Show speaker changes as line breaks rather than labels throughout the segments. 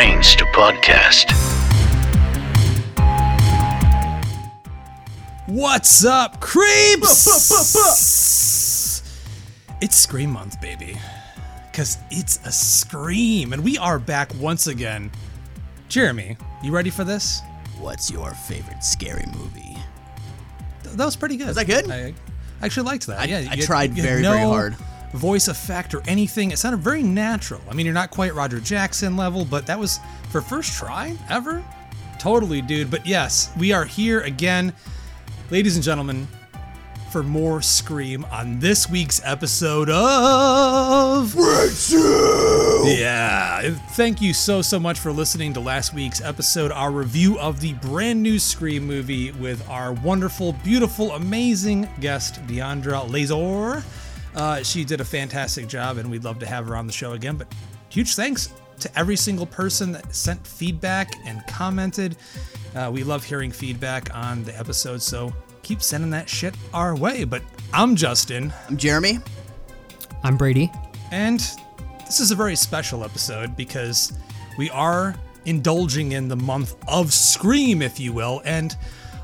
listening to Brains to Podcast.
What's up, creeps? it's Scream Month, baby. Because it's a scream, and we are back once again. Jeremy, you ready for this?
What's your favorite scary movie?
Th- that was pretty good.
Was that good?
I, I actually liked that.
I-
yeah,
I
you-
tried
you had
very,
no
very hard.
Voice effect or anything. It sounded very natural. I mean, you're not quite Roger Jackson level, but that was for first try ever. Totally, dude. But yes, we are here again, ladies and gentlemen, for more Scream on this week's episode of. Yeah. Thank you so, so much for listening to last week's episode, our review of the brand new Scream movie with our wonderful, beautiful, amazing guest, Deandra Lazor. Uh, she did a fantastic job, and we'd love to have her on the show again. But huge thanks to every single person that sent feedback and commented. Uh, we love hearing feedback on the episode, so keep sending that shit our way. But I'm Justin.
I'm Jeremy.
I'm Brady.
And this is a very special episode because we are indulging in the month of Scream, if you will. And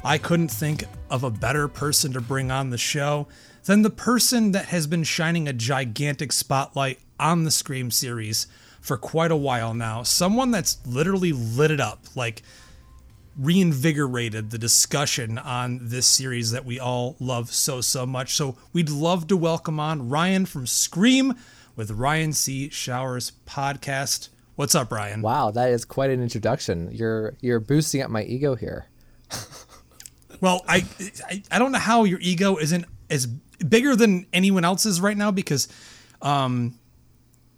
I couldn't think of a better person to bring on the show than the person that has been shining a gigantic spotlight on the Scream series for quite a while now. Someone that's literally lit it up, like reinvigorated the discussion on this series that we all love so so much. So we'd love to welcome on Ryan from Scream with Ryan C Showers podcast. What's up, Ryan?
Wow, that is quite an introduction. You're you're boosting up my ego here.
Well, I, I I don't know how your ego isn't as bigger than anyone else's right now because um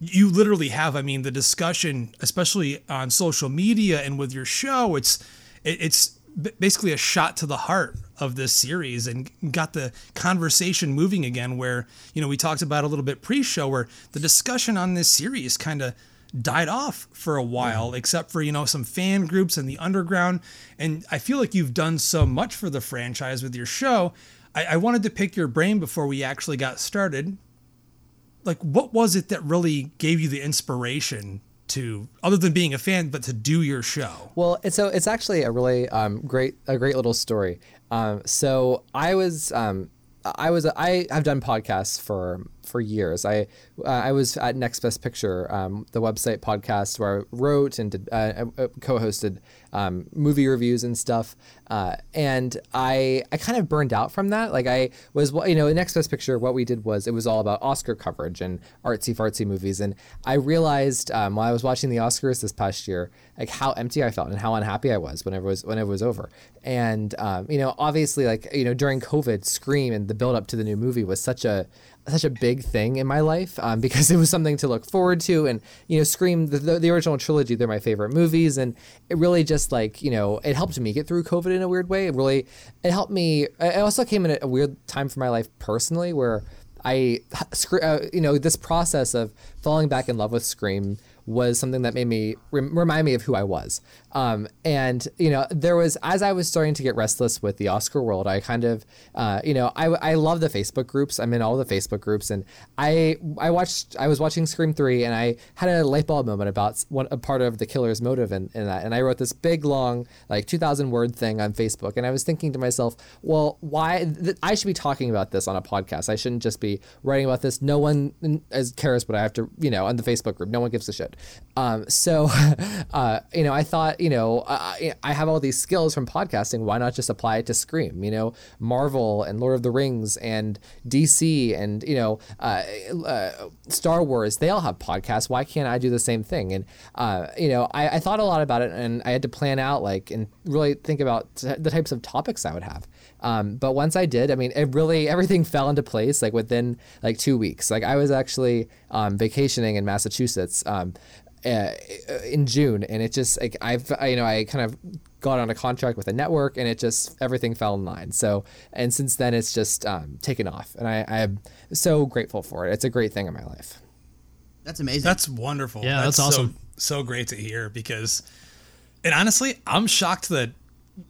you literally have I mean the discussion especially on social media and with your show it's it, it's basically a shot to the heart of this series and got the conversation moving again where you know we talked about a little bit pre-show where the discussion on this series kind of died off for a while except for you know some fan groups and the underground. And i feel like you've done so much for the franchise with your show i, I wanted to pick your brain before we actually got started like what was it that really gave you the inspiration to other than being a fan but to do your show
Well, it's so it's actually a really um, great a great little story. Um, so I was um, I was I have done podcasts for for years. I uh, I was at Next Best Picture, um, the website podcast where I wrote and did, uh, uh, co-hosted um, movie reviews and stuff. Uh, and I I kind of burned out from that. Like I was you know Next Best Picture, what we did was it was all about Oscar coverage and artsy fartsy movies. And I realized um, while I was watching the Oscars this past year, like how empty I felt and how unhappy I was whenever it was whenever it was over. And um, you know, obviously, like you know, during COVID, Scream and the build up to the new movie was such a such a big thing in my life um, because it was something to look forward to and you know scream the, the, the original trilogy they're my favorite movies. And it really just like you know it helped me get through covid in a weird way. It really it helped me it also came in a, weird time for my life personally where i uh, you know this process of falling back in love with scream was something that made me rem- remind me of who I was. Um, and you know, there was as I was starting to get restless with the Oscar world, I kind of, uh, you know, I, I love the Facebook groups. I'm in all the Facebook groups, and I I watched I was watching Scream three, and I had a light bulb moment about one a part of the killer's motive in that, and I wrote this big long like 2,000 word thing on Facebook, and I was thinking to myself, well, why th- I should be talking about this on a podcast. I shouldn't just be writing about this. No one as cares what I have to, you know, on the Facebook group. No one gives a shit. Um, so, uh, you know, I thought, you know, I, I have all these skills from podcasting. Why not just apply it to Scream? You know, Marvel and Lord of the Rings and DC and you know, uh, uh, Star Wars. They all have podcasts. Why can't I do the same thing? And uh, you know, I, I thought a lot about it, and I had to plan out like and really think about the types of topics I would have. Um, but once I did, I mean, it really everything fell into place like within like two weeks. Like I was actually um, vacationing in Massachusetts um, uh, in June, and it just like I've I, you know I kind of got on a contract with a network, and it just everything fell in line. So and since then it's just um, taken off, and I I'm so grateful for it. It's a great thing in my life.
That's amazing.
That's wonderful.
Yeah, that's awesome.
So, so great to hear because, and honestly, I'm shocked that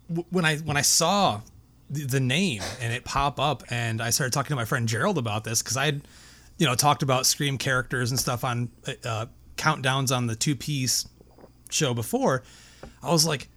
w- when I when I saw the, the name and it pop up, and I started talking to my friend Gerald about this because I'd, you know, talked about Scream characters and stuff on uh, countdowns on the two piece show before, I was like,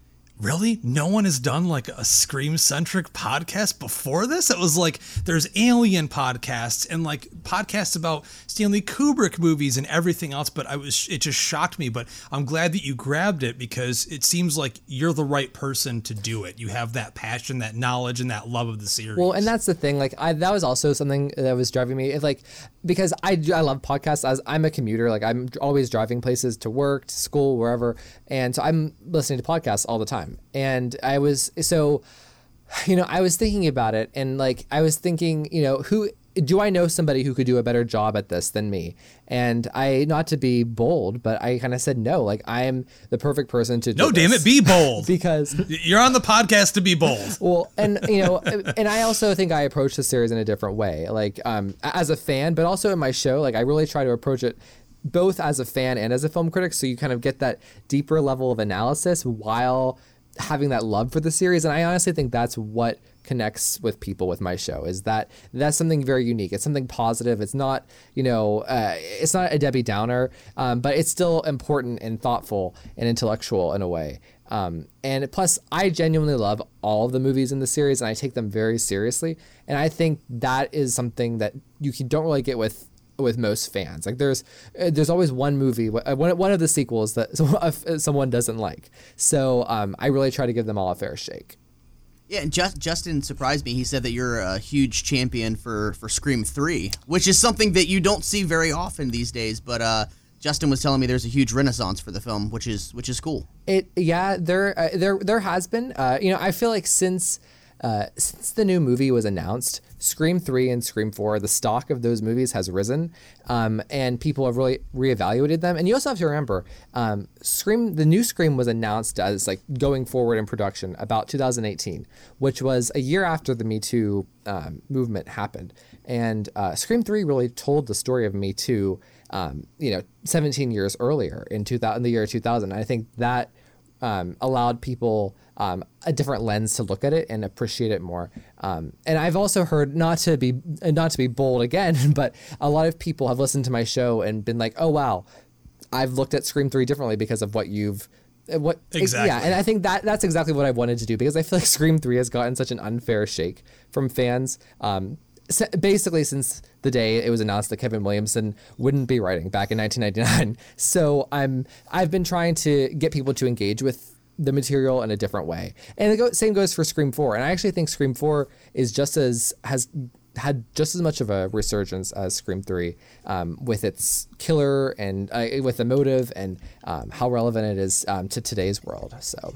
really? No one has done like a Scream centric podcast before this? It was like there's alien podcasts and like podcasts about Stanley Kubrick movies and everything else, but I was it just shocked me. But I'm glad that you grabbed it because it seems like you're the right person to do it. You have that passion, that knowledge, and that love of the series.
Well, and that's the thing. Like, I that was also something that was driving me. Like, because I do- I love podcasts. As I'm a commuter, like I'm always driving places to work, to school, wherever, and so I'm listening to podcasts all the time. And I was so, you know, I was thinking about it, and like I was thinking, you know, who do I know somebody who could do a better job at this than me? And I, not to be bold, but I kind of said no. Like I am the perfect person to. do
no, damn it, be bold.
because
You're on the podcast to be bold.
well, and you know, and I also think I approach the series in a different way, like um, as a fan, but also in my show. Like I really try to approach it both as a fan and as a film critic, so you kind of get that deeper level of analysis while having that love for the series. And I honestly think that's what connects with people with my show is that that's something very unique it's something positive it's not you know uh, it's not a debbie downer um, but it's still important and thoughtful and intellectual in a way um, and plus, I genuinely love all the movies in the series, and I take them very seriously. And I think that is something that you don't really get with with most fans. Like there's uh, there's always one movie, uh, one one of the sequels that someone doesn't like. So um, I really try to give them all a fair shake.
Yeah, and Just, Justin surprised me. He said that you're a huge champion for for Scream Three, which is something that you don't see very often these days. But uh, Justin was telling me there's a huge renaissance for the film, which is which is cool.
It yeah, there uh, there there has been. Uh, you know, I feel like since uh, since the new movie was announced, Scream three and Scream four, the stock of those movies has risen, um, and people have really reevaluated them. And you also have to remember, um, Scream the new Scream was announced as like going forward in production about 2018, which was a year after the Me Too um, movement happened, and uh, Scream three really told the story of Me Too. Um, you know, 17 years earlier in 2000, in the year 2000. I think that um, allowed people um, a different lens to look at it and appreciate it more. Um, and I've also heard not to be not to be bold again, but a lot of people have listened to my show and been like, "Oh wow, I've looked at Scream Three differently because of what you've." uh, What
Exactly.
Yeah, and I think that that's exactly what I wanted to do because I feel like Scream Three has gotten such an unfair shake from fans. Um, basically, since the day it was announced that Kevin Williamson wouldn't be writing back in 1999. So I'm I've been trying to get people to engage with the material in a different way, and the same goes for Scream Four. And I actually think Scream Four is just as has had just as much of a resurgence as Scream Three, um, with its killer and uh, with the motive and um, how relevant it is um, to today's world. So.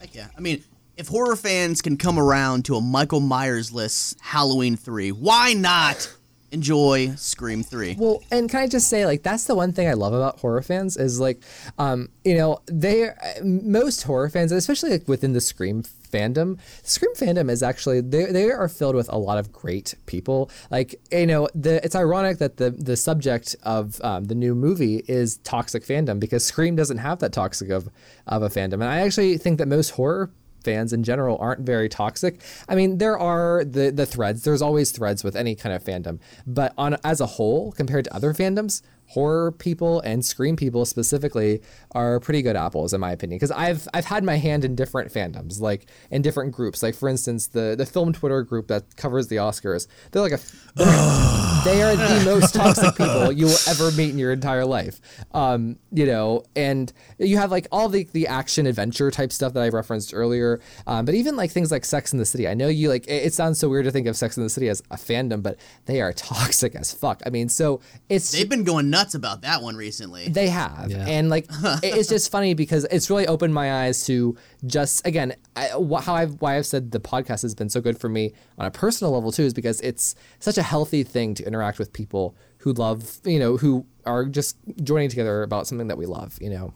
Heck yeah. I mean, if horror fans can come around to a Michael Myers list Halloween 3, why not enjoy Scream 3?
Well, and can I just say, like, that's the one thing I love about horror fans is like, um, you know, they most horror fans, especially like within the Scream fandom, Scream fandom is actually they they are filled with a lot of great people. Like, you know, the it's ironic that the the subject of um, the new movie is toxic fandom because Scream doesn't have that toxic of of a fandom, and I actually think that most horror fans in general aren't very toxic. I mean, there are the the threads. There's always threads with any kind of fandom, but on as a whole, compared to other fandoms, horror people and scream people specifically are pretty good apples in my opinion. Because I've I've had my hand in different fandoms like in different groups. Like for instance the the film Twitter group that covers the Oscars they're like a they're- they are the most toxic people you will ever meet in your entire life. Um you know and you have like all the the action adventure type stuff that I referenced earlier. Um, but even like things like Sex in the City I know you like it, it sounds so weird to think of Sex in the City as a fandom but they are toxic as fuck. I mean so it's
They've been going nuts about that one recently.
they have, and like it's just funny because it's really opened my eyes to just again I, how I've why I've said the podcast has been so good for me on a personal level too is because it's such a healthy thing to interact with people who love you know who are just joining together about something that we love you know.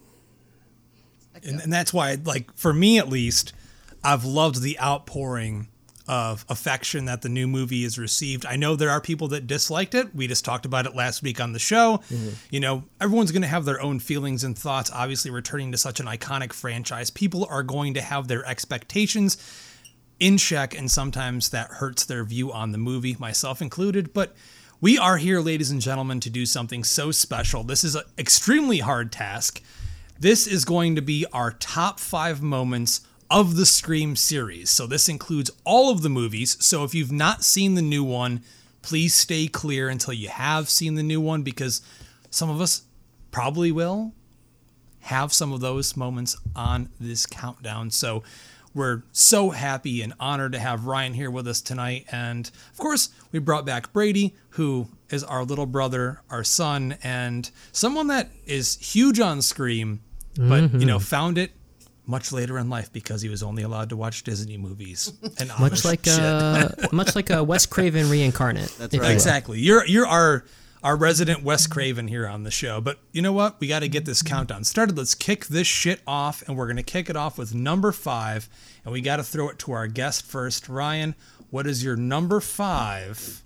and, and that's why like for me at least i've loved the outpouring of affection that the new movie has received. I know there are people that disliked it. We just talked about it last week on the show. Mm-hmm. You know everyone's going to have their own feelings and thoughts obviously returning to such an iconic franchise. People are going to have their expectations in check and sometimes that hurts their view on the movie myself included. But we are here ladies and gentlemen to do something so special. This is an extremely hard task. This is going to be our top five moments of the Scream series. So this includes all of the movies. So if you've not seen the new one, please stay clear until you have seen the new one because some of us probably will have some of those moments on this countdown. So we're so happy and honored to have Ryan here with us tonight. And of course, we brought back Brady, who is our little brother, our son, and someone that is huge on Scream, but you know, mm-hmm. found it much later in life because he was only allowed to watch Disney movies and
Much
Amish
like
shit.
uh, much like a Wes Craven reincarnate.
That's
if you
right.
Exactly. You're you're our our resident Wes Craven here on the show. But you know what? We got to get this countdown started. Let's kick this shit off, and we're gonna kick it off with number five, and we got to throw it to our guest first. Ryan, what is your number five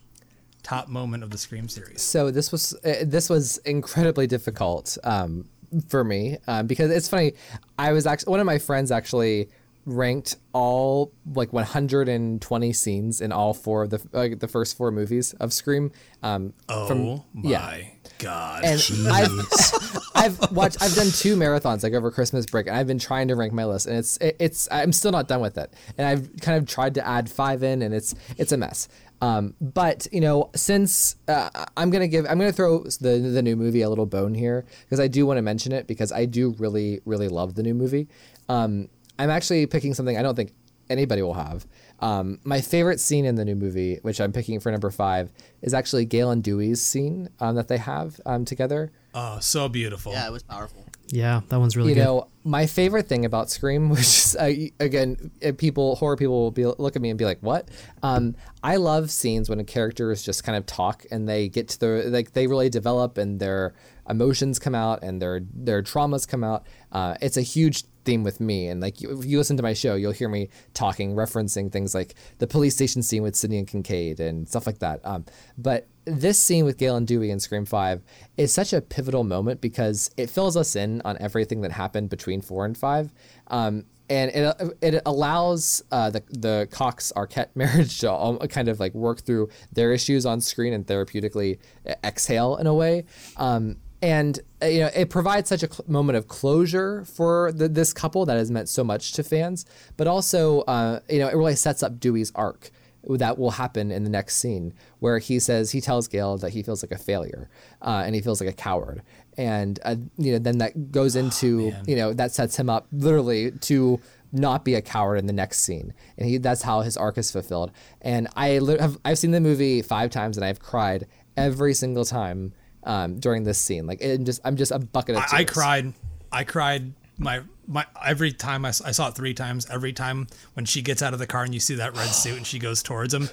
top moment of the Scream series?
So this was uh, this was incredibly difficult um, for me um, because it's funny. I was actually one of my friends actually ranked all like 120 scenes in all four of the like the first four movies of Scream. Um,
Oh my
yeah.
God!
and I've I've watched I've done two marathons like over Christmas break and I've been trying to rank my list and it's it, it's I'm still not done with it and I've kind of tried to add five in and it's it's a mess. Um, but you know, since uh, I'm gonna give, I'm gonna throw the the new movie a little bone here because I do want to mention it because I do really really love the new movie. Um, I'm actually picking something I don't think anybody will have. Um, my favorite scene in the new movie, which I'm picking for number five, is actually Gale and Dewey's scene um, that they have um, together.
oh, so beautiful.
Yeah, it was powerful.
Yeah, that one's really good.
you
good.
know, my favorite thing about Scream, which is uh, again, uh, people horror people will be look at me and be like, "What?" Um, I love scenes when characters just kind of talk and they get to the like they really develop and their emotions come out and their their traumas come out. Uh, it's a huge theme with me and like you, if you listen to my show you'll hear me talking referencing things like the police station scene with Sidney and Kincaid and stuff like that um, but this scene with Gale and Dewey in Scream 5 is such a pivotal moment because it fills us in on everything that happened between 4 and 5 um, and it, it allows uh, the the Cox Arquette marriage to all, kind of like work through their issues on screen and therapeutically exhale in a way. Um, and uh, you know it provides such a cl- moment of closure for the, this couple that has meant so much to fans, but also uh, you know it really sets up Dewey's arc that will happen in the next scene where he says he tells Gale that he feels like a failure uh, and he feels like a coward. And uh, you know then that goes into you know that sets him up literally to not be a coward in the next scene. And he that's how his arc is fulfilled. And I li- have I've seen the movie five times and I've cried every single time um, during this scene like it just I'm just a bucket of tears.
I, I cried. I cried my my every time I saw it three times. Every time when she gets out of the car and you see that red suit and she goes towards him.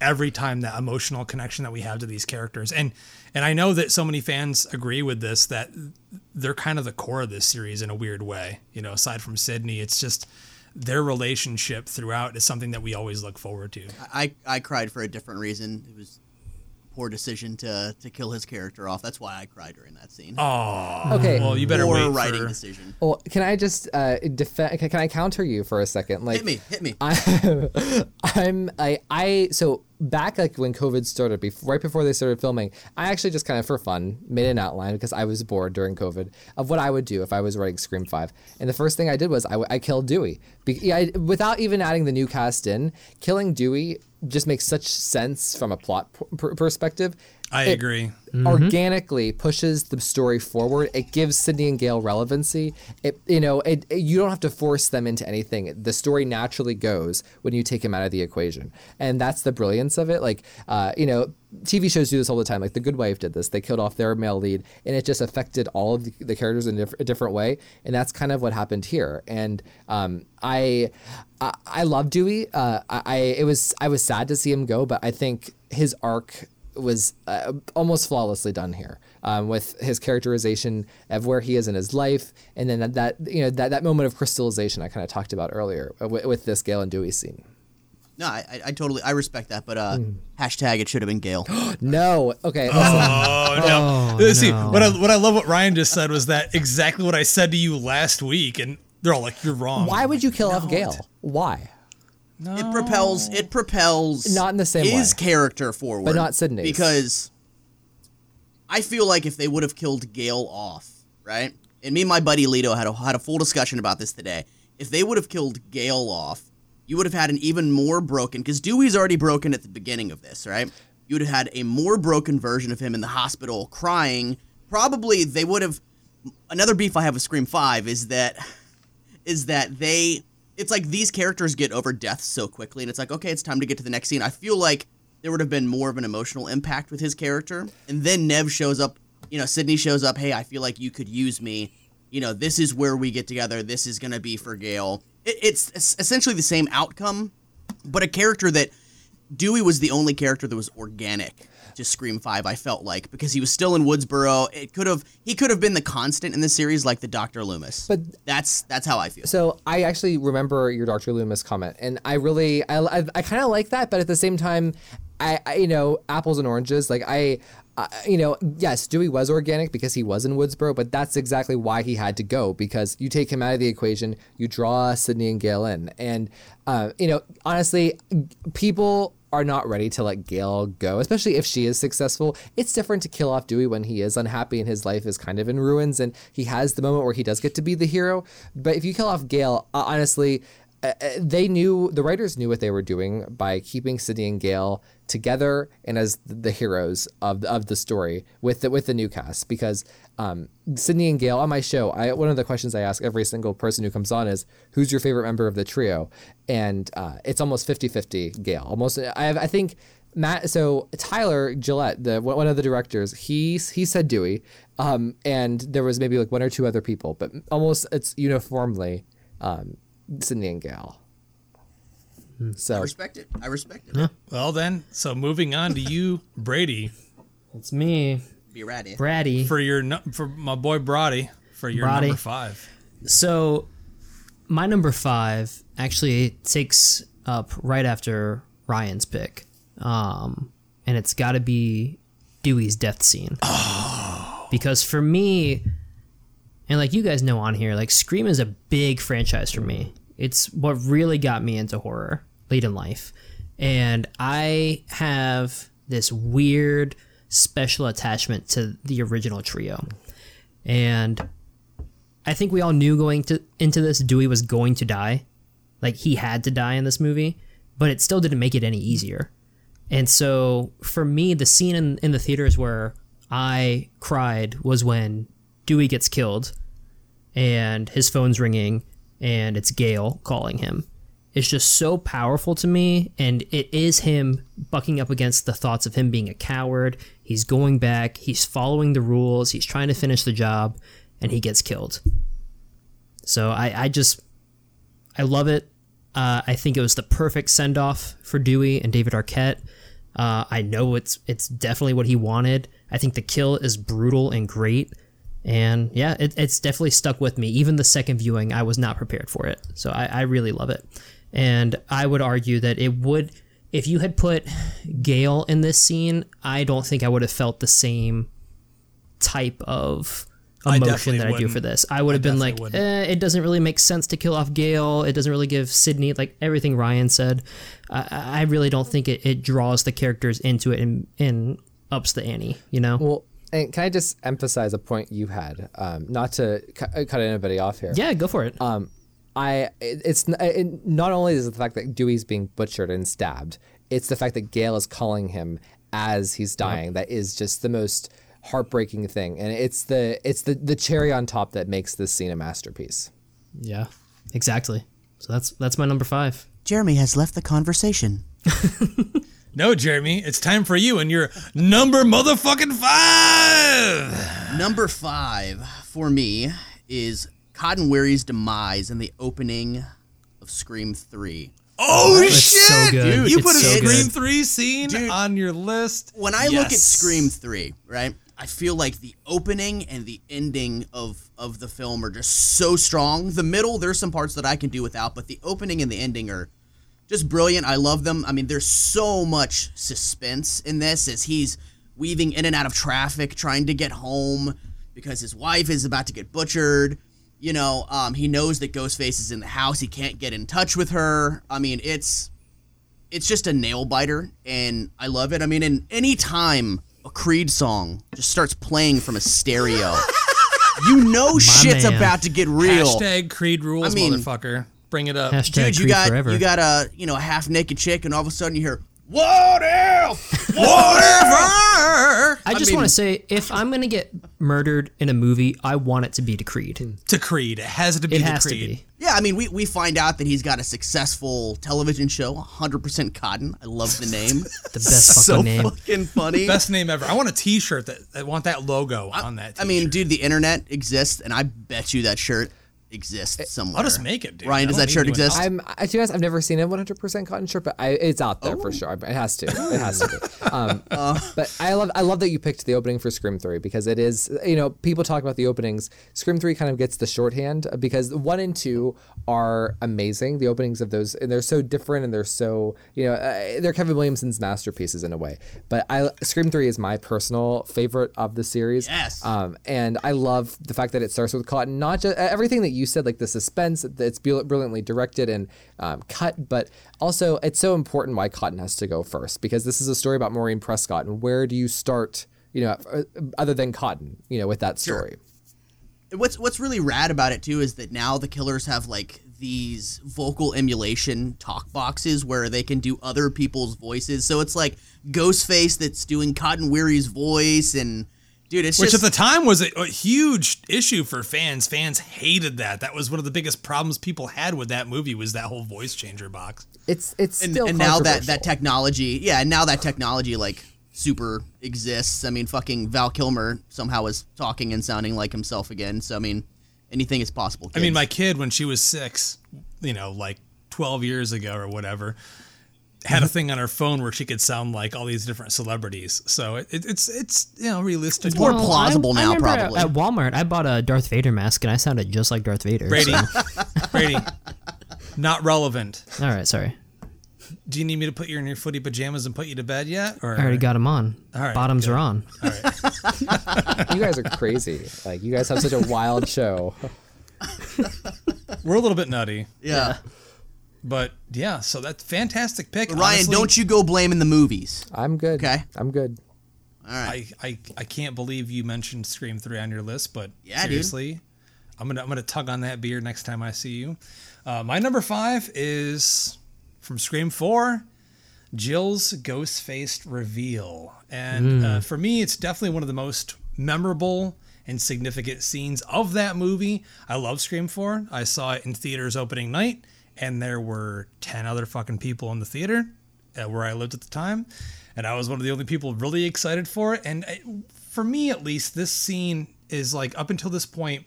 Every time that emotional connection that we have to these characters, and and I know that so many fans agree with this that they're kind of the core of this series in a weird way. You know, aside from Sidney, it's just their relationship throughout is something that we always look forward to.
I, I cried for a different reason. It was a poor decision to to kill his character off. That's why I cried during that scene.
Oh,
okay
well, you better
poor
wait
writing
for.
decision.
well can I just uh, defend can, can I counter you for a second like
Hit me, hit me.
I, I'm I I so back like when COVID started, before, right before they started filming, I actually just kind of for fun made an outline because I was bored during COVID of what I would do if I was writing Scream Five. And the first thing I did was I, I killed Dewey, Be, yeah, I, without even adding the new cast in. Killing Dewey just makes such sense from a plot p- perspective.
I
It-
agree.
organically pushes the story forward. It gives Sidney and Gale relevancy. It you know it, it- you don't have to force them into anything. The story naturally goes when you take them out of the equation, and that's the brilliance of it. Like uh, you know. TV shows do this all the time. Like The Good Wife did this. They killed off their male lead, and it just affected all of the, the characters in a, diff- a different way. And that's kind of what happened here. And um, I, I, I love Dewey. Uh, I, I, it was, I was sad to see him go, but I think his arc was uh, almost flawlessly done here um, with his characterization of where he is in his life, and then that, that you know that, that moment of crystallization I kind of talked about earlier uh, with, with this Gale and Dewey scene.
No, I, I- I totally I respect that, but uh,
Hmm.
hashtag it should have been Gale.
No, okay, listen.
Oh no!
Oh,
See,
no.
what I what I love what Ryan just said was that exactly what I said to you last week, and they're all like, "You're wrong."
why would you kill off Gale? Why?
It propels it propels
Not in the same
his
way.
character forward,
But not Sidney.
because I feel like if they would have killed Gale off, right, and me and my buddy Lito had a, had a full discussion about this today. If they would have killed Gale off, you would have had an even more broken, because Dewey's already broken at the beginning of this, right? You would have had a more broken version of him in the hospital crying. Probably they would have. Another beef I have with Scream 5 is that is that they it's like these characters get over death so quickly and it's like okay it's time to get to the next scene. I feel like there would have been more of an emotional impact with his character. And then neve shows up you know sidney shows up hey i feel like you could use me. You know this is where we get together. This is going to be for gale it, it's essentially the same outcome but a character that dewey was the only character that was organic to Scream Five. I felt like because he was still in Woodsboro, it could have he could have been the constant in the series, like the Doctor Loomis.
But-
that's that's how I feel.
So I actually remember your Dr. Loomis comment, and I really, I, I, I kind of like that, but at the same time, I, I, you know, apples and oranges. Like I, uh, you know, yes, Dewey was organic because he was in Woodsboro, but that's exactly why he had to go because you take him out of the equation, you draw Sidney and Gale in, and uh, you know, honestly, people are not ready to let Gale go, especially if she is successful. It's different to kill off Dewey when he is unhappy and his life is kind of in ruins and he has the moment where he does get to be the hero. But if you kill off Gale, uh, honestly, uh, uh, they knew the writers knew what they were doing by keeping Sidney and Gale together and as the heroes of the, of the story with the with the new cast. Because um, Sidney and Gale on my show I one of the questions I ask every single person who comes on is who's your favorite member of the trio? And uh, it's almost 50-50 Gale. Almost I have, I think Matt so Tyler Gillett the one of the directors he he said Dewey um, and there was maybe like one or two other people but almost it's uniformly um, Sidney and Gale
I
so
respect it. I respect it.
Well then, so moving on to you, Brady,
It's me,
Be ratty.
Braddy.
for your nu- for my boy Brody for your
Brody.
number five.
So, my number five actually takes up right after Ryan's pick, um, and it's got to be Dewey's death scene. Because for me, and like you guys know on here, like Scream is a big franchise for me. It's what really got me into horror late in life, and I have this weird special attachment to the original trio, and I think we all knew going to into this Dewey was going to die. Like he had to die in this movie, but it still didn't make it any easier. And so for me, the scene in, in the theaters where I cried was when Dewey gets killed and his phone's ringing and it's Gale calling him. It's just so powerful to me and it is him bucking up against the thoughts of him being a coward. He's going back, he's following the rules, he's trying to finish the job and he gets killed. So I, I just I love it. Uh, I think it was the perfect send off for Dewey and David Arquette. Uh, I know it's it's definitely what he wanted. I think the kill is brutal and great, and yeah, it, it's definitely stuck with me. Even the second viewing, I was not prepared for it, so I, I really love it. And I would argue that it would, if you had put Gale in this scene, I don't think I would have felt the same type of emotion
definitely
that I do
wouldn't.
for this. I would have been like, eh, it doesn't really make sense to kill off Gale. It doesn't really give Sidney like everything Ryan said. I, I really don't think it, it draws the characters into it and, and ups the ante. You know?
Well, and can I just emphasize a point you had? Um, not to cu- cut anybody off here.
yeah, go for it.
Um, I it- it's it, not only is it the fact that Dewey's being butchered and stabbed, it's the fact that Gale is calling him as he's dying. That is just the most heartbreaking thing, and it's the it's the the cherry on top that makes this scene a masterpiece.
yeah, exactly. So that's that's my number five.
Jeremy has left the conversation.
No, Jeremy, it's time for you and your number motherfucking five.
Number five for me is Cotton Weary's demise in the opening of Scream 3.
Oh
It's
shit,
so good.
dude! You
It's
put a
so
Scream
good.
Three scene
Dude.
on your list.
When I look at Scream 3, right, I feel like the opening and the ending of, of the film are just so strong. The middle, there's some parts that I can do without, but the opening and the ending are just brilliant. I love them. I mean, there's so much suspense in this as he's weaving in and out of traffic, trying to get home because his wife is about to get butchered. You know, um, he knows that Ghostface is in the house. He can't get in touch with her. I mean, it's it's just a nail biter, and I love it. I mean, and any time a Creed song just starts playing from a stereo, you know shit's
man.
about to get real.
Hashtag Creed rules,
I mean-
motherfucker. Bring it up.
Hashtag
Dude, you
Creed
got
forever.
you got a you know a half naked chick, and all of a sudden you hear what if whatever.
I just
mean,
want to say, if I'm gonna get murdered in a movie, I want it to be to Creed. Hmm.
to Creed. It has to be
It
the
has to be.
Yeah, I mean, we, we find out that he's got a successful television show, 100% Cotton. I love the name.
The best
so
fucking name.
fucking funny.
Best name ever. I want a T-shirt that I want that logo on that. T-shirt.
I mean, dude, the internet exists, and I bet you that shirt exists somewhere.
I'll just make it, dude.
Ryan,
I
does that shirt exist?
I'm, I, to be honest, I've never seen a 100% cotton shirt, but I, it's out there for sure. It has to. It has to be. Um, but I love, I love that you picked the opening for Scream 3 because it is, you know, people talk about the openings. Scream 3 kind of gets the shorthand because one and two are amazing. The openings of those, and they're so different and they're so, you know, uh, they're Kevin Williamson's masterpieces in a way. But I, Scream 3 is my personal favorite of the series.
Yes.
Um, and I love the fact that it starts with Cotton. Not just everything that you said, like the suspense. that It's brilliantly directed and um, cut, but also it's so important why Cotton has to go first because this is a story about Maureen Prescott and where do you start? You know, uh, other than Cotton, you know, with that story. Sure.
What's what's really rad about it too is that now the killers have like these vocal emulation talk boxes where they can do other people's voices. So it's like Ghostface that's doing Cotton Weary's voice, and dude, it's
Which
just
at the time was a, a huge issue for fans. Fans hated that. That was one of the biggest problems people had with that movie was that whole voice changer box.
It's it's
and,
still
and now that that technology, yeah, and now that technology like super exists. I mean, fucking Val Kilmer somehow is talking and sounding like himself again. So I mean, anything is possible.
I mean, my kid when she was six, you know, like twelve years ago or whatever, had a mm-hmm. thing on her phone where she could sound like all these different celebrities. So it, it, it's it's you know realistic.
It's more plausible
I,
now,
I
probably.
At, at Walmart, I bought a Darth Vader mask, and I sounded just like Darth Vader.
Brady,
so-
Brady, not relevant.
All right, sorry.
Do you need me to put you in your footy pajamas and put you to bed yet? Or
I already got him on.
All right,
Bottoms
good.
are on.
you guys are crazy. Like you guys have such a wild show.
we're a little bit nutty,
yeah.
But yeah. So that's fantastic pick.
Ryan,
Honestly,
don't you go blaming the movies.
I'm good.
Okay.
I'm good.
All right.
I, I I can't believe you mentioned Scream Three on your list, but
Yeah, dude.
seriously, I'm gonna I'm gonna tug on that beer next time I see you. Uh, my number five is from Scream Four, Jill's ghost faced reveal, and uh, for me, it's definitely one of the most memorable and significant scenes of that movie. I love Scream Four. I saw it in theaters opening night, and there were ten other fucking people in the theater uh, where I lived at the time, and I was one of the only people really excited for it. And I, for me, at least, this scene is like up until this point,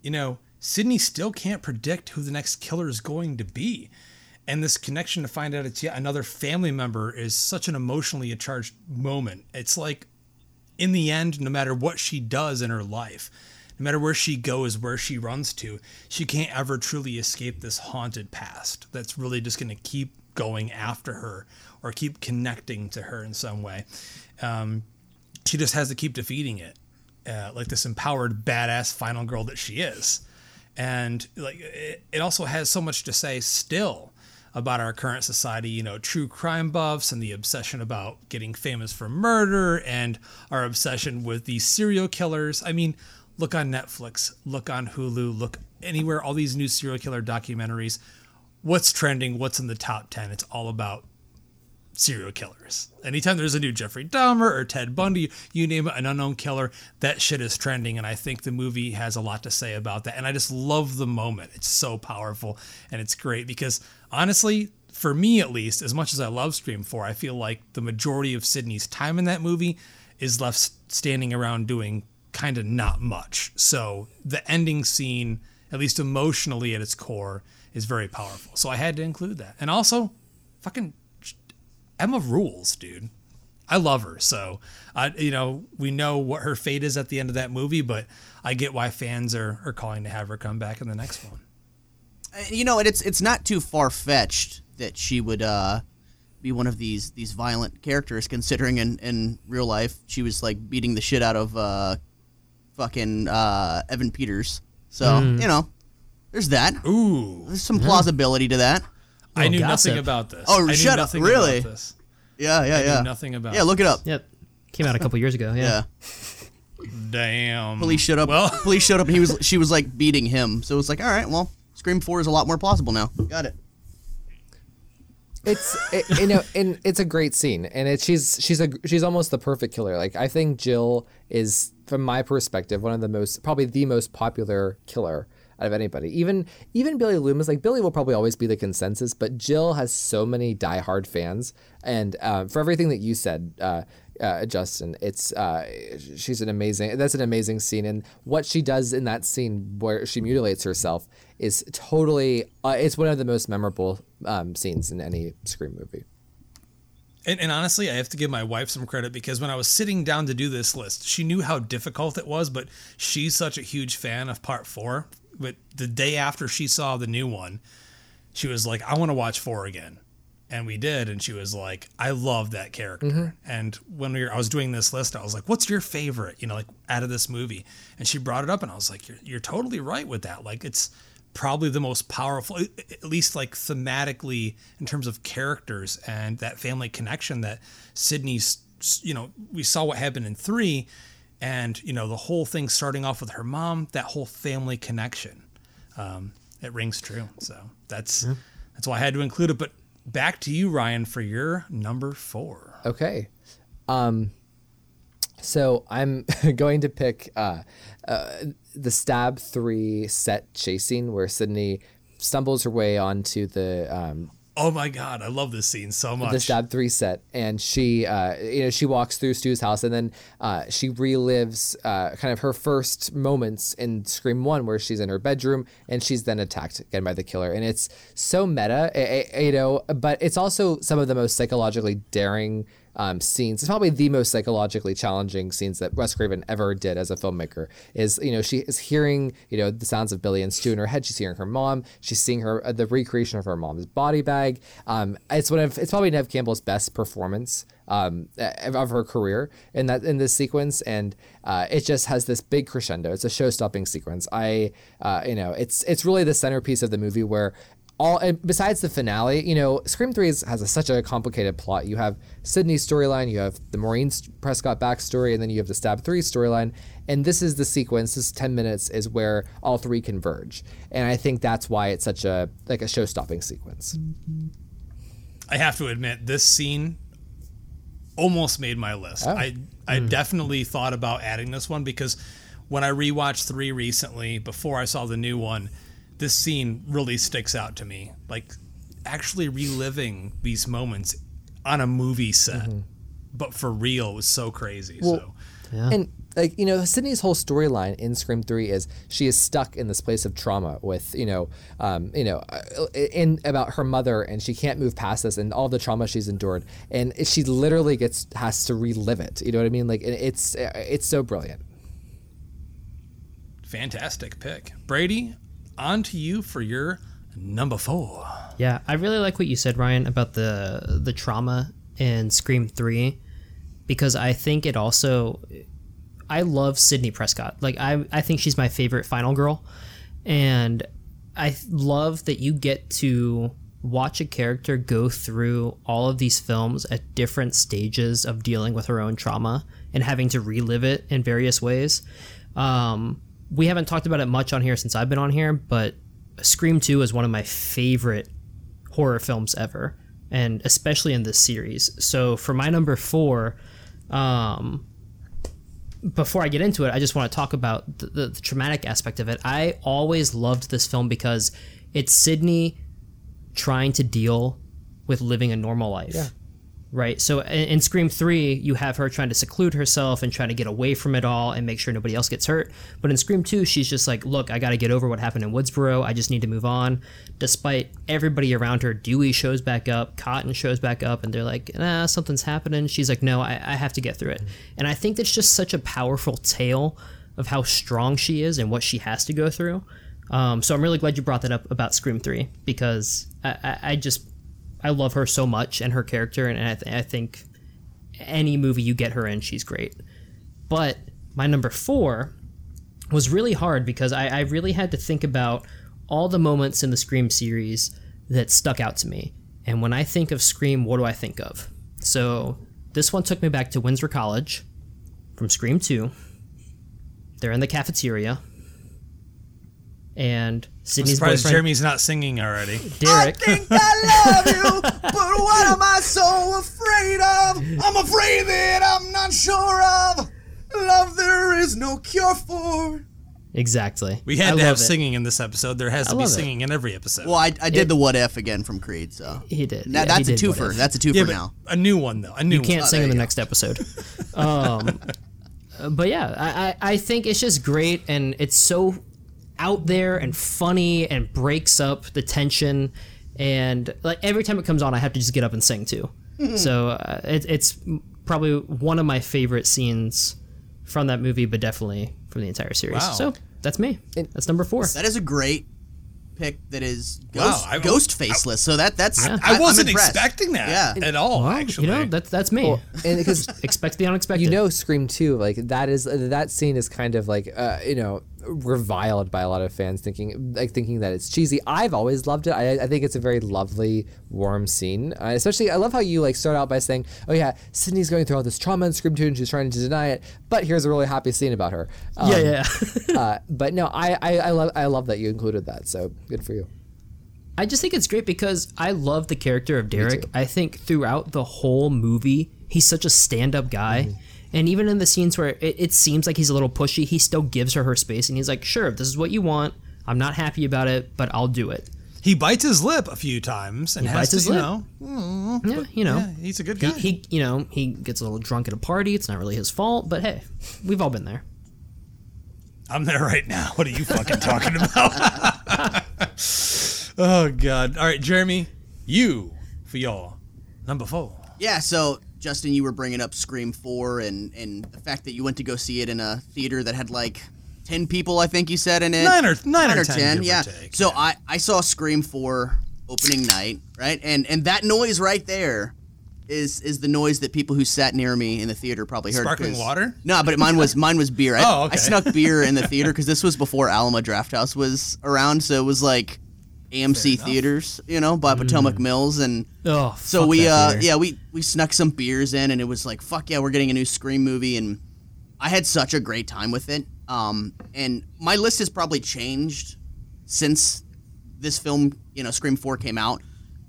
you know, Sidney still can't predict who the next killer is going to be. And this connection to find out it's yet another family member is such an emotionally charged moment. It's like, in the end, no matter what she does in her life, no matter where she goes, where she runs to, she can't ever truly escape this haunted past that's really just going to keep going after her or keep connecting to her in some way. Um, she just has to keep defeating it, uh, like this empowered, badass final girl that she is. And like it, it also has so much to say still about our current society, you know, true crime buffs and the obsession about getting famous for murder and our obsession with these serial killers. I mean, look on Netflix, look on Hulu, look anywhere, all these new serial killer documentaries. What's trending? What's in the top 10? It's all about serial killers. Anytime there's a new Jeffrey Dahmer or Ted Bundy, you name it, an unknown killer, that shit is trending. And I think the movie has a lot to say about that. And I just love the moment. It's so powerful and it's great because honestly, for me at least, as much as I love Scream 4, I feel like the majority of Sidney's time in that movie is left standing around doing kind of not much. So the ending scene, at least emotionally at its core, is very powerful. So I had to include that. And also, fucking Emma rules, dude. I love her. So, I you know, we know what her fate is at the end of that movie, but I get why fans are, are calling to have her come back in the next one.
Uh, you know, it's it's not too far fetched that she would uh, be one of these these violent characters, considering in, in real life she was like beating the shit out of uh, fucking uh, Evan Peters. So you know, there's that.
Ooh,
There's some plausibility to that.
I knew
gossip.
nothing about this.
Oh,
I knew
shut up, really?
About this.
Yeah, yeah,
I knew
yeah.
nothing about
yeah, look it up.
Yep. Came out a couple years ago. Yeah.
Yeah.
Damn.
Police showed up.
Well,
police showed up, and he was she was like beating him. So it's like, all right, well, Scream Four is a lot more plausible now. Got it.
it's it, you know and it's a great scene and it she's she's a she's almost the perfect killer like i think jill is from my perspective one of the most probably the most popular killer out of anybody even even billy loomis like billy will probably always be the consensus but jill has so many diehard fans and um, for everything that you said uh, uh, Justin. It's uh, she's an amazing. That's an amazing scene, and what she does in that scene where she mutilates herself is totally. Uh, it's one of the most memorable um, scenes in any Scream movie.
And, and honestly, I have to give my wife some credit because when I was sitting down to do this list, she knew how difficult it was, but she's such a huge fan of part four. But the day after she saw the new one, she was like, I want to watch four again. And we did, and she was like, I love that character. Mm-hmm. And when we were, I was doing this list, I was like, What's your favorite, you know, like out of this movie? And she brought it up, and I was like, You're, you're totally right with that. Like, it's probably the most powerful, at least like thematically in terms of characters and that family connection that Sidney's, you know, we saw what happened in three, and you know the whole thing starting off with her mom, that whole family connection, um, it rings true. So that's that's why I had to include it. But back to you, Ryan, for your number four.
Okay. Um, so I'm going to pick uh, uh, the Stab 3 set chasing where Sidney stumbles her way onto the um,
Oh my god, I love this scene so much.
the Stab Three set, and she, uh, you know, she walks through Stu's house, and then uh, she relives uh, kind of her first moments in Scream One, where she's in her bedroom and she's then attacked again by the killer, and it's so meta, eh, eh, you know, but it's also some of the most psychologically daring. Um, scenes. It's probably the most psychologically challenging scenes that Wes Craven ever did as a filmmaker. Is you know she is hearing you know the sounds of Billy and Stu in her head. She's hearing her mom. She's seeing her uh, the recreation of her mom's body bag. Um, it's one of it's probably Neve Campbell's best performance um, of her career in that in this sequence, and uh, it just has this big crescendo. It's a show-stopping sequence. I uh, you know it's it's really the centerpiece of the movie where all and besides the finale, you know, Scream Three is, has a, such a complicated plot. You have Sidney's storyline, you have the Maureen Prescott backstory, and then you have the Stab Three storyline. And this is the sequence. This ten minutes is where all three converge, and I think that's why it's such a like a show-stopping sequence.
I have to admit, this scene almost made my list.
Oh.
I I hmm. definitely thought about adding this one because when I rewatched three recently, before I saw the new one, this scene really sticks out to me. Like actually reliving these moments on a movie set, but for real was so crazy. so
And like you know, Sidney's whole storyline in Scream Three is she is stuck in this place of trauma with you know, um, you know, uh, in about her mother, and she can't move past this and all the trauma she's endured, and she literally gets has to relive it. You know what I mean? Like it's it's so brilliant.
fantastic pick, Brady. On to you for your number four.
Yeah, I really like what you said, Ryan, about the the trauma in Scream Three, because I think it also. I love Sidney Prescott. Like I, I think she's my favorite Final Girl, and I love that you get to watch a character go through all of these films at different stages of dealing with her own trauma and having to relive it in various ways. Um, we haven't talked about it much on here since I've been on here, but Scream 2 is one of my favorite horror films ever, and especially in this series. So for my number four, um, before I get into it, I just want to talk about the, the, the traumatic aspect of it. I always loved this film because it's Sidney trying to deal with living a normal life. Right. So in, Scream 3, you have her trying to seclude herself and trying to get away from it all and make sure nobody else gets hurt. But in Scream 2, she's just like, look, I got to get over what happened in Woodsboro. I just need to move on. Despite everybody around her, Dewey shows back up, Cotton shows back up, and they're like, nah, something's happening. She's like, no, I, I have to get through it. And I think that's just such a powerful tale of how strong she is and what she has to go through. Um, so I'm really glad you brought that up about Scream 3 because I, I, I just I love her so much and her character, and I, th- I think any movie you get her in, she's great. But my number four was really hard because I, I really had to think about all the moments in the Scream series that stuck out to me. And when I think of Scream, what do I think of? So this one took me back to Windsor College from Scream 2. they're in the cafeteria, and
I'm surprised
boyfriend
Jeremy's not singing already.
Derek.
I think I love you, but what am I so afraid of? I'm afraid that I'm not sure of. Love there is no cure for.
exactly.
We had
I
to have
it.
singing in this episode. There has to be
love it.
singing in every episode.
Well, I, I did the what if again from Creed, so
He did.
Now,
yeah,
that's
he
a
did what
twofer. That's a twofer
yeah,
now.
a new one though. A new
You can't
one.
sing in the
go.
next episode. um, but yeah, I, I I think it's just great, and it's so out there and funny, and breaks up the tension. And like every time it comes on, I have to just get up and sing too. so uh, it, it's probably one of my favorite scenes from that movie, but definitely from the entire series.
Wow.
So that's me. That's number four.
That is a great pick. That is
Wow,
ghost,
I-
ghost faceless. So that that's
Yeah.
I
I'm
wasn't expecting that
Yeah.
at all.
Well,
actually,
you know that's that's me.
and because
Expect the unexpected.
you know Scream 2 like that is that scene is kind of like uh, you know reviled by a lot of fans thinking like thinking that it's cheesy I've always loved it I, I think it's a very lovely warm scene uh, especially I love how you like start out by saying oh yeah Sidney's going through all this trauma in Scream 2 and she's trying to deny it but here's a really happy scene about her um,
yeah, yeah. yeah.
uh, but no I, I, I love I love that you included that so good for you
I just think it's great because I love the character of Derek. I think throughout the whole movie, he's such a stand-up guy.
Mm-hmm.
And even in the scenes where it, it seems like he's a little pushy, he still gives her her space, and he's like, "Sure, if this is what you want. I'm not happy about it, but I'll do it."
he bites his lip a few times and has
bites
to,
his
you
lip.
know, mm,
Yeah, you know,
yeah, he's a good guy.
he, he, you know, he gets a little drunk at a party. It's not really his fault, but hey, we've all been there.
I'm there right now. What are you fucking talking about? oh god. All right, Jeremy, you for y'all number four.
Yeah, so Justin, you were bringing up Scream 4 and, and the fact that you went to go see it in a theater that had like 10 people, I think you said in it.
Nine or- nine or 10, give or
yeah.
take,
So I, I saw Scream 4 opening night, right? And and that noise right there is is the noise that people who sat near me in the theater probably heard.
Sparkling water?
No, but mine was mine was beer. I,
Oh, okay.
I snuck beer in the theater because this was before Alamo Drafthouse was around, so it was like AMC theaters, you know, by Potomac Mills and
Oh,
so we uh yeah we we snuck some beers in and it was like fuck yeah we're getting a new scream movie and i had such a great time with it. Um and my list has probably changed since this film you know scream 4 came out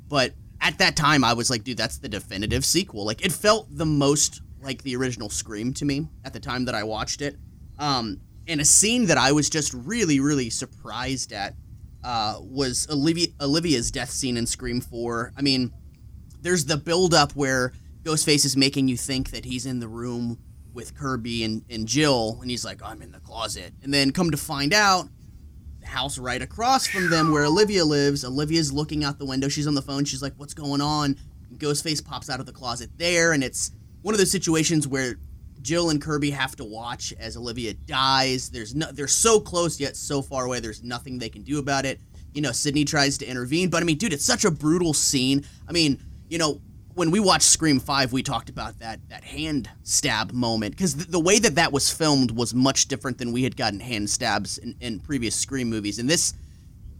but at that time i was like dude that's the definitive sequel. Like it felt the most like the original scream to me at the time that i watched it. Um and a scene that i was just really really surprised at uh, was Olivia Olivia's death scene in Scream 4. I mean, there's the build up where Ghostface is making you think that he's in the room with Kirby and, and Jill, and he's like, I'm in the closet. And then come to find out, the house right across from them where Olivia lives, Olivia's looking out the window. She's on the phone. She's like, What's going on? And Ghostface pops out of the closet there, and it's one of those situations where Jill and Kirby have to watch as Olivia dies. There's no, they're so close yet so far away. There's nothing they can do about it. You know, Sidney tries to intervene, but I mean, dude, it's such a brutal scene. I mean, you know, when we watched Scream Five, we talked about that that hand stab moment because the, the way that that was filmed was much different than we had gotten hand stabs in, in previous Scream movies. And this,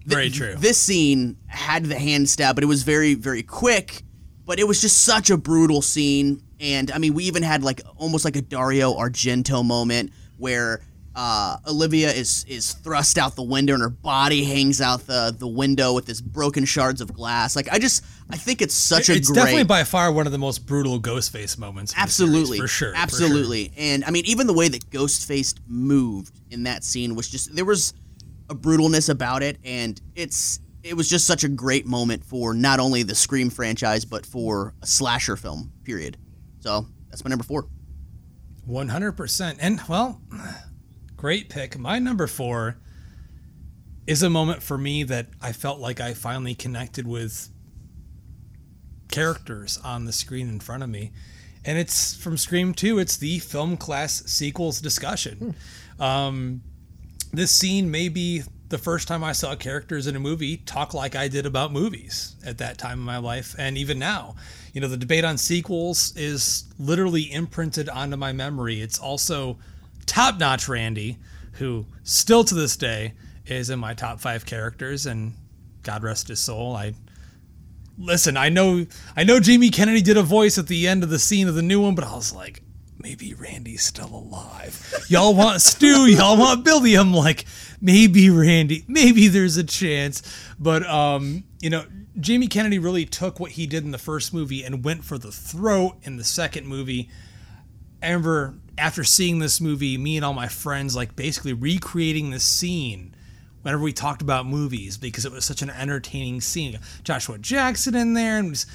Very true.
This scene had the hand stab, but it was very very quick. But it was just such a brutal scene, and I mean, we even had like almost like a Dario Argento moment where uh, Olivia is is thrust out the window and her body hangs out the the window with this broken shards of glass. Like I just I think it's such a great
it's
great
definitely by far one of the most brutal Ghostface moments. the series,
Absolutely,
for sure, for sure.
absolutely. And I mean, even the way that Ghostface moved in that scene was just there was a brutalness about it, and it's it was just such a great moment for not only the Scream franchise but for a slasher film. Period. So that's my number four.
One hundred percent. And well, great pick. My number four is a moment for me that I felt like I finally connected with characters on the screen in front of me. And it's from Scream 2. It's the film class sequels discussion. Um, this scene may be the first time I saw characters in a movie talk like I did about movies at that time in my life, and even now. You know, the debate on sequels is literally imprinted onto my memory. It's also top notch Randy, who still to this day is in my top five characters, and God rest his soul. I listen. I know, I know. Jamie Kennedy did a voice at the end of the scene of the new one, but I was like, maybe Randy's still alive. Y'all want Stu, y'all want Billy. I'm like, maybe Randy, maybe there's a chance. But um, you know, Jamie Kennedy really took what he did in the first movie and went for the throat in the second movie. I remember after seeing this movie, me and all my friends like basically recreating the scene whenever we talked about movies because it was such an entertaining scene. Joshua Jackson in there, and was,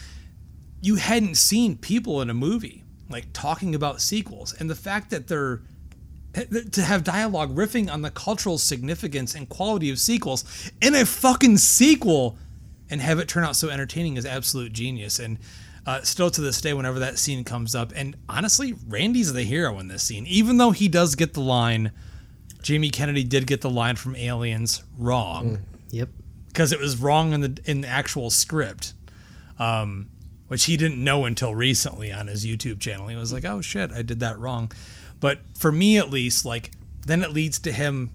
you hadn't seen people in a movie like talking about sequels, and the fact that they're to have dialogue riffing on the cultural significance and quality of sequels in a fucking sequel and have it turn out so entertaining is absolute genius. And uh, still to this day whenever that scene comes up and honestly randy's the hero in this scene. Even though he does get the line jamie kennedy did get the line from aliens wrong.
Yep.
because it was wrong in the in the actual script, um, which he didn't know until recently on his YouTube channel. He was like, "Oh shit, I did that wrong." But for me, at least, like then it leads to him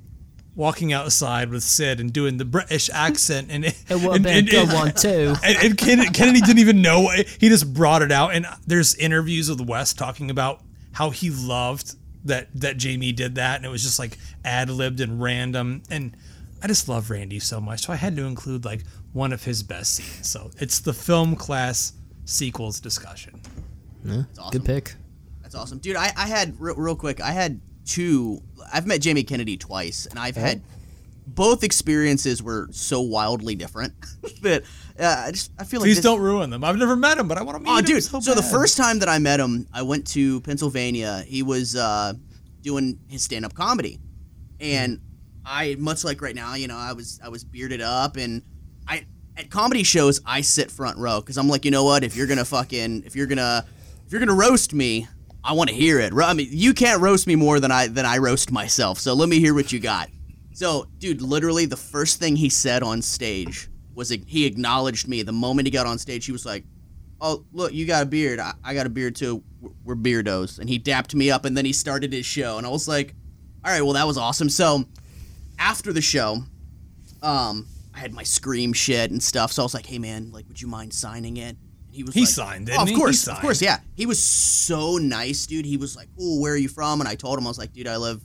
walking outside with Sid and doing the British accent, and
It would have been a good one too.
and, and Kennedy, Kennedy didn't even know. He just brought it out. And there's interviews with Wes talking about how he loved that that Jamie did that, and it was just like ad libbed and random. And I just love Randy so much, so I had to include like one of his best scenes. So it's the film class sequels discussion.
Good pick.
That's awesome, dude. I, I had real, real quick. I had two. I've met Jamie Kennedy twice, and I've had both experiences were so wildly different that uh, I just I feel like
Please don't ruin them. I've never met him, but I want to meet
Oh,
him.
dude!
So,
So, the first time that I met him, I went to Pennsylvania. He was uh, doing his stand-up comedy, and I, much like right now, you know, I was I was bearded up, and at comedy shows I sit front row because I'm like, you know what? If you're gonna fucking if you're gonna if you're gonna roast me, I want to hear it. I mean, you can't roast me more than I than I roast myself. So let me hear what you got. So, dude, literally the first thing he said on stage was he acknowledged me. The moment he got on stage, he was like, "Oh, look, you got a beard. I, I got a beard too. We're- We're beardos." And he dapped me up, and then he started his show, and I was like, "All right, well, that was awesome." So, after the show, um, I had my scream shit and stuff. So I was like, "Hey, man, like, would you mind signing it?" And he was
He
like,
signed,
"Oh,
didn't
of course, of course, yeah." He was so nice, dude. He was like, "Oh, where are you from?" And I told him I was like, "Dude, I live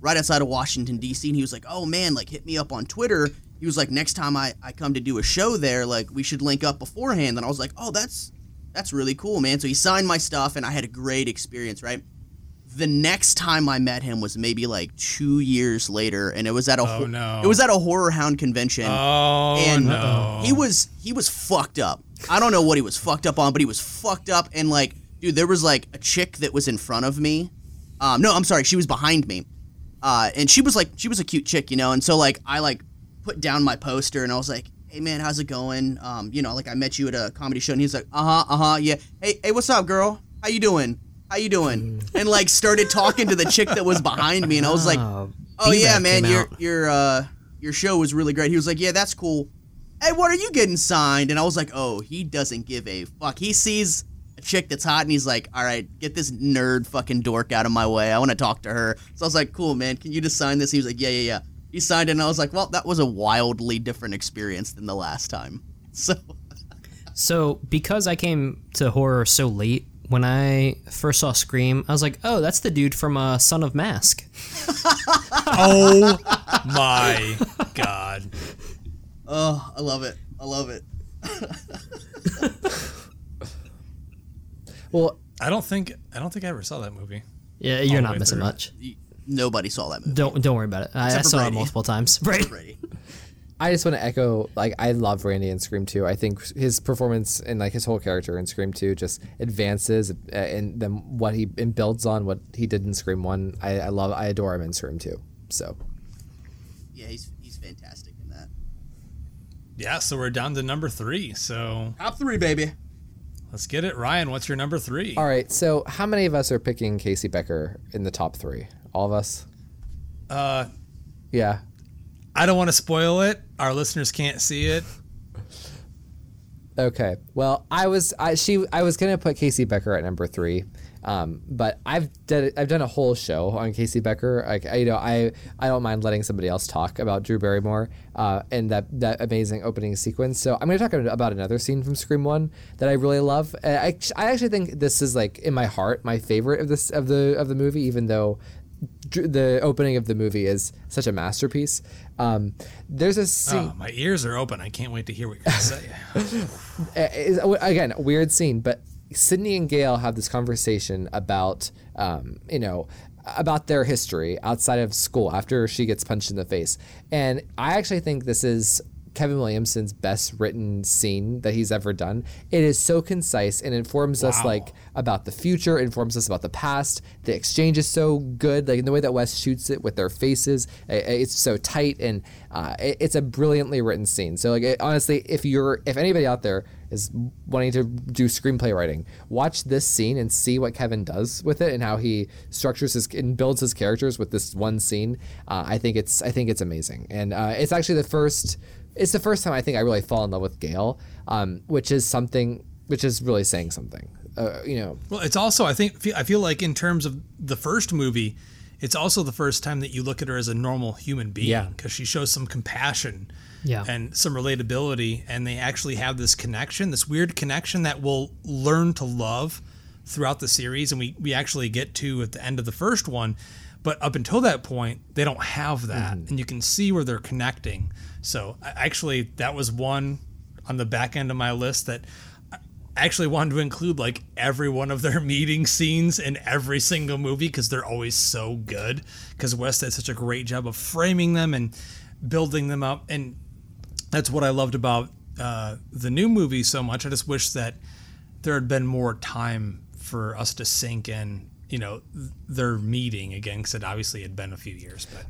right outside of Washington D.C." And he was like, "Oh man, like hit me up on Twitter." He was like, "Next time I I come to do a show there, like we should link up beforehand." And I was like, "Oh, that's that's really cool, man." So he signed my stuff, and I had a great experience, right? The next time I met him was maybe like two years later, and it was at a
Oh,
ho-
no.
it was at a horror hound convention
Oh
and
no!
he was he was fucked up. I don't know what he was fucked up on, but he was fucked up and like, dude, there was like a chick that was in front of me. Um, no, I'm sorry, she was behind me, uh, and she was like, she was a cute chick, you know, and so like I like put down my poster and I was like, hey man, how's it going? Um, you know, like I met you at a comedy show, and he's like, uh huh, uh huh, yeah. Hey, hey, what's up, girl? How you doing? How you doing? And like started talking to the chick that was behind me, and I was like,
Oh,
Oh yeah, man, your
out.
your uh your show was really great. He was like, Yeah, that's cool. Hey, what are you getting signed? And I was like, Oh, he doesn't give a fuck. He sees a chick that's hot and he's like, All right, get this nerd fucking dork out of my way. I want to talk to her. So I was like, Cool, man, can you just sign this? He was like, Yeah, yeah, yeah. He signed it and I was like, Well, that was a wildly different experience than the last time. So
So because I came to horror so late, when I first saw Scream, I was like, "Oh, that's the dude from uh, Son of Mask."
oh my god!
Oh, I love it. I love it.
Well,
I don't think I don't think I ever saw that movie.
Yeah, you're not missing
through.
much.
Nobody saw that movie.
Don't don't worry about it. I, I
Except for
saw it multiple times. Right.
Brady.
I just want to echo like I love Randy in Scream 2. I think his performance and like his whole character in Scream 2 just advances uh, and then what he and builds on what he did in Scream 1. I, I love I adore him in Scream 2. So
Yeah, he's he's fantastic in that.
Yeah, so we're down to number three. So
Top three, baby.
let's get it, Ryan. What's your number three?
all right, so how many of us are picking Casey Becker in the top 3? All of us?
Uh,
Yeah.
I don't want to spoil it. Our listeners can't see it.
Okay. Well, I was I she I was gonna put Casey Becker at number three, um, but I've done I've done a whole show on Casey Becker. Like I, you know I I don't mind letting somebody else talk about Drew Barrymore uh, and that that amazing opening sequence. So I'm gonna talk about another scene from Scream One that I really love. I I actually think this is like in my heart my favorite of this of the of the movie, even though the opening of the movie is such a masterpiece. Um, there's a scene.
Oh, my ears are open. I can't wait to hear what you're going to say.
is- again, a weird scene, but Sidney and Gale have this conversation about, um, you know, about their history outside of school after she gets punched in the face. And I actually think this is Kevin Williamson's best written scene that he's ever done. It is so concise and informs us like about the future, informs us about the past. The exchange is so good, like in the way that Wes shoots it with their faces. i- i- It's so tight and uh, it- it's a brilliantly written scene. So like it, honestly, if you're if anybody out there is wanting to do screenplay writing, watch this scene and see what Kevin does with it and how he structures his and builds his characters with this one scene. Uh, I think it's I think it's amazing, and uh, it's actually the first. It's the first time I think I really fall in love with Gale, um, which is something which is really saying something. Uh, you know,
Well, it's also I think I feel like in terms of the first movie, it's also the first time that you look at her as a normal human being
Yeah.
because she shows some compassion
Yeah.
and some relatability and they actually have this connection, this weird connection that we'll learn to love throughout the series and we we actually get to at the end of the first one. But up until that point, they don't have that, and you can see where they're connecting. So actually, that was one on the back end of my list that I actually wanted to include like every one of their meeting scenes in every single movie because they're always so good. Because Wes did such a great job of framing them and building them up, and that's what I loved about uh, the new movie so much. I just wish that there had been more time for us to sink in, you know, th- their meeting again, because it obviously had been a few years, but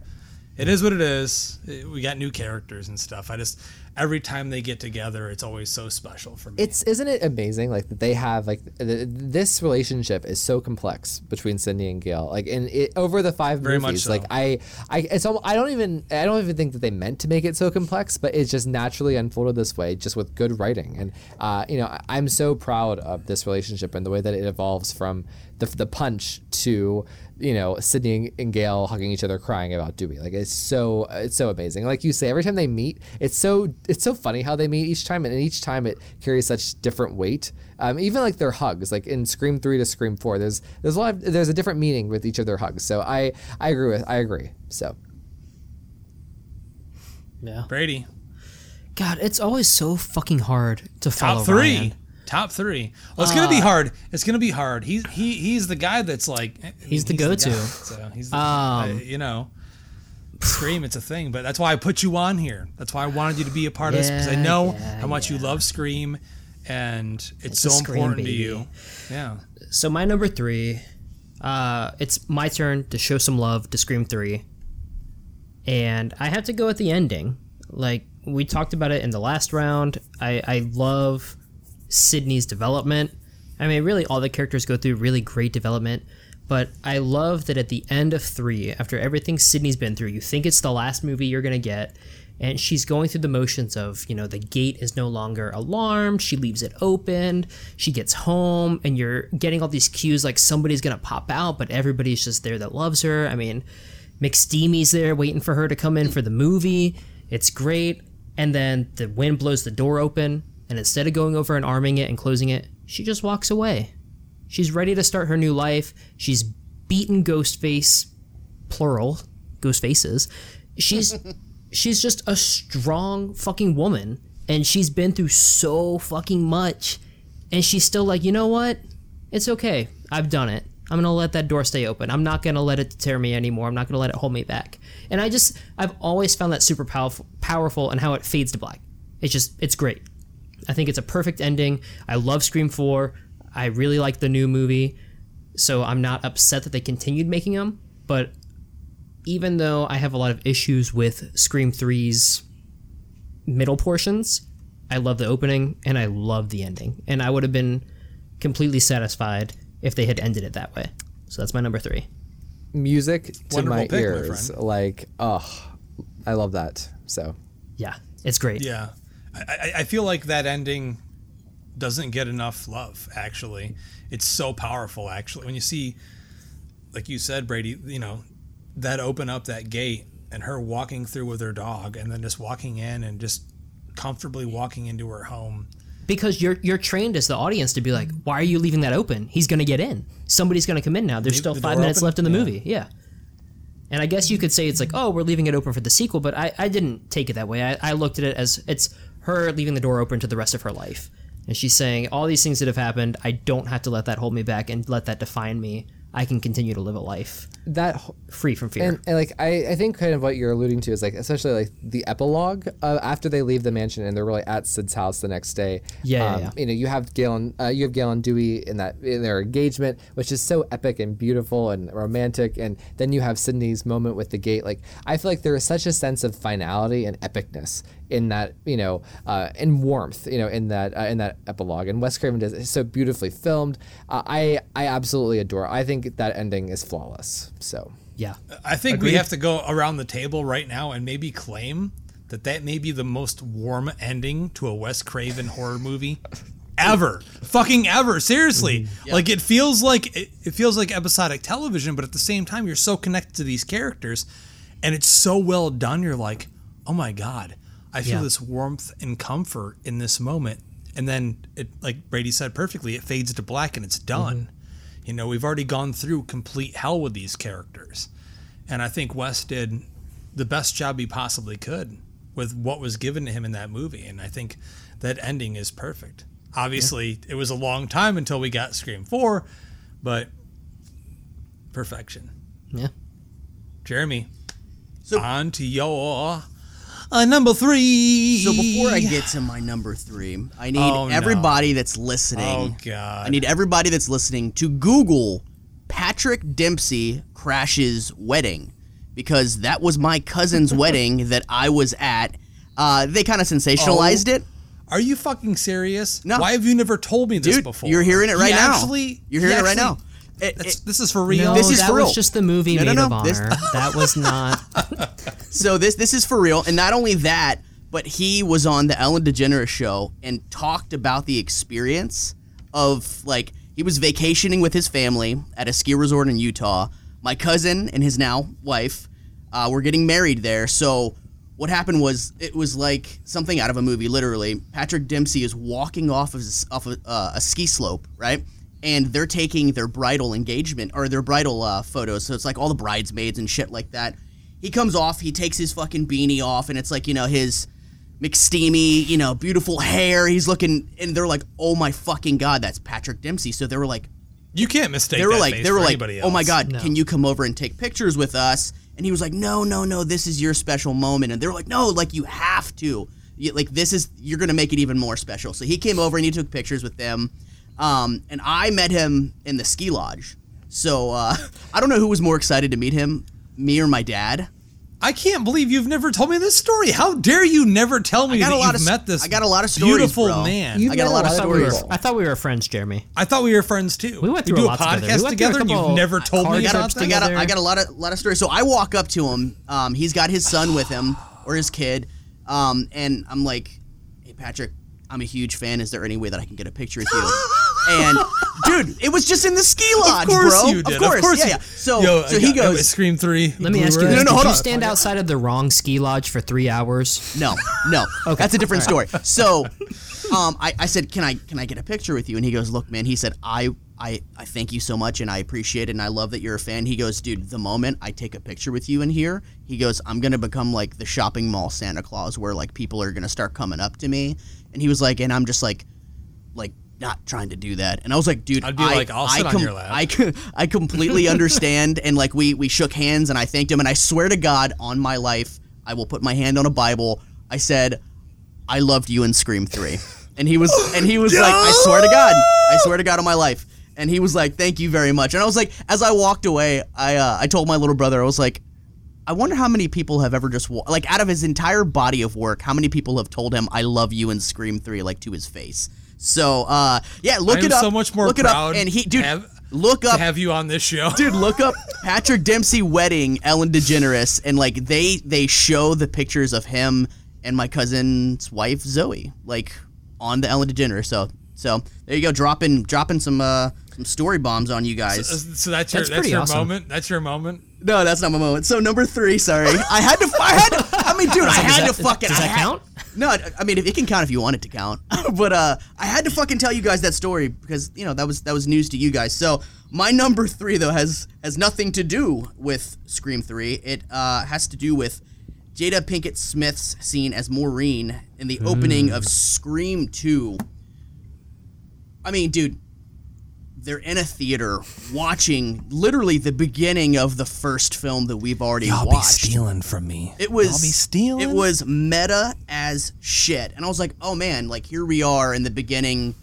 it is what it is. We got new characters and stuff. I just every time they get together, it's always so special for me.
it's isn't it amazing like that they have like th- this relationship is so complex between Sidney and Gale like in it, over the five
Very much
movies
so.
like I I it's al- I don't even I don't even think that they meant to make it so complex but it just naturally unfolded this way just with good writing and uh, you know I'm so proud of this relationship and the way that it evolves from the the punch to you know Sidney and Gale hugging each other crying about Dewey. Like it's so it's so amazing. Like you say every time they meet it's so it's so funny how they meet each time and each time it carries such different weight. Um, even like their hugs like in Scream 3 to Scream 4 there's there's a lot of, there's a different meaning with each of their hugs. So I I agree with I agree. So.
Yeah.
Brady,
God, it's always so fucking hard to follow
top three.
Ryan.
Top three. Well, it's gonna be hard. It's gonna be hard. He's he he's the guy that's like I
He's the go-to.
so he's the,
Um,
uh, you know. Scream, it's a thing, but that's why I put you on here. That's why I wanted you to be a part of this because I
Yeah,
know
yeah,
how much you love Scream, and it's,
It's a
so
Scream
important to
baby.
you. Yeah,
So my number three, uh, it's my turn to show some love to Scream Three, and I have to go with the ending. Like we talked about it in the last round. I I love Sidney's development. I mean, really, all the characters go through really great development. But I love that at the end of three, after everything Sidney's been through, you think it's the last movie you're gonna get, and she's going through the motions of, you know, the gate is no longer alarmed. She leaves it open. She gets home, and you're getting all these cues like somebody's gonna pop out, but everybody's just there that loves her. I mean, McSteamy's there waiting for her to come in for the movie. It's great. And then the wind blows the door open, and instead of going over and arming it and closing it, she just walks away. She's ready to start her new life. She's beaten Ghostface, plural, ghost faces. She's she's just a strong fucking woman, and she's been through so fucking much, and she's still like, you know what? It's okay. I've done it. I'm gonna let that door stay open. I'm not gonna let it deter me anymore. I'm not gonna let it hold me back. And I just, I've always found that super powerful, powerful, and how it fades to black. It's just, it's great. I think it's a perfect ending. I love Scream 4. I really like the new movie. So I'm not upset that they continued making them. But even though I have a lot of issues with Scream 3's middle portions, I love the opening and I love the ending. And I would have been completely satisfied if they had ended it that way. So that's my number three.
music to
Wonderful
my
pick,
ears
friend.
like oh I love that so
Yeah, it's great.
yeah. I, I, feel like that ending doesn't get enough love. Actually, it's so powerful. Actually, when you see, like you said, Brady, you know, that open up that gate and her walking through with her dog, and then just walking in and just comfortably walking into her home.
because you're you're trained as the audience to be like, why are you leaving that open? He's gonna get in. Somebody's gonna come in now. There's still
the
five minutes
open?
left in the
Yeah.
movie. Yeah. And I guess you could say it's like, oh, we're leaving it open for the sequel, but I, I didn't take it that way. I, I looked at it as it's her leaving the door open to the rest of her life. And she's saying, all these things that have happened, I don't have to let that hold me back and let that define me. I can continue to live a life
That
free from fear.
And, and like I, I think kind of what you're alluding to is like especially like the epilogue uh, after they leave the mansion and they're really at Sid's house the next day.
Yeah, yeah,
um,
yeah.
You know, you have Gale and uh, you have Gale and Dewey in that in their engagement, which is so epic and beautiful and romantic, and then you have Sidney's moment with the gate. Like I feel like there is such a sense of finality and epicness in that you know uh, and warmth you know in that uh, in that epilogue and Wes Craven does it's so beautifully filmed uh, I I absolutely adore it. I think that ending is flawless so
yeah.
I think we have to go around the table right now and maybe claim that that may be the most warm ending to a Wes Craven horror movie ever. Fucking ever. Seriously. Like it feels like it, it feels like episodic television, but at the same time you're so connected to these characters and it's so well done. You're like, "Oh my god. I feel
Yeah.
this warmth and comfort in this moment." And then it like Brady said perfectly, it fades to black and it's done. Mm-hmm. You know, we've already gone through complete hell with these characters. And I think Wes did the best job he possibly could with what was given to him in that movie. And I think that ending is perfect. Obviously, it was a long time until we got Scream 4, but perfection.
Yeah.
Jeremy,
So-
on to your uh, number three.
So before I get to my number three, I need
Oh, no.
everybody that's listening.
Oh, God.
I need everybody that's listening to Google Patrick Dempsey crashes wedding because that was my cousin's wedding that I was at. Uh, they kind of sensationalized
Oh.
it.
Are you fucking serious?
No.
Why have you never told me this
Dude,
before?
you're hearing it right
He
now.
Actually,
You're hearing
he
it right now.
Actually-
It- it-
this is for real.
No,
This is
that
for real.
was just the movie
No, no,
Maid
no,
of
this-
Honor. that was not.
So this this is for real, and not only that, but he was on the Ellen DeGeneres show and talked about the experience of like he was vacationing with his family at a ski resort in Utah. My cousin and his now wife uh, were getting married there, so. What happened was it was like something out of a movie. Literally, Patrick Dempsey is walking off of off of, uh, a ski slope, right? And they're taking their bridal engagement or their bridal uh, photos. So it's like all the bridesmaids and shit like that he comes off, he takes his fucking beanie off, and it's like, you know, his McSteamy, you know, beautiful hair. He's looking, and they're like, oh my fucking God, that's Patrick Dempsey. So they were like,
You can't mistake.
they were
that
like,
face
they were
for
like,
anybody
oh my. God,
No.
can you come over and take pictures with us? And he was like, no, no, no, this is your special moment. And they were like, no, like you have to. You, like this is, you're gonna make it even more special. So he came over and he took pictures with them. Um, and I met him in the ski lodge. So uh, I don't know who was more excited to meet him, me or my dad.
I can't believe you've never told me this story. How dare you never tell me
I got
that
a lot
you've
of
met this?
I got a lot of stories,
beautiful
bro.
man.
You've
I got a lot of
I thought, we were,
stories.
I thought we were friends, Jeremy.
I thought we were friends too.
We went through
do
a lot together. We
podcast
went through a
together, and you've never told me about this.
I got, a, got a lot of lot of stories. So I walk up to him. Um, he's got his son with him or his kid, um, and I'm like, "Hey, Patrick, I'm a huge fan. Is there any way that I can get a picture with you?" and dude, it was just in the ski lodge, bro.
Of course
bro.
you did.
Of course, yeah,
you-
yeah. So,
Yo,
so he
got- I
goes,
Scream Three.
Let me ask you
Blu-ray.
this:
No, no,
Did
hold
you
on.
stand outside of the wrong ski lodge for three hours?
No, no, okay, that's a different story. So, um, I, I said, can I can I get a picture with you? And he goes, look, man. He said, I, I I thank you so much, and I appreciate it, and I love that you're a fan. He goes, dude, the moment I take a picture with you in here, he goes, I'm gonna become like the shopping mall Santa Claus, where like people are gonna start coming up to me, and he was like, and I'm just like, like. Not trying to do that, and I was like, "Dude,
I'd be
I,
like, I'll
I
sit on your lap."
I, I completely understand." and like, we we shook hands, and I thanked him, and I swear to God, on my life, I will put my hand on a Bible. I said, I loved you in Scream 3. And he was and he was like, I swear to God. I swear to God on my life. And he was like, Thank you very much. And I was like, as I walked away, I uh, I told my little brother, I was like, I wonder how many people have ever just like out of his entire body of work, how many people have told him I love you in Scream 3 like to his face. So uh yeah, look
I
it up.
so much more
look it up and he dude
have-
look
to
up
have you on this show.
dude look up patrick dempsey wedding ellen degeneres and like they they show the pictures of him and my cousin's wife zoe like on the ellen degeneres so So there you go, dropping dropping some uh, some story bombs on you guys.
So that's your
That's
that's, your
awesome.
moment. That's your moment.
No, that's not my moment. So number three, sorry, I had to. I had to. I mean, dude, I had
that-
to fucking.
does
I
that
had-
count?
No, I- I mean, it can count if you want it to count. but uh, I had to fucking tell you guys that story because you know that was that was news to you guys. So my number three though has has nothing to do with Scream Three. It uh, has to do with Jada Pinkett Smith's scene as Maureen in the opening of Scream Two. I mean, dude, they're in a theater watching literally the beginning of the first film that we've already watched.
I'll be stealing from me.
It was
Y'all be stealing.
It was meta as shit, and I was like, "Oh man, like here we are in the beginning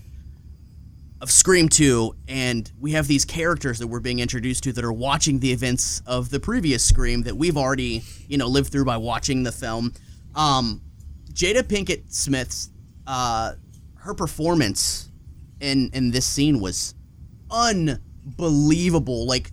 of Scream 2 and we have these characters that we're being introduced to that are watching the events of the previous Scream that we've already, you know, lived through by watching the film." Um Jada Pinkett Smith's uh her performance in in this scene was unbelievable. Like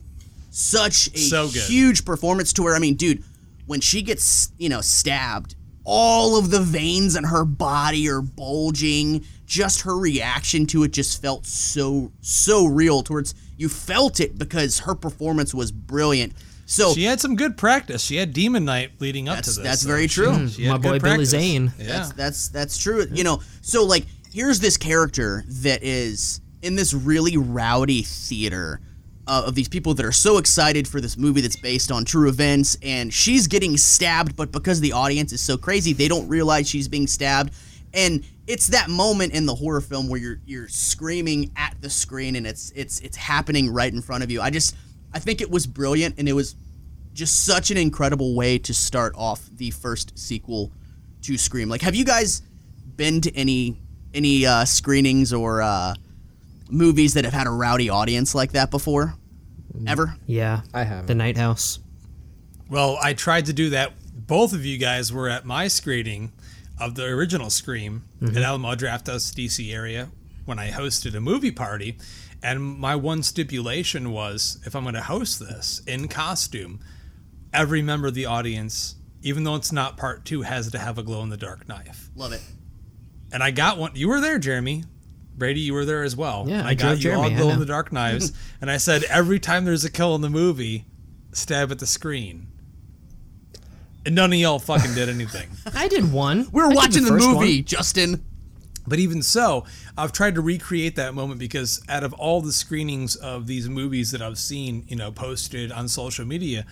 such a
So good.
huge performance to her. I mean, dude, when she gets, you know, stabbed, all of the veins in her body are bulging. Just her reaction to it just felt so so real towards you felt it because her performance was brilliant. So
She had some good practice. She had Demon Knight leading up to this.
that's
so
very true.
she had
My boy Billy. Zane.
Yeah.
That's that's that's true. You know, so like here's this character that is in this really rowdy theater uh, of these people that are so excited for this movie that's based on true events, and she's getting stabbed, but because the audience is so crazy, they don't realize she's being stabbed. And it's that moment in the horror film where you're you're screaming at the screen, and it's it's it's happening right in front of you. I just I think it was brilliant, and it was just such an incredible way to start off the first sequel to Scream. Like, have you guys been to any any uh, screenings or uh, movies that have had a rowdy audience like that before? Ever?
Yeah,
I haven't.
The Night House.
Well, I tried to do that. Both of you guys were at my screening of the original Scream at mm-hmm. Alamo Drafthouse, DC area, when I hosted a movie party. And my one stipulation was if I'm going to host this in costume, every member of the audience, even though it's not part two, has to have a glow in the dark knife.
Love it.
And I got one. You were there, Jeremy. Brady, you were there as well.
Yeah,
And
I
I got you
Jeremy,
all
I
glow in the dark knives. and I said, every time there's a kill in the movie, stab at the screen. And none of y'all fucking did anything.
I did one.
We were
I
watching the,
first
movie,
one.
Justin.
But even so, I've tried to recreate that moment because out of all the screenings of these movies that I've seen, you know, posted on social media,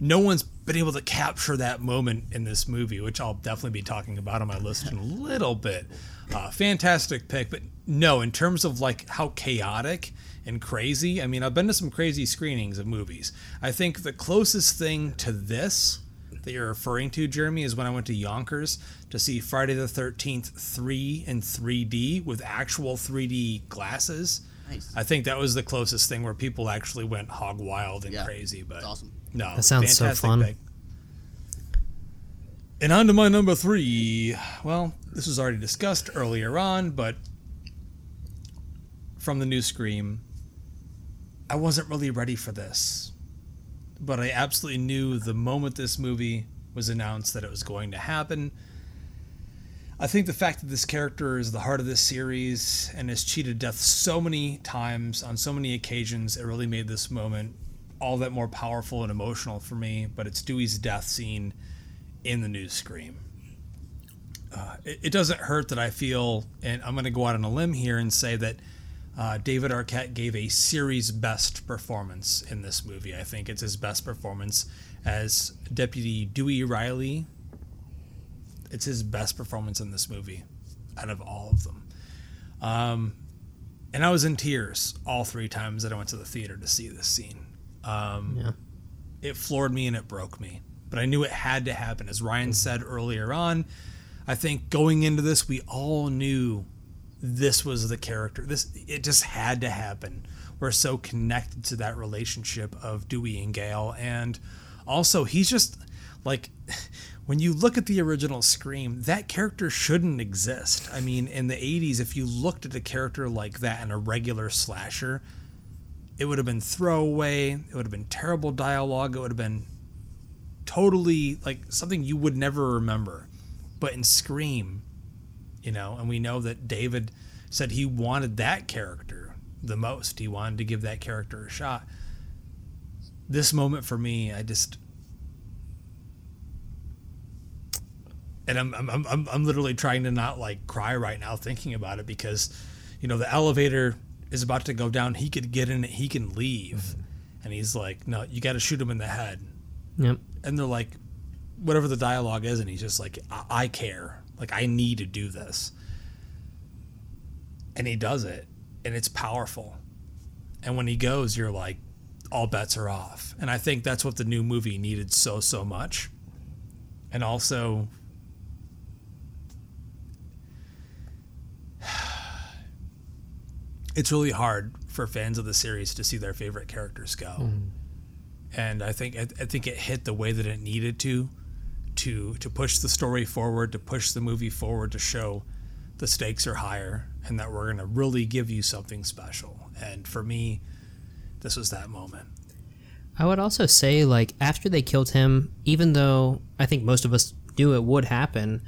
no one's been able to capture that moment in this movie, which I'll definitely be talking about on my list in a little bit. Uh, fantastic pick, but no, in terms of like how chaotic and crazy, I mean, I've been to some crazy screenings of movies. I think the closest thing to this that you're referring to, Jeremy, is when I went to Yonkers to see Friday the 13th 3 in 3D with actual 3D glasses.
Nice.
I think that was the closest thing where people actually went hog wild and
Yeah,
crazy. But
That's awesome.
no,
That sounds so
fantastic
fun.
pick. And on to my number three. Well, this was already discussed earlier on, but from the new Scream, I wasn't really ready for this. But I absolutely knew the moment this movie was announced that it was going to happen. I think the fact that this character is the heart of this series and has cheated death so many times on so many occasions, it really made this moment all that more powerful and emotional for me. But it's Dewey's death scene in the new Scream. Uh, it, it doesn't hurt that I feel, and I'm going to go out on a limb here and say that uh, David Arquette gave a series best performance in this movie. I think it's his best performance as Deputy Dewey Riley it's his best performance in this movie out of all of them. Um, and I was in tears all three times that I went to the theater to see this scene. Um,
Yeah.
It floored me and it broke me, but I knew it had to happen. As Ryan mm-hmm. said earlier on, I think going into this, we all knew this was the character. This it just had to happen. We're so connected to that relationship of Dewey and Gale, and also he's just like when you look at the original Scream, that character shouldn't exist. I mean, in the 80s, if you looked at a character like that in a regular slasher, it would have been throwaway, it would have been terrible dialogue, it would have been totally like something you would never remember. But in Scream, you know, and we know that David said he wanted that character the most. He wanted to give that character a shot. This moment for me, I just and I'm I'm I'm, I'm literally trying to not like cry right now thinking about it because you know the elevator is about to go down. He could get in it. He can leave, mm-hmm. and he's like, "No, you got to shoot him in the head."
Yep.
And they're like, whatever the dialogue is, and he's just like, I, I care. Like I need to do this, and he does it, and it's powerful. And when he goes, you're like, all bets are off. And I think that's what the new movie needed so so much. And also it's really hard for fans of the series to see their favorite characters go. Mm-hmm. And I think I, I think it hit the way that it needed to to to push the story forward, to push the movie forward to show the stakes are higher and that we're going to really give you something special. And for me, this was that moment.
I would also say, like, after they killed him, even though I think most of us knew it would happen,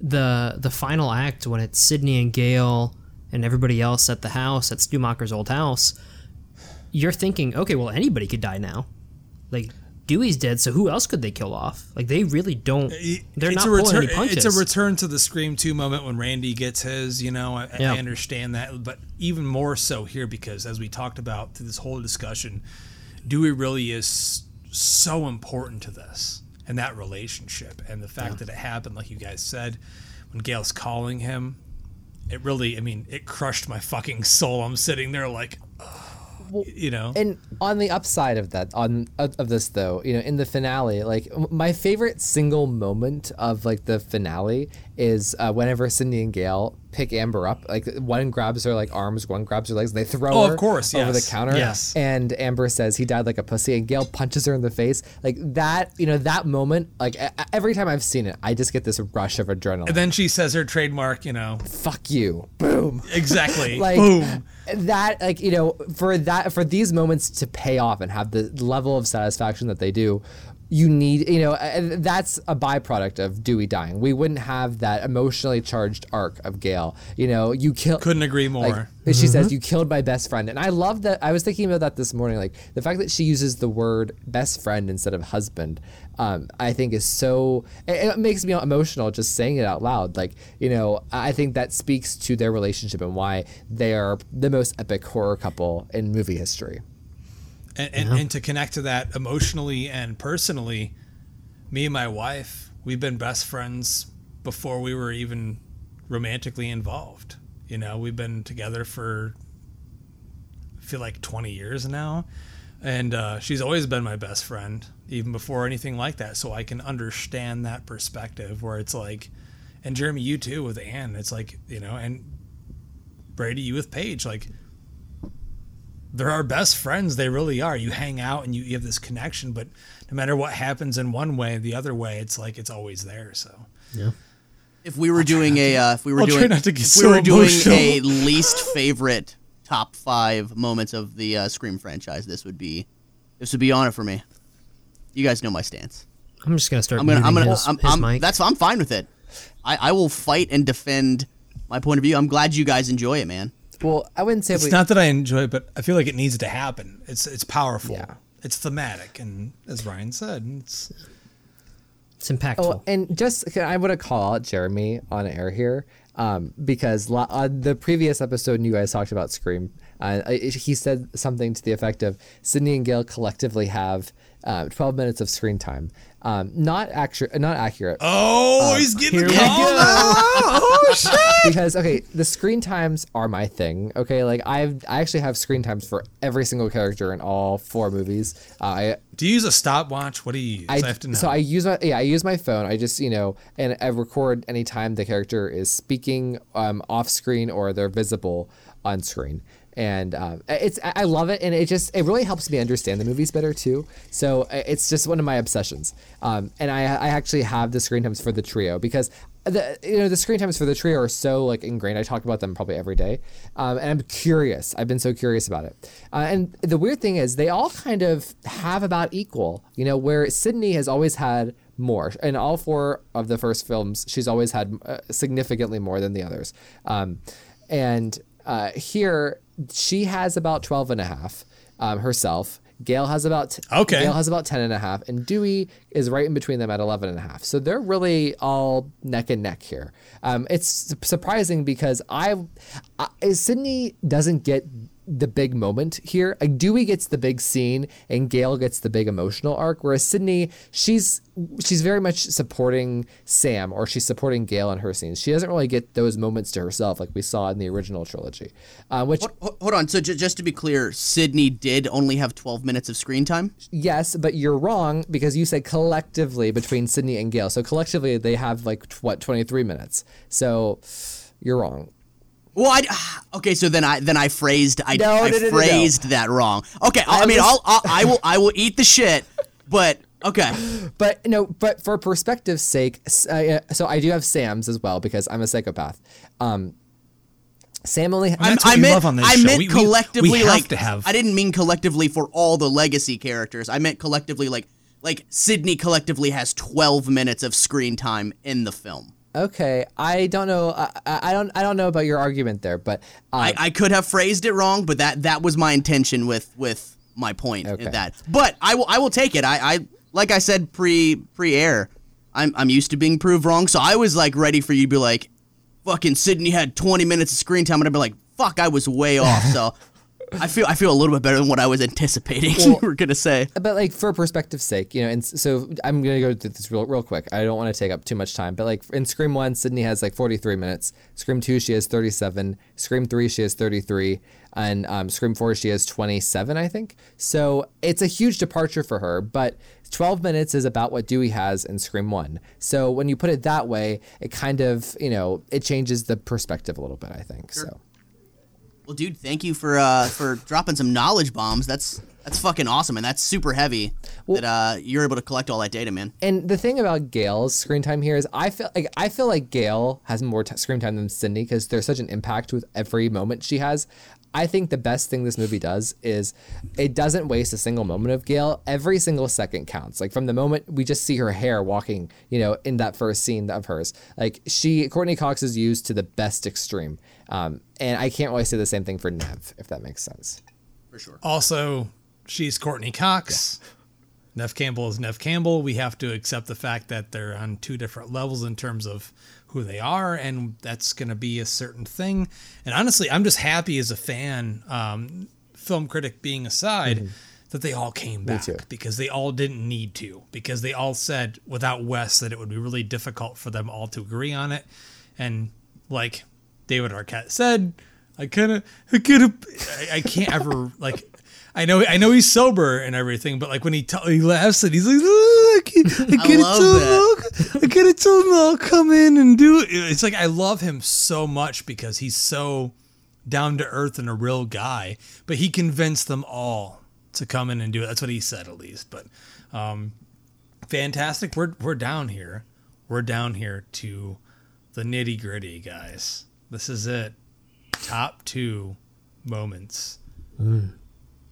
the the final act when it's Sidney and Gale and everybody else at the house at Stu Macher's old house, you're thinking, okay, well, anybody could die now. Like, Dewey's dead, so who else could they kill off? Like, they really don't. They're
it's
not
a
pulling
return.
any punches.
It's a return to the Scream Two moment when Randy gets his. You know, I,
Yeah.
I understand that, but even more so here because as we talked about through this whole discussion, Dewey really is so important to this and that relationship and the fact that it happened, like you guys said, when Gale's calling him. It really, I mean, it crushed my fucking soul. I'm sitting there like, you know,
And on the upside of that, on of of this though, you know, in the finale, like my favorite single moment of like the finale is uh, whenever Sidney and Gale pick Amber up. Like one grabs her like arms, one grabs her legs, and they throw
Oh, of
her
course,
over the counter.
yes.
And Amber says he died like a pussy, and Gale punches her in the face. Like that, you know, that moment. Like every time I've seen it, I just get this rush of adrenaline.
and then she says her trademark, you know,
Fuck you, boom.
exactly,
like
boom.
That like you know for that for these moments to pay off and have the level of satisfaction that they do you need you know uh, that's a byproduct of dewey dying. We wouldn't have that emotionally charged arc of gale. You know you kill
Couldn't agree more.
like, she says you killed my best friend. And i love that i was thinking about that this morning like the fact that she uses the word best friend instead of husband um, i think is so it, it makes me emotional just saying it out loud. Like you know i think that speaks to their relationship and why they are the most epic horror couple in movie history
and, and, and to connect to that emotionally and personally me and my wife we've been best friends before we were even romantically involved. You know we've been together for I feel like 20 years now. And uh, she's always been my best friend even before anything like that. So i can understand that perspective where it's like and jeremy you too with anne it's like you know and brady you with paige like they're our best friends. They really are. You hang out and you, you have this connection, but no matter what happens in one way, the other way, it's like it's always there. So yeah.
If we were doing a, uh, if we were
I'll
doing,
not to get
if
so
we were doing
emotional.
a least favorite top five moments of the uh, Scream franchise, this would be, this would be on it for me. You guys know my stance.
I'm just gonna start.
I'm gonna, I'm gonna,
his,
I'm,
his
I'm,
mic.
that's, I'm fine with it. I, I will fight and defend my point of view. I'm glad you guys enjoy it, man.
Well i wouldn't say
it's
we,
not that I enjoy it, but I feel like it needs to happen. It's it's powerful.
Yeah.
It's thematic, and as Ryan said, it's
it's impactful.
Oh, and just I want to call out Jeremy on air here um, because la- on the previous episode, you guys talked about Scream. Uh, he said something to the effect of Sidney and Gale collectively have uh, 12 minutes of screen time. Um, not accurate. Not accurate.
oh, he's getting
here
the
we
call
go.
Oh shit!
because okay, the screen times are my thing. Okay, like I've I actually have screen times for every single character in all four movies. Uh, I
Do you use a stopwatch? What do you use? I,
I,
have to know.
so I use my yeah I use my phone. I just you know and I record anytime the character is speaking um, off screen or they're visible on screen. And um, it's I love it, and it just it really helps me understand the movies better too. So uh, it's just one of my obsessions. Um, and I I actually have the screen times for the trio because the you know the screen times for the trio are so like ingrained. I talk about them probably every day, um, and I'm curious. I've been so curious about it. Uh, and the weird thing is they all kind of have about equal. You know, where Sidney has always had more in all four of the first films. She's always had uh, significantly more than the others. Um, and uh, here she has about 12 and a half um, herself. Gale has about
Okay.
Gale has about 10 and a half and Dewey is right in between them at 11 and a half. So they're really all neck and neck here. Um, it's su- surprising because I, I Sidney doesn't get the big moment here. Like Dewey gets the big scene and Gale gets the big emotional arc, whereas Sidney, she's she's very much supporting Sam or she's supporting Gale in her scenes. She doesn't really get those moments to herself like we saw in the original trilogy. Uh, which
Ho- Hold on. So j- just to be clear, Sidney did only have 12 minutes of screen time.
yes, but you're wrong because you said collectively between Sidney and Gale. So collectively they have like what 23 minutes. So you're wrong.
Well, I okay. So then I then I phrased I,
No,
I
no, no, no, no.
phrased that wrong. Okay, I,
I
mean
was-
I'll, I'll I will I will eat the shit, but okay.
But no, but for perspective's sake, uh, uh, so I do have Sam's as well because I'm a psychopath. Um, Sam only.
And that's
I
what we
meant
love on this
I
show.
meant
We- we-
collectively
we have
like
to have-
I didn't mean collectively for all the legacy characters. I meant collectively like like Sidney collectively has 12 minutes of screen time in the film.
Okay, I don't know. I, I don't. I don't know about your argument there, but uh,
I, I could have phrased it wrong, but that that was my intention with with my point
Okay.
that. But I will I will take it. I, I like I said pre pre air, I'm I'm used to being proved wrong, so I was like ready for you to be like, fucking Sidney had 20 minutes of screen time, and I'd be like, fuck, I was way off. So I feel I feel a little bit better than what I was anticipating you were gonna say.
but like for perspective's sake, you know, and so I'm gonna go through this real, real quick. I don't want to take up too much time, but like in Scream One, Sidney has like 43 minutes. Scream Two, she has 37. Scream Three, she has 33, and um, Scream Four, she has 27, I think. So it's a huge departure for her, but 12 minutes is about what Dewey has in Scream One. So when you put it that way, it kind of, you know, it changes the perspective a little bit. I think so.
Well, dude, thank you for uh for dropping some knowledge bombs. That's that's fucking awesome, and that's super heavy that uh you're able to collect all that data, man.
And the thing about Gale's screen time here is, I feel like I feel like Gale has more t- screen time than Sidney because there's such an impact with every moment she has. I think the best thing this movie does is it doesn't waste a single moment of Gale. Every single second counts. Like from the moment we just see her hair walking, you know, in that first scene of hers, like she Courteney Cox is used to the best extreme. Um, and I can't really say the same thing for Neve, if that makes sense.
For sure.
Also, she's Courteney Cox. Neve Campbell is Neve Campbell. We have to accept the fact that they're on two different levels in terms of who they are, and that's going to be a certain thing. And honestly, I'm just happy as a fan, um, film critic being aside, that they all came back because they all didn't need to. Because they all said without Wes that it would be really difficult for them all to agree on it, and like David Arquette said, I kind of, I kind of, I, I can't ever like. I know, I know he's sober and everything, but like when he t- he laughs and he's like, "Oh, I can't, I gotta
love
tell him,
that.
I'll, I gotta tell him I'll come in and do it. It's like I love him so much because he's so down to earth and a real guy, but he convinced them all to come in and do it. That's what he said at least. But um, fantastic. We're we're down here. We're down here to the nitty gritty, guys. This is it. Top two moments.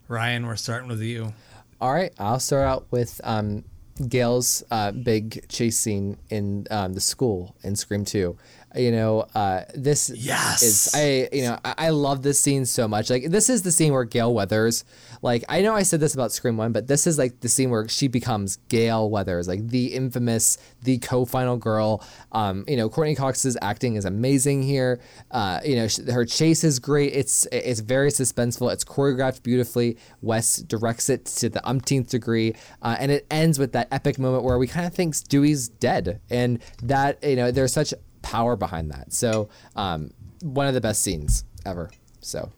Ryan, we're starting with you.
All right, I'll start out with um, Gale's uh, big chase scene in um, the school in Scream Two. You know, uh, this
Yes.
is I. You know, I, I love this scene so much. Like this is the scene where Gale Weathers. Like I know I said this about Scream One, but this is like the scene where she becomes Gale Weathers, like the infamous, the co-final girl. Um, you know, Courteney Cox's acting is amazing here. Uh, you know, sh- her chase is great. It's it's very suspenseful. It's choreographed beautifully. Wes directs it to the umpteenth degree, uh, and it ends with that epic moment where we kind of think Dewey's dead, and that you know there's such power behind that. So um, one of the best scenes ever. So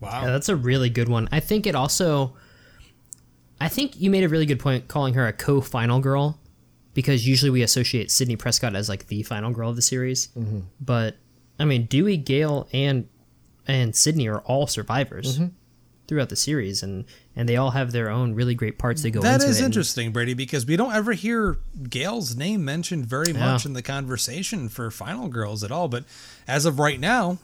Wow.
Yeah, that's a really good one. I think it also. I think you made a really good point calling her a co-final girl, because usually we associate Sidney Prescott as like the final girl of the series.
Mm-hmm.
But I mean, Dewey, Gale, and and Sidney are all survivors
Mm-hmm.
throughout the series, and and they all have their own really great parts they go
That
into.
is
it. And
interesting, Brady, because we don't ever hear Gale's name mentioned very
Yeah.
much in the conversation for Final Girls at all. But as of right now,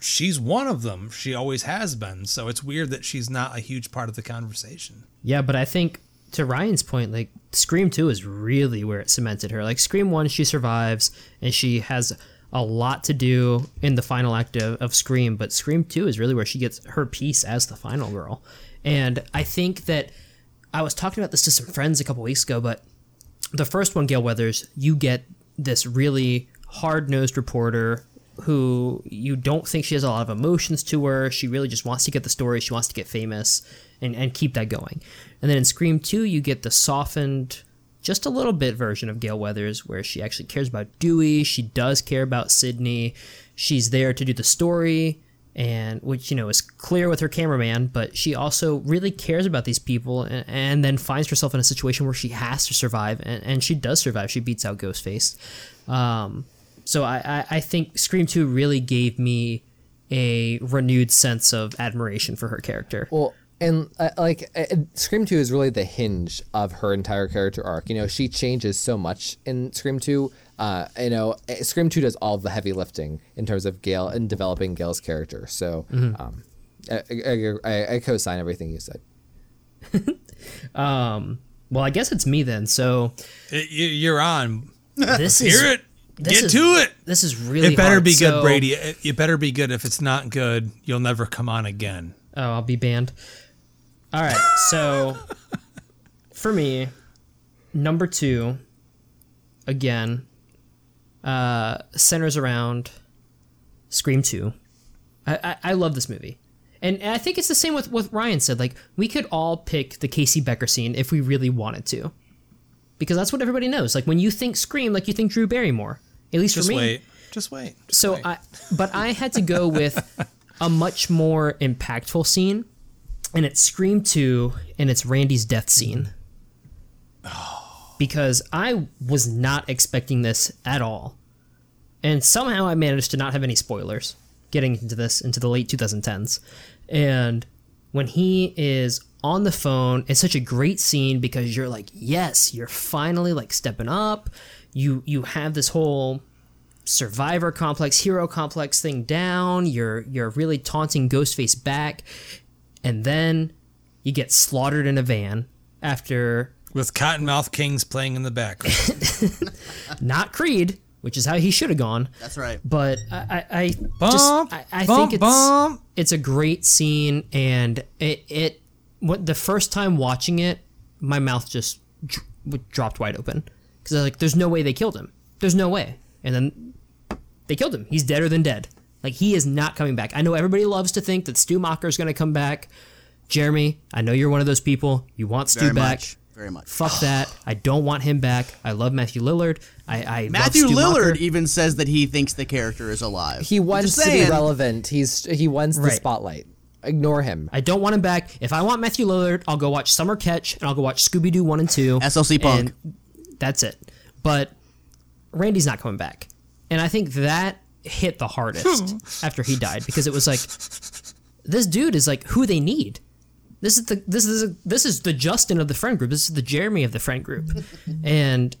she's one of them. She always has been. So it's weird that she's not a huge part of the conversation.
Yeah, but I think to Ryan's point, like Scream 2 is really where it cemented her. Like Scream 1, she survives and she has a lot to do in the final act of, of Scream, but Scream 2 is really where she gets her piece as the final girl. And I think that I was talking about this to some friends a couple weeks ago, but the first one, Gale Weathers, you get this really hard nosed reporter who you don't think she has a lot of emotions to her. She really just wants to get the story, she wants to get famous and, and keep that going. And then in Scream 2, you get the softened, just a little bit version of Gale Weathers where she actually cares about Dewey. She does care about Sidney. She's there to do the story and which you know is clear with her cameraman but she also really cares about these people and, and then finds herself in a situation where she has to survive and, and she does survive she beats out ghostface um, so I, I, I think scream 2 really gave me a renewed sense of admiration for her character
Well, and uh, like uh, Scream 2 is really the hinge of her entire character arc. You know, she changes so much in Scream 2. Uh, you know, uh, Scream 2 does all the heavy lifting in terms of Gale and developing Gale's character. So, um, I, I, I, I co-sign everything you said.
um, well i guess it's me then so
Y- y- You're on.
this is
Hear it.
this
Get
is-
to it.
this is really
It better
hard.
be good,
So-
Brady. It it better be good. If it's not good, you'll never come on again.
Oh, I'll be banned. All right. So for me, number two, again, uh, centers around Scream 2. I, I, I love this movie. And, and I think it's the same with what Ryan said. Like, we could all pick the Casey Becker scene if we really wanted to. Because that's what everybody knows. Like, when you think Scream, like, you think Drew Barrymore. At least
Just
for me Just
wait. Just wait. Just
so
wait.
I, but I had to go with a much more impactful scene, and it's Scream Two, and it's Randy's death scene. Because I was not expecting this at all, and somehow I managed to not have any spoilers getting into this into the late 2010s, and when he is on the phone it's such a great scene because you're like yes you're finally like stepping up. You you have this whole survivor complex, hero complex thing down. You're you're really taunting Ghostface back, and then you get slaughtered in a van after
With Cottonmouth Kings playing in the background.
not Creed, which is how he should have gone.
That's right.
But I I, I just I, I
bump,
think it's
bump.
it's a great scene, and it it what the first time watching it, my mouth just dr- dropped wide open because I was like, "There's no way they killed him. There's no way." And then they killed him. He's deader than dead. Like he is not coming back. I know everybody loves to think that Stu Macher is going to come back. Jeremy, I know you're one of those people. You want Stu
Very
back.
much. Very much.
Fuck that. I don't want him back. I love Matthew Lillard. I, I
Matthew Lillard
Macher.
even says that he thinks the character is alive.
He wants to be relevant. He's he wants the spotlight. Ignore him.
I don't want him back. If I want Matthew Lillard, I'll go watch Summer Catch and I'll go watch Scooby Doo 1 and 2.
SLC Punk.
And that's it. But Randy's not coming back. And I think that hit the hardest after he died because it was like this dude is like who they need. This is the this is this is the Justin of the friend group. This is the Jeremy of the friend group. and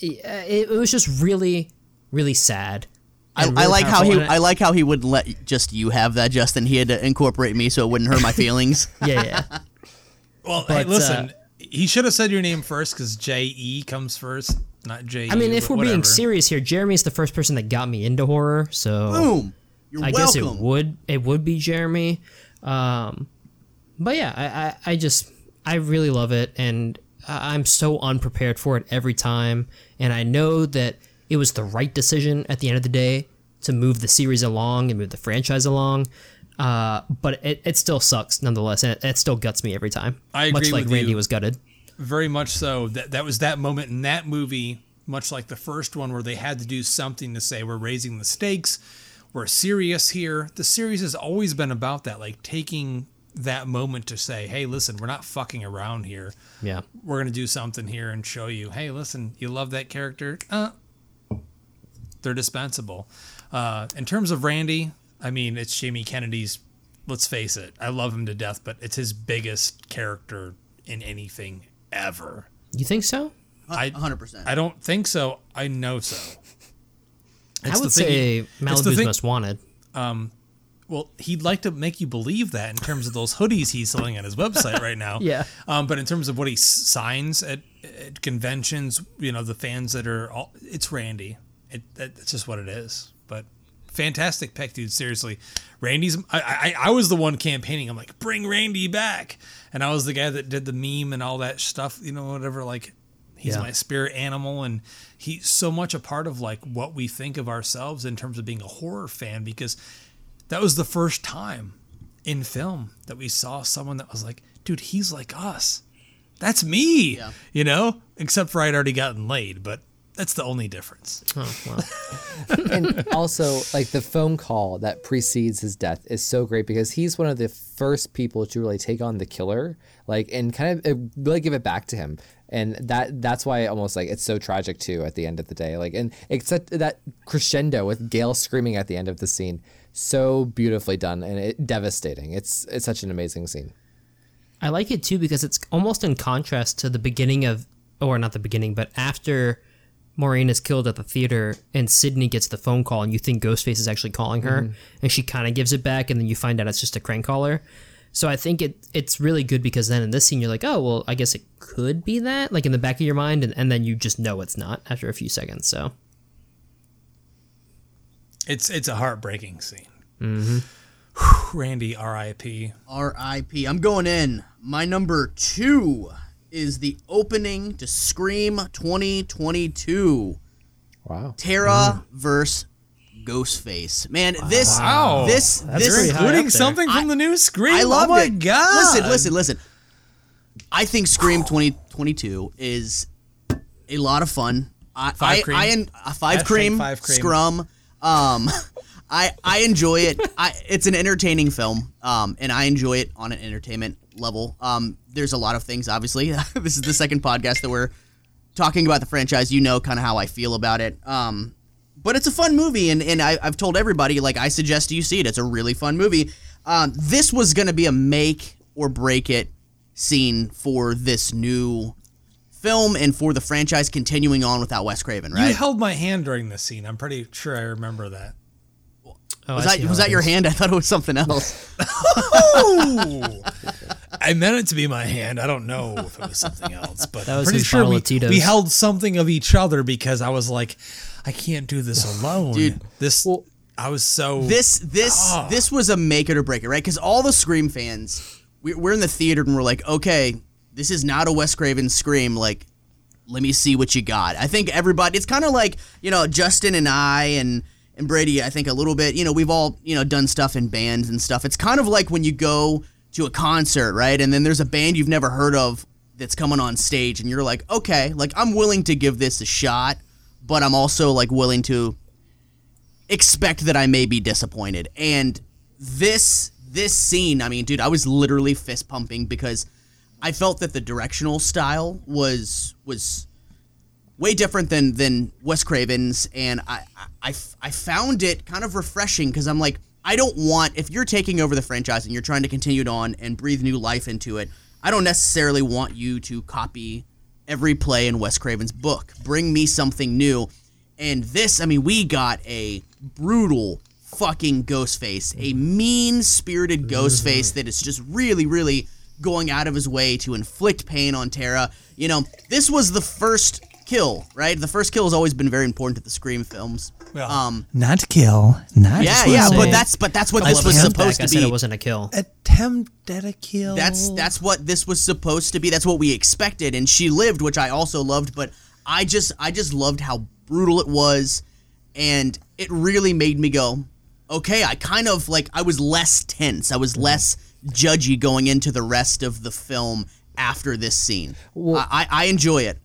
it, it was just really really sad.
I,
and
I
really
like how he
And
I like how he would let just you have that, Justin. He had to incorporate me so it wouldn't hurt my feelings.
yeah, yeah.
Well, hey, listen.
uh,
he should have said your name first because J E comes first, not J.
I mean, if we're being serious here, Jeremy's the first person that got me into horror, so
Boom. You're
I guess it would it would be Jeremy. Um, but yeah, I, I I just I really love it, and I- I'm so unprepared for it every time, and I know that it was the right decision at the end of the day to move the series along and move the franchise along. Uh, but it, it still sucks nonetheless, and it, it still guts me every time.
I agree much
like
with
Randy
you.
was gutted.
very much so. That that was that moment in that movie, much like the first one, where they had to do something to say we're raising the stakes, we're serious here. The series has always been about that, like taking that moment to say, hey, listen, we're not fucking around here.
Yeah.
We're gonna do something here and show you, hey, listen, you love that character, uh, they're dispensable. Uh, in terms of Randy, I mean, it's Jamie Kennedy's. Let's face it, I love him to death, but it's his biggest character in anything ever.
You think so?
I
100%.
I don't think so. I know so.
I would
the thing-
say
it's the
Malibu's
thing-
Most Wanted.
Well, he'd like to make you believe that in terms of those hoodies he's selling on his website right now.
Yeah.
Um, but in terms of what he signs at, at conventions, you know, the fans that are all, it's Randy. It, that- it's just what it is. But fantastic pick, dude. Seriously, Randy's. I, I I was the one campaigning. I'm like, bring Randy back, and I was the guy that did the meme and all that stuff. You know, whatever. Like, he's
Yeah.
my spirit animal, and he's so much a part of like what we think of ourselves in terms of being a horror fan because that was the first time in film that we saw someone that was like, dude, he's like us. That's me.
Yeah.
You know, except for I'd already gotten laid, but that's the only difference.
Oh well.
and also like the phone call that precedes his death is so great because he's one of the first people to really take on the killer like and kind of uh, really give it back to him and that that's why almost like it's so tragic too at the end of the day like and except that crescendo with gale screaming at the end of the scene so beautifully done and it devastating it's it's such an amazing scene
I like it too because it's almost in contrast to the beginning of, or not the beginning, but after Maureen is killed at the theater and Sidney gets the phone call and you think Ghostface is actually calling her mm-hmm. and she kind of gives it back and then you find out it's just a crank caller. So I think it it's really good because then in this scene you're like, oh well, I guess it could be that, like in the back of your mind, and, and then you just know it's not after a few seconds. So
It's it's a heartbreaking scene. Mm-hmm. Randy, R.I.P.
R.I.P. I'm going in. My number two is the opening to Scream 2022.
wow
Tara versus Ghostface. Man, this
Wow.
this
That's
this
pretty high
including something from
I-
the new Scream.
I love
oh my
it.
god!
Listen, listen, listen. I think Scream 2022 is a lot of fun. I,
Five
I,
cream.
I, en- uh, five
Hashtag
cream,
five cream.
scrum. Um, I I enjoy it. I it's an entertaining film. Um, and I enjoy it on an entertainment level. Um, there's a lot of things. Obviously, this is the second podcast that we're talking about the franchise. You know, kind of how I feel about it. Um, but it's a fun movie, and, and I, I've told everybody like I suggest you see it. It's a really fun movie. Um, this was to be a make or break it scene for this new film and for the franchise continuing on without Wes Craven, right?
You held my hand during this scene. I'm pretty sure I remember that.
Oh,
was
I
that was that your hand? I thought it was something else.
I meant it to be my hand. I don't know if it was something else, but
That was
pretty sure we, we held something of each other because I was like, I can't do this alone,
Dude.
This I was so
this this ah. this was a make it or break it, right? Because all the Scream fans, we, we're in the theater and we're like, okay, this is not a Wes Craven Scream. Like, let me see what you got. I think everybody, it's kind of like you know Justin and I and and Brady. I think a little bit. You know, we've all you know done stuff in bands and stuff. It's kind of like when you go to a concert, right? And then there's a band you've never heard of that's coming on stage, and you're like, okay, like I'm willing to give this a shot, but I'm also like willing to expect that I may be disappointed. And this this scene, I mean, dude, I was literally fist pumping because I felt that the directional style was was way different than than Wes Craven's, and I I, I found it kind of refreshing because I'm like, I don't want if you're taking over the franchise and you're trying to continue it on and breathe new life into it, I don't necessarily want you to copy every play in Wes Craven's book. Bring me something new. And this, I mean, we got a brutal fucking Ghostface, a mean spirited Ghostface that is just really, really going out of his way to inflict pain on Tara. You know, this was the first kill, right? The first kill has always been very important to the Scream films.
Well,
Um,
not kill, not
yeah,
wanna
yeah, but that's but that's what
I
this was supposed
back. I
to
said
be.
it wasn't a kill.
attempt at a kill.
That's that's what this was supposed to be. That's what we expected, and she lived, which I also loved. But I just I just loved how brutal it was, and it really made me go, okay. I kind of like I was less tense. I was less judgy going into the rest of the film after this scene.
Well-
I, I I enjoy it.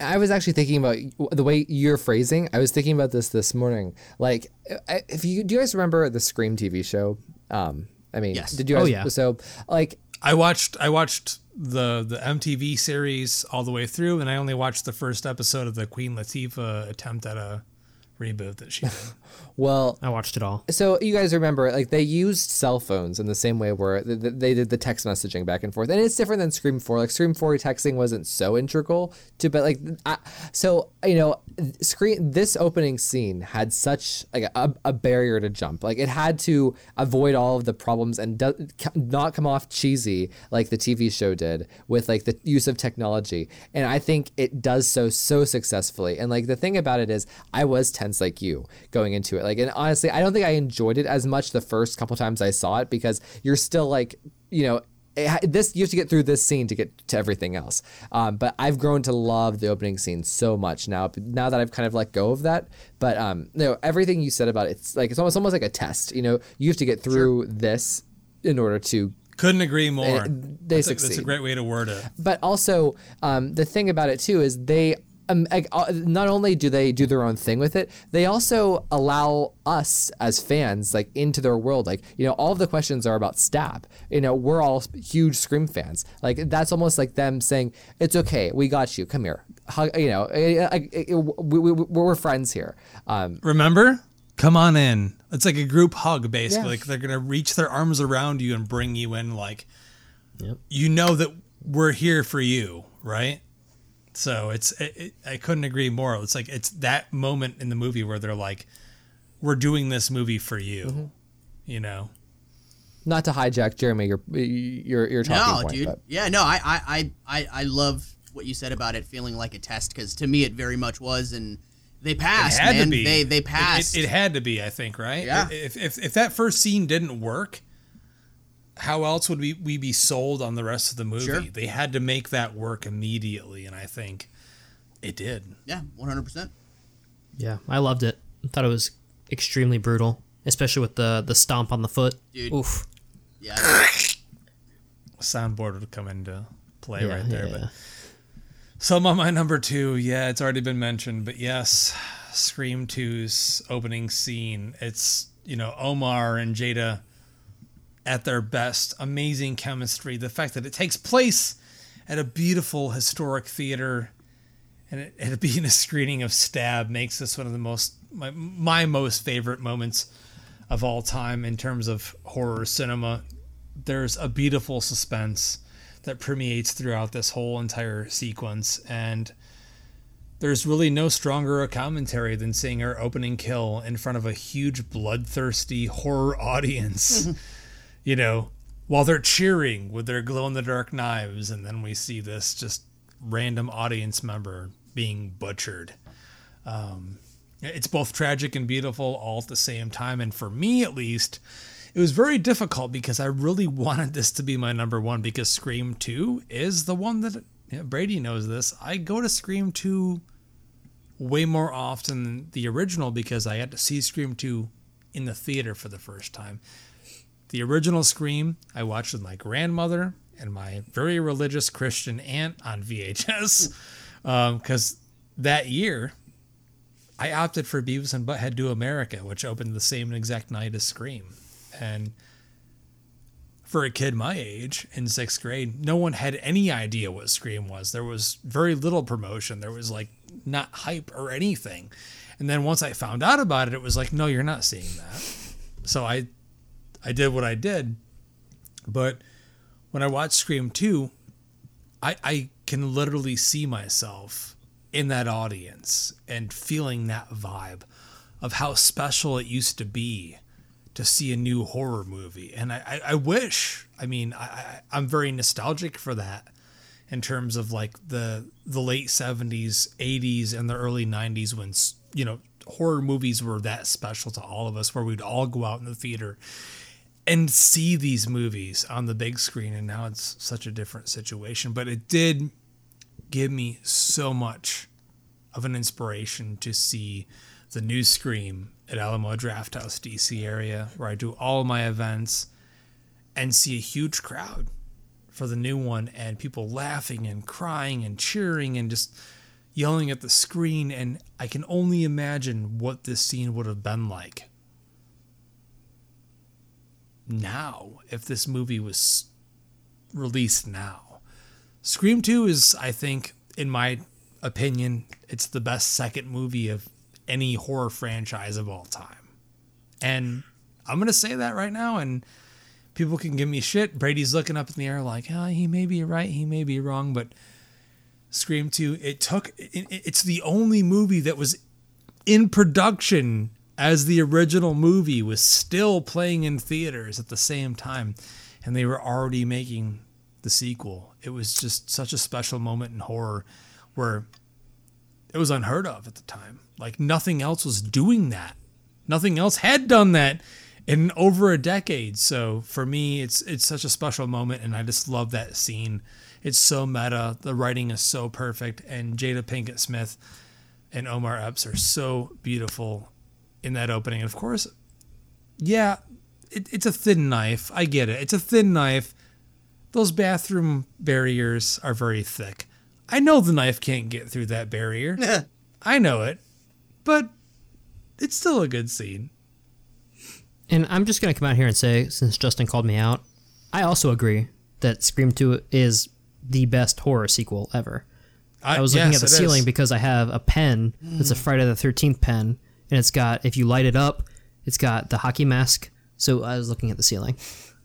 I was actually thinking about the way you're phrasing. I was thinking about this this morning. Like, if you do, you guys remember the Scream TV show? Um, I mean,
Yes.
did you
Oh, yeah.
So, like,
I watched I watched the the MTV series all the way through, and I only watched the first episode of the Queen Latifah attempt at a reboot that she did.
well,
I watched it all.
so you guys remember like they used cell phones in the same way where th- th- they did the text messaging back and forth. And it's different than scream 4 like scream 4 texting wasn't so integral to but like I, so you know screen this opening scene had such like a, a barrier to jump. Like it had to avoid all of the problems and do, not come off cheesy like the tv show did with like the use of technology. And i think it does so so successfully. And like the thing about it is i was tense like you going into it. Like, and honestly, I don't think I enjoyed it as much the first couple times I saw it because you're still like, you know, it, this you have to get through this scene to get to everything else. Um, but I've grown to love the opening scene so much now. Now that I've kind of let go of that, but um, you know, everything you said about it, it's like it's almost almost like a test. You know, you have to get through this in order to
Couldn't agree more.
they
that's, a, that's a great way to word it.
but also um, the thing about it too is they um, uh, not only do they do their own thing with it they also allow us as fans like into their world like you know all of the questions are about stab you know we're all huge scream fans like that's almost like them saying it's okay we got you come here Hug, you know eh, eh, eh, we, we, we're friends here um,
Remember? Come on in. It's like a group hug, basically.
Yeah.
Like they're gonna reach their arms around you and bring you in. Like,
Yep.
you know that we're here for you, right? So it's it, it, I couldn't agree more. It's like it's that moment in the movie where they're like, "We're doing this movie for you,"
Mm-hmm.
you know.
not to hijack Jeremy your your your talking
No,
point
dude.
but
Yeah, no, I, I, I, I, I love what you said about it feeling like a test because to me it very much was, and they
It
passed,
had
man.
to be.
They they
It-
passed.
It, it had to be, I think, right?
Yeah.
If, if if that first scene didn't work, how else would we, we be sold on the rest of the movie?
Sure.
They had to make that work immediately, and I think it did.
yeah, one hundred percent.
Yeah, I loved it. I thought it was extremely brutal, especially with the the stomp on the foot.
Dude.
Oof.
Yeah,
Soundboard would come into play
Yeah,
right there.
yeah.
But some on my number two, yeah, it's already been mentioned, but yes, Scream 2's opening scene. It's you know Omar and Jada at their best. Amazing chemistry. The fact that it takes place at a beautiful historic theater and it, it being a screening of Stab makes this one of the most my, my most favorite moments of all time in terms of horror cinema. There's a beautiful suspense that permeates throughout this whole entire sequence and there's really no stronger a commentary than seeing her opening kill in front of a huge bloodthirsty horror audience you know while they're cheering with their glow in the dark knives and then we see this just random audience member being butchered. Um, it's both tragic and beautiful all at the same time. And for me at least it was very difficult because i really wanted this to be my number one because scream 2 is the one that brady knows this. I go to scream 2 way more often than the original because i had to see scream 2 in the theater for the first time the original Scream I watched with my grandmother and my very religious Christian aunt on VHS because um, that year I opted for Beavis and Butthead Do America, which opened the same exact night as Scream. And for a kid my age in sixth grade, no one had any idea what Scream was. There was very little promotion. There was like not hype or anything. And then once I found out about it, it was like, no, you're not seeing that. So I I did what I did. But when I watched Scream 2, I, I can literally see myself in that audience and feeling that vibe of how special it used to be to see a new horror movie. And I, I, I wish, I mean, I, I, I'm very nostalgic for that in terms of like the the late 70s, 80s, and the early 90s when, you know, horror movies were that special to all of us where we'd all go out in the theater and see these movies on the big screen and now it's such a different situation. But it did give me so much of an inspiration to see the new scream at alamo drafthouse dc area where i do all my events and see a huge crowd for the new one and people laughing and crying and cheering and just yelling at the screen. And i can only imagine what this scene would have been like now if this movie was released now. Scream 2 is, I think, in my opinion, it's the best second movie of any horror franchise of all time. And I'm going to say that right now, and people can give me shit. Brady's looking up in the air like, oh, he may be right, he may be wrong, but Scream 2, it took, it, it's the only movie that was in production as the original movie was still playing in theaters at the same time and they were already making the sequel it was just such a special moment in horror where it was unheard of at the time. Like nothing else was doing that. Nothing else had done that in over a decade. So for me, it's it's such a special moment, and I just love that scene. It's so meta. The writing is so perfect, and Jada Pinkett Smith and Omar Epps are so beautiful in that opening. And of course, yeah, it, it's a thin knife. I get it. It's a thin knife. Those bathroom barriers are very thick. I know the knife can't get through that barrier. I know it, but it's still a good scene.
And I'm just going to come out here and say, since Justin called me out, I also agree that Scream 2 is the best horror sequel ever. I was looking
yes,
at the ceiling
is.
because I have a pen that's a mm. Friday the 13th pen, and it's got, if you light it up, it's got the hockey mask. So I was looking at the ceiling.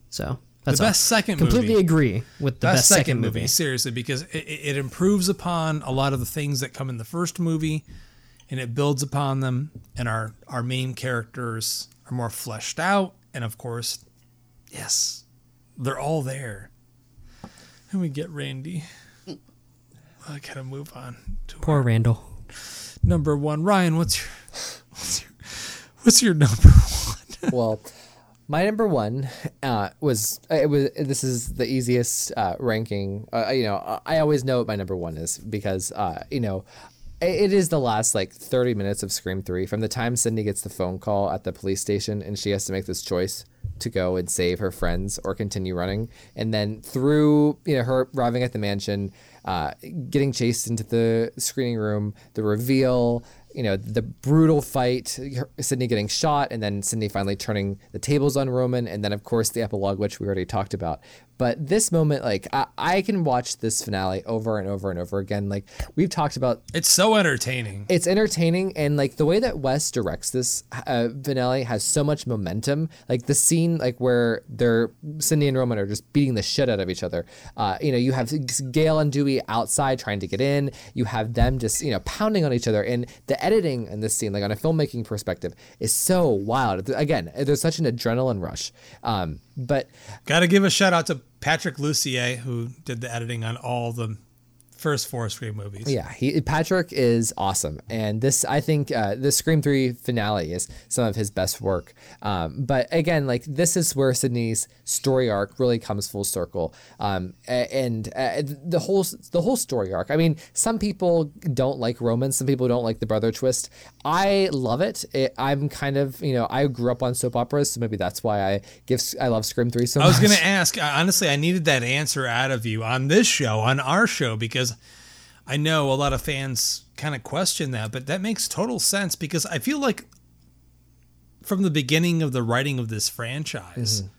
So that's
The
all.
best second
Completely
movie.
agree with the
best,
best, second movie.
seriously, because it, it improves upon a lot of the things that come in the first movie, and it builds upon them. And our our main characters are more fleshed out, and of course, yes, they're all there. And we get Randy. I gotta move on to
Poor Randall.
number one. Ryan, what's your what's your, what's your number one?
well, my number one uh, was it was this is the easiest uh, ranking. Uh, you know, I always know what my number one is because uh, you know. It is the last like 30 minutes of Scream 3 from the time Sidney gets the phone call at the police station and she has to make this choice to go and save her friends or continue running. And then through, you know, her arriving at the mansion, uh, getting chased into the screening room, the reveal, you know, the brutal fight, Sidney getting shot, and then Sidney finally turning the tables on Roman, and then, of course, the epilogue, which we already talked about. But this moment, like, I, I can watch this finale over and over and over again. Like, we've talked about
It's so entertaining.
it's entertaining and like the way that Wes directs this uh, finale has so much momentum. Like the scene like where they're Sidney and Roman are just beating the shit out of each other. Uh, you know, you have Gale and Dewey outside trying to get in. You have them just you know pounding on each other, and the editing in this scene, like on a filmmaking perspective, is so wild. Again, there's such an adrenaline rush. Um, but
Got to give a shout out to Patrick Lussier who did the editing on all the first four Scream movies.
Yeah, he Patrick is awesome, and this I think uh, the Scream Three finale is some of his best work. Um, but again, like this is where Sidney's story arc really comes full circle, um, and uh, the whole the whole story arc. I mean, some people don't like Roman, some people don't like the brother twist. I love it. it I'm kind of you know I grew up on soap operas, so maybe that's why I give I love Scream Three so much.
I was going to ask, honestly, I needed that answer out of you on this show, on our show, because I know a lot of fans kind of question that, but that makes total sense because I feel like from the beginning of the writing of this franchise, mm-hmm.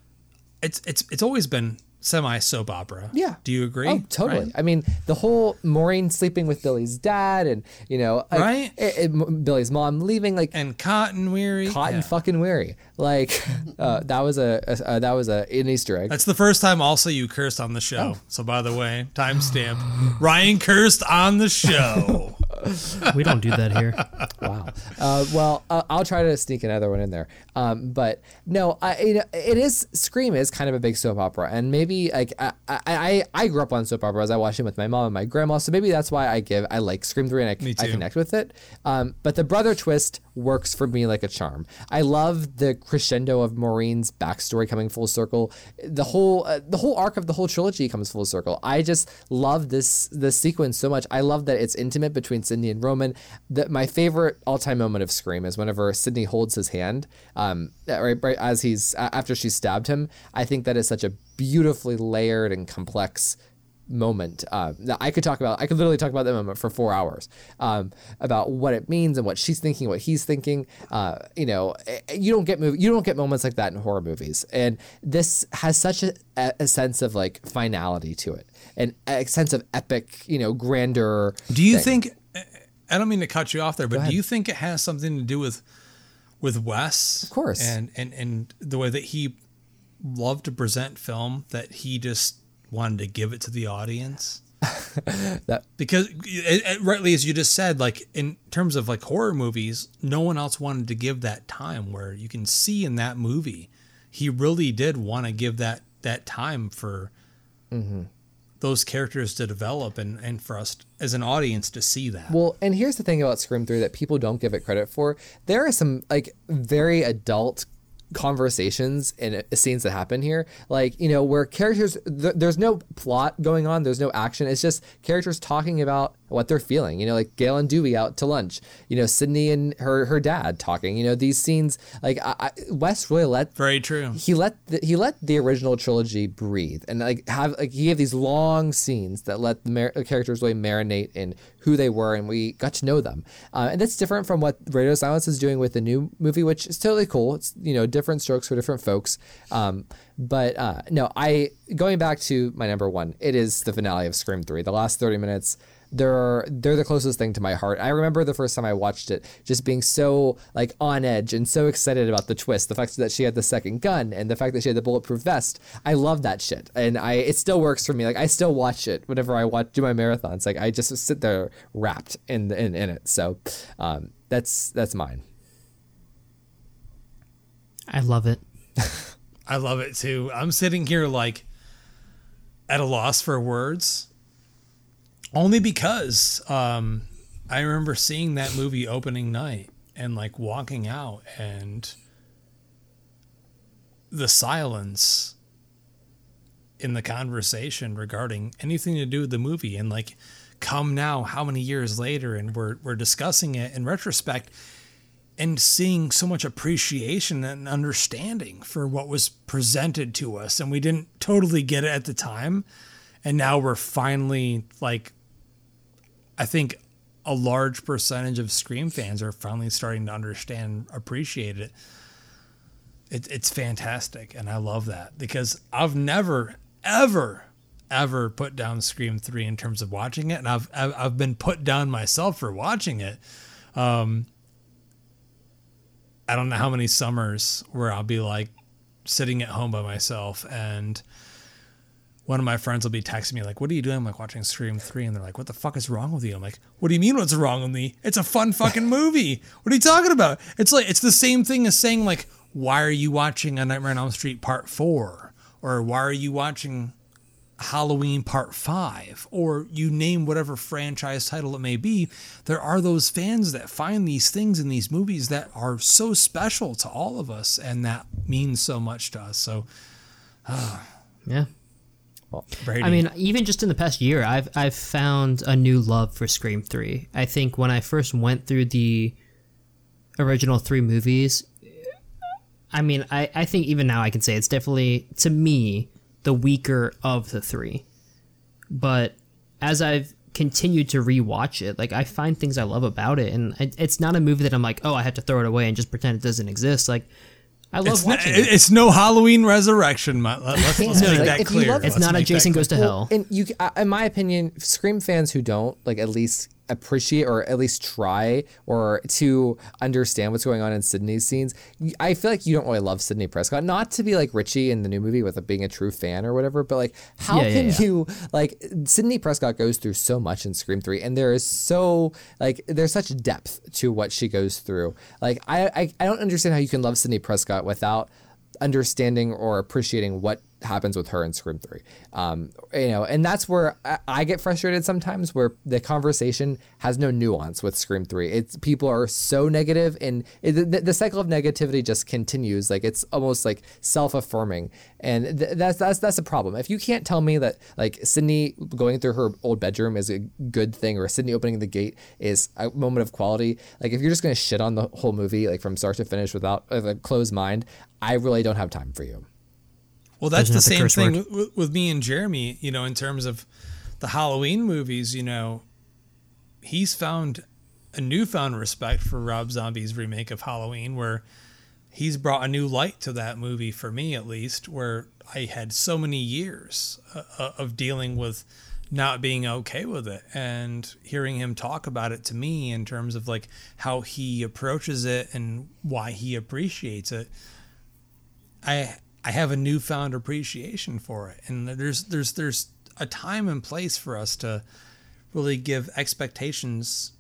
it's it's it's always been semi soap opera.
Yeah.
Do you agree?
Oh, totally.
Ryan?
I mean, the whole Maureen sleeping with Billy's dad, and you know, like,
Right.
it- it- Billy's mom leaving, like
And Cotton Weary.
cotton
yeah.
fucking weary. Like uh, that was a, a uh, that was a an Easter egg.
That's the first time also you cursed on the show. So by the way, timestamp. Ryan cursed on the show.
We don't do that here.
wow. Uh, well, uh, I'll try to sneak another one in there. Um, but no, I, you know, it is Scream is kind of a big soap opera, and maybe like I, I, I- grew up on soap operas. I watched it with my mom and my grandma, so maybe that's why I give I like Scream three and I, I connect with it. Um, but the brother twist works for me like a charm. I love the crescendo of Maureen's backstory coming full circle. The whole uh, the whole arc of the whole trilogy comes full circle. I just love this this sequence so much. I love that it's intimate between Sidney and Roman. That my favorite all time moment of Scream is whenever Sidney holds his hand, um, right, right as he's after she stabbed him. I think that is such a beautifully layered and complex moment uh, that I could talk about. I could literally talk about that moment for four hours um, about what it means and what she's thinking, what he's thinking. Uh, you know, eh, you don't get mov- you don't get moments like that in horror movies, and this has such a, a sense of like finality to it, and a sense of epic, you know, grandeur.
Do you
thing.
think? I don't mean to cut you off there, but do you think it has something to do with with Wes? Of
course.
and and and the way that he loved to present film, that he just wanted to give it to the audience.
That-
because it, it- rightly as you just said, like in terms of like horror movies, no one else wanted to give that time. Where you can see in that movie, he really did want to give that that time for
Mm-hmm.
Those characters to develop and, and for us as an audience to see that.
Well, and here's the thing about Scream 3 that people don't give it credit for. There are some like very adult conversations and uh, scenes that happen here like you know where characters th- there's no plot going on there's no action it's just characters talking about what they're feeling you know like gale and dewey out to lunch you know sidney and her her dad talking you know these scenes like I, I, wes really let
Very true.
he let the, he let the original trilogy breathe and like have like he gave these long scenes that let the mar- characters really marinate in who they were and we got to know them. Uh, and that's different from what radio silence is doing with the new movie which is totally cool. It's you know different strokes for different folks. Um, but uh, no i going back to my number one it is the finale of scream 3 the last 30 minutes they're they're the closest thing to my heart. I remember the first time I watched it, just being so like on edge and so excited about the twist, the fact that she had the second gun and the fact that she had the bulletproof vest. I love that shit, and I it still works for me. Like I still watch it whenever I watch do my marathons. Like I just sit there wrapped in in, in it. So um, that's that's mine.
I love it.
I love it too. I'm sitting here like at a loss for words. Only because um, I remember seeing that movie opening night and like walking out and the silence in the conversation regarding anything to do with the movie and like come now how many years later and we're we're discussing it in retrospect and seeing so much appreciation and understanding for what was presented to us. And we didn't totally get it at the time. And now we're finally like i think a large percentage of scream fans are finally starting to understand and appreciate it. it it's fantastic and i love that because i've never ever ever put down scream 3 in terms of watching it and i've i've, I've been put down myself for watching it um I don't know how many summers where I'll be like sitting at home by myself and one of my friends will be texting me like, "What are you doing?" I'm like watching Scream Three, and they're like, "What the fuck is wrong with you?" I'm like, "What do you mean? What's wrong with me? It's a fun fucking movie. What are you talking about?" It's like it's the same thing as saying like, "Why are you watching A Nightmare on Elm Street Part 4? or "Why are you watching Halloween Part 5 or you name whatever franchise title it may be, there are those fans that find these things in these movies that are so special to all of us and that means so much to us. So,
Yeah.
Brady,
I mean, even just in the past year, I've I've found a new love for Scream Three. I think when I first went through the original three movies, I mean, I, I think even now I can say it's definitely to me the weaker of the three. But as I've continued to rewatch it, like I find things I love about it, and it, it's not a movie that I'm like, oh, I have to throw it away and just pretend it doesn't exist. Like I love
it's, not,
watching it.
it's no Halloween Resurrection. Let, us let's
No,
make
like,
that clear.
love-
It's not a Jason. Goes to Hell.
And you, uh, in my opinion, Scream fans who don't like at least appreciate or at least try or to understand what's going on in Sidney's scenes, I feel like you don't really love Sidney Prescott. Not to be like Richie in the new movie with a, being a true fan or whatever, but like how
Yeah, yeah,
can
yeah.
you like Sidney Prescott goes through so much in Scream Three, and there is so like there's such depth to what she goes through. Like I, I, I don't understand how you can love Sidney Prescott without understanding or appreciating what happens with her in Scream 3. Um, you know, and that's where I, get frustrated sometimes where the conversation has no nuance with Scream 3. It's people are so negative and it, the, the cycle of negativity just continues. Like it's almost like self-affirming. And th- that's, that's, that's a problem. If you can't tell me that like Sidney going through her old bedroom is a good thing or Sidney opening the gate is a moment of quality, like if you're just to shit on the whole movie, like from start to finish without with a closed mind, I really don't have time for you.
Well, that's the same thing with, with me and Jeremy, you know, in terms of the Halloween movies, you know, he's found a newfound respect for Rob Zombie's remake of Halloween, where he's brought a new light to that movie, for me at least, where I had so many years uh, of dealing with not being okay with it and hearing him talk about it to me in terms of like how he approaches it and why he appreciates it. I I have a newfound appreciation for it, and there's there's there's a time and place for us to really give expectations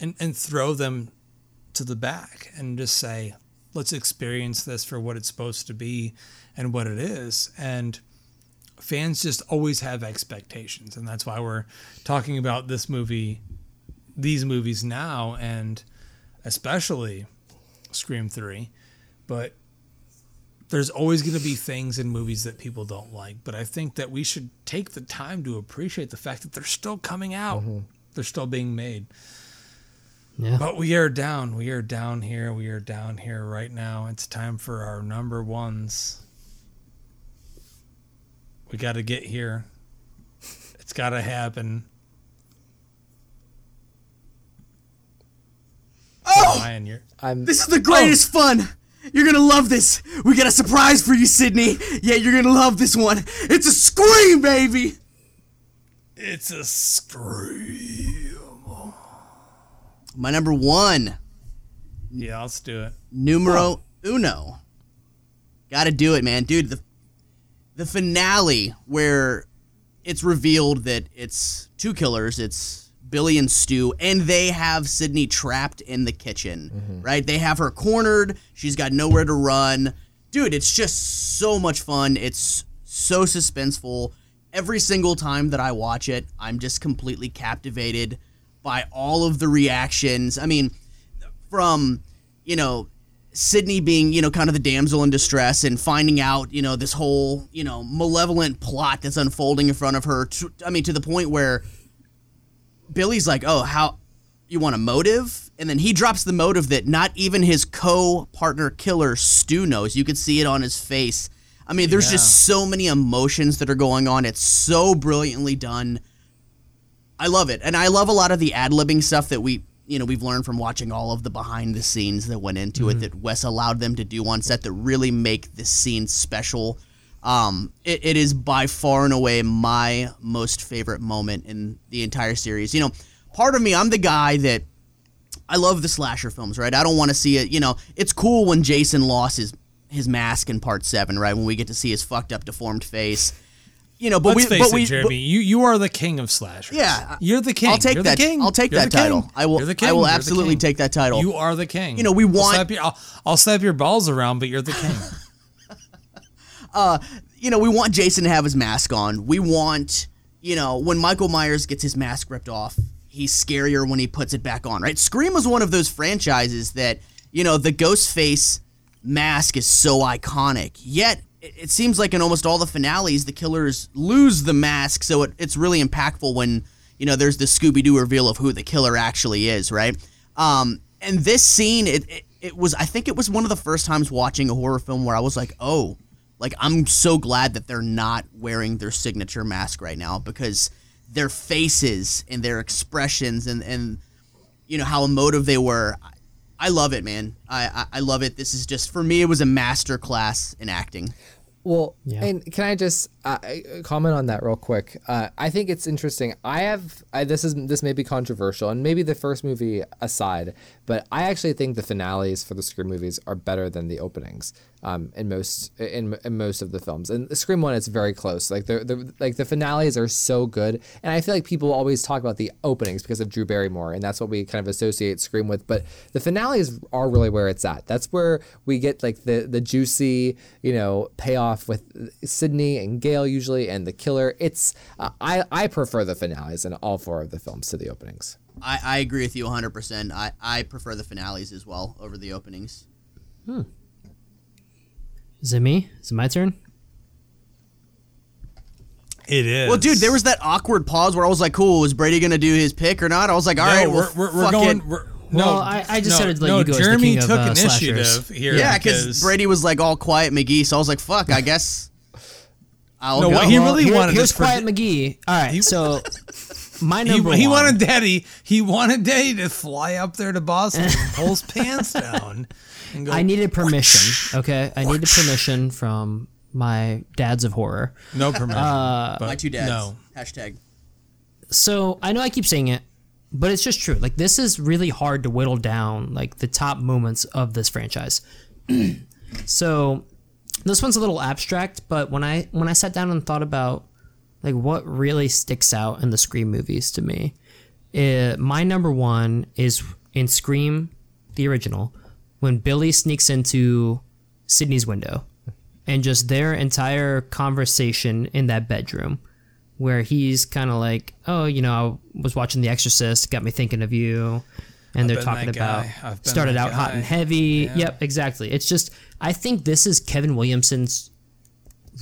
and and throw them to the back and just say let's experience this for what it's supposed to be and what it is. And fans just always have expectations, and that's why we're talking about this movie, these movies now, and especially Scream Three. But there's always going to be things in movies that people don't like, but I think that we should take the time to appreciate the fact that they're still coming out. Mm-hmm. They're still being made.
Yeah.
But we are down. We are down here. We are down here right now. It's time for our number ones. We got to get here. It's got to happen.
Oh!
Ryan, you're,
I'm
This is the greatest oh. fun. You're gonna love this. We got a surprise for you, Sidney. Yeah, you're gonna love this one. It's a scream, baby.
it's a scream.
My number one,
Yeah, let's do it.
numero uno. Got to do it, man, dude. The the finale where it's revealed that it's two killers. It's Billy and Stu, and they have Sidney trapped in the kitchen. Mm-hmm. Right? They have her cornered. She's got nowhere to run. Dude, it's just so much fun. It's so suspenseful. Every single time that I watch it, I'm just completely captivated by all of the reactions. I mean, from you know Sidney being you know kind of the damsel in distress and finding out you know this whole you know malevolent plot that's unfolding in front of her. To, I mean, to the point where Billy's like, "Oh, how you want a motive?" And then he drops the motive that not even his co-partner killer Stu knows. You could see it on his face. I mean, there's just so many emotions that are going on. It's so brilliantly done. I love it, and I love a lot of the ad libbing stuff that we, you know, we've learned from watching all of the behind the scenes that went into it mm-hmm. that Wes allowed them to do on set that really make this scene special. Um, it, it is by far and away my most favorite moment in the entire series. You know, part of me, I'm the guy that I love the slasher films, right? I don't want to see it. You know, it's cool when Jason lost his his mask in part seven, right? When we get to see his fucked up, deformed face. You know, but
Let's
we,
face
but we,
it, Jeremy. you you are the king of slashers.
Yeah,
you're the king.
I'll take
You're
that.
The king.
I'll take
You're
that
king.
title. I will-
You're the king.
I will
You're
absolutely take that title.
You are the king.
You know, we
I'll
want-
slap your, I'll, I'll slap your balls around, but you're the king.
you know, we want Jason to have his mask on. We want, you know, when Michael Myers gets his mask ripped off, he's scarier when he puts it back on, right? Scream was one of those franchises that, you know, the ghost face mask is so iconic. Yet, it, it seems like in almost all the finales, the killers lose the mask, so it, it's really impactful when, you know, there's the Scooby Doo reveal of who the killer actually is, right? Um, and this scene, it, it, it was, I think it was one of the first times watching a horror film where I was like, oh, like I'm so glad that they're not wearing their signature mask right now because their faces and their expressions and and you know how emotive they were. I, I love it, man. I, I I love it. This is just for me. It was a master class in acting.
Well,
Yeah.
and can I just comment on that real quick? Uh, I think it's interesting. I have I, this is this may be controversial, and maybe the first movie aside, but I actually think the finales for the Scream movies are better than the openings. Um, in most in, in most of the films, and Scream one, it's very close. Like the, the like the finales are so good, and I feel like people always talk about the openings because of Drew Barrymore, and that's what we kind of associate Scream with. But the finales are really where it's at. That's where we get like the the juicy, you know, payoff with Sidney and Gale usually, and the killer. It's uh, I I prefer the finales in all four of the films to the openings.
I, I agree with you 100%. I, I prefer the finales as well over the openings. Hmm.
Is it me? Is it my turn?
It is.
Well, dude, there was that awkward pause where I was like, "Cool, is Brady gonna do his pick or not?" I was like, "All
no,
right,
we're,
well,
we're, we're
fuck
going.
it."
We're,
Well,
no,
I- I just
no,
said to let
no,
you go as the
Jeremy
king of,
took
uh,
initiative
slashers.
here.
yeah,
because
because Brady was like all quiet McGee, so I was like, "Fuck, I guess." I'll
No,
go.
what he really
here-
wanted
Here's
is for
Quiet
Di-
McGee. All right, so my
he,
number
he
one.
wanted Daddy. He wanted Daddy to fly up there to Boston, and pull his pants down, and go.
I needed permission. Okay, I needed permission from my dads of horror.
no permission.
Uh,
but
My two dads.
No.
Hashtag.
So I know I keep saying it, but it's just true. Like this is really hard to whittle down like the top moments of this franchise. so this one's a little abstract, but when I when I sat down and thought about like what really sticks out in the Scream movies to me, uh my number one is in Scream, the original, when Billy sneaks into Sidney's window and just their entire conversation in that bedroom where he's kind of like, "Oh, you know, I was watching The Exorcist, got me thinking of you." And they're
been
talking
that
about
guy. I've been
started
that
out hot and heavy.
Yeah.
Yep, exactly. It's just I think this is Kevin Williamson's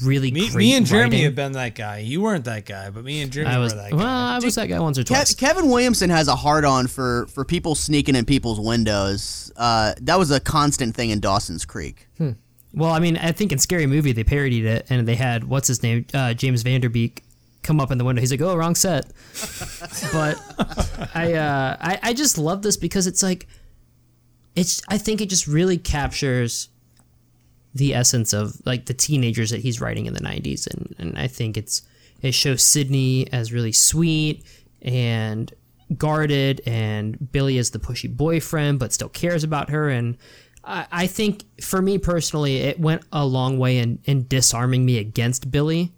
really
Me,
great
me and Jeremy
writing.
have been that guy. You weren't that guy, but me and Jeremy
I was
were that guy. well.
I was that guy once or
Kev-
twice.
Kevin Williamson has a hard on for for people sneaking in people's windows. Uh, that was a constant thing in Dawson's Creek.
Well, I mean, I think in Scary Movie they parodied it, and they had what's his name, uh, James Van Der Beek, come up in the window. He's like, "Oh, wrong set." but I, uh, I, I just love this because it's like, it's. I think it just really captures the essence of like the teenagers that he's writing in the '90s, and and I think it's it shows Sidney as really sweet and guarded, and Billy as the pushy boyfriend, but still cares about her and. I I think for me personally, it went a long way in, in disarming me against Billy.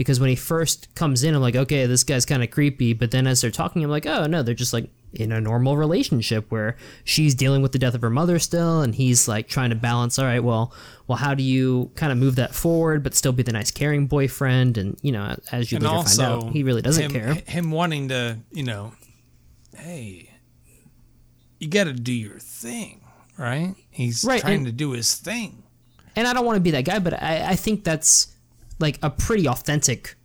Because when he first comes in, I'm like, okay, this guy's kind of creepy. But then as they're talking, I'm like, oh, no, they're just like in a normal relationship where she's dealing with the death of her mother still. And he's like trying to balance, all right, well, well, how do you kind of move that forward, but still be the nice, caring boyfriend? And, you know, as you
and
later
also,
find out, he really doesn't
him,
care.
Him wanting to, you know, hey, you got to do your thing, right? He's
Right,
trying
and-
to do his thing.
and I don't want to be that guy, but I, I think that's like a pretty authentic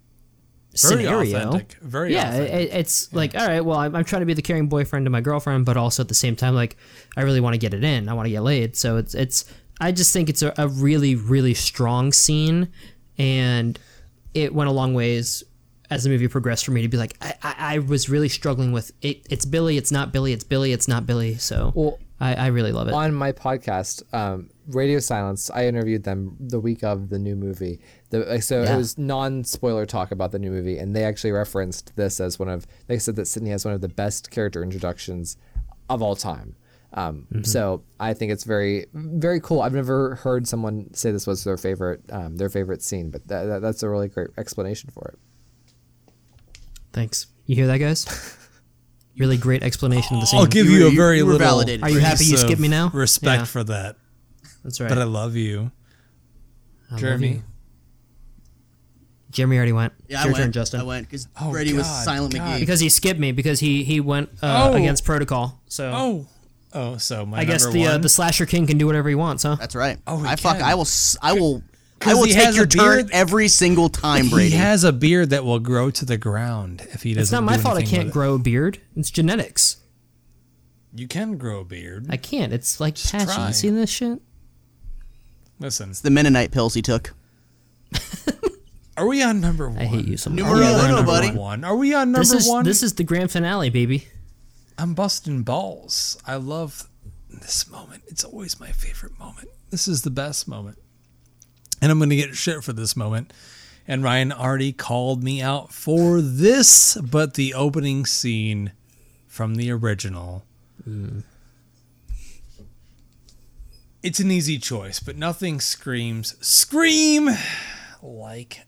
Very
scenario.
authentic. Very
yeah,
authentic.
It, it's like all right, well, I'm, I'm trying to be the caring boyfriend to my girlfriend, but also at the same time, like I really want to get it in. I want to get laid. So it's it's. I just think it's a, a really really strong scene, and it went a long ways as the movie progressed for me to be like I, I, I was really struggling with it. It's Billy. It's not Billy. It's Billy. It's not Billy. So
Well,
I, I really love it.
on my podcast, um, Radio Silence, I interviewed them the week of the new movie. The, like, so
Yeah.
it was non-spoiler talk about the new movie, and they actually referenced this as one of. They said that Sidney has one of the best character introductions of all time. Um, So I think it's very, very cool. I've never heard someone say this was their favorite, um, their favorite scene, but that, that, that's a really great explanation for it.
Thanks. You hear that, guys? really great explanation of the scene.
I'll give
You
you,
were-
a very
you
little.
validated.
Are you happy you
piece
skipped me now?
Respect
Yeah.
for that,
That's right.
but I love you,
I love
Jeremy.
you. Jeremy already went.
Yeah,
It's
I
your
went.
turn, Justin.
I went because
Oh,
Brady was
God,
Silent
God.
McGee.
Because he skipped me because he he went uh,
Oh.
against protocol. So
Oh, oh, so my
I guess
number
the uh,
one?
the slasher king can do whatever he wants, huh?
That's right.
Oh, he
I fuck.
can.
I will. s- I will. I
'Cause
will
he
take
has
your
a
turn
beard.
every single time, Brady.
He has a beard that will grow to the ground if he doesn't.
It's not my
do
fault I
anything
can't
with
grow a beard. It's genetics.
You can grow a beard.
I can't. It's like patchy.
try.
You see this shit?
Listen,
the Mennonite pills he took.
Are we on number one?
I hate you so much.
Numero
Are we on
uno,
number
buddy.
One? Are we on number
This is
one?
this is the grand finale, baby.
I'm busting balls. I love this moment. It's always my favorite moment. This is the best moment. And I'm going to get shit for this moment. And Ryan already called me out for this, but the opening scene from the original. It's an easy choice, but nothing screams scream like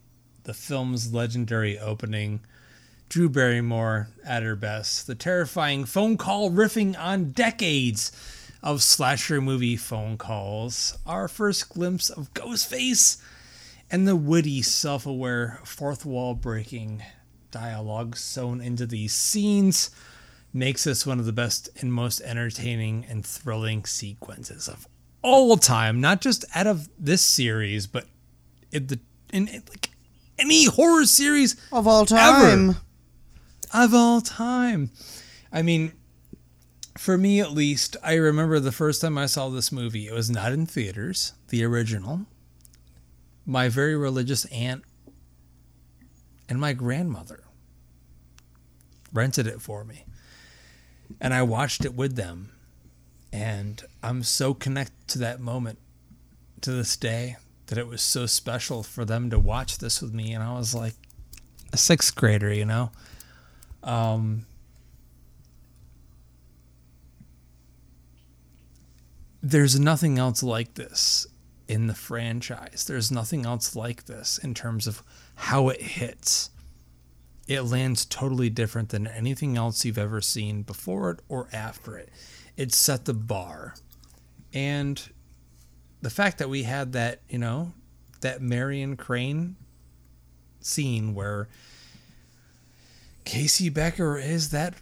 the film's legendary opening. Drew Barrymore at her best. The terrifying phone call riffing on decades of slasher movie phone calls. Our first glimpse of Ghostface and the witty, self aware, fourth wall breaking dialogue sewn into these scenes makes this one of the best and most entertaining and thrilling sequences of all time. Not just out of this series, but in the in, like any horror series
Of all
time. of all time. I mean, for me at least, I remember the first time I saw this movie. It was not in theaters, the original. My very religious aunt and my grandmother rented it for me. And I watched it with them. And I'm so connected to that moment to this day that it was so special for them to watch this with me. And I was like a sixth grader, you know? Um, there's nothing else like this in the franchise. There's nothing else like this in terms of how it hits. It lands totally different than anything else you've ever seen before it or after it. It set the bar. And the fact that we had that, you know, that Marion Crane scene where Casey Becker is that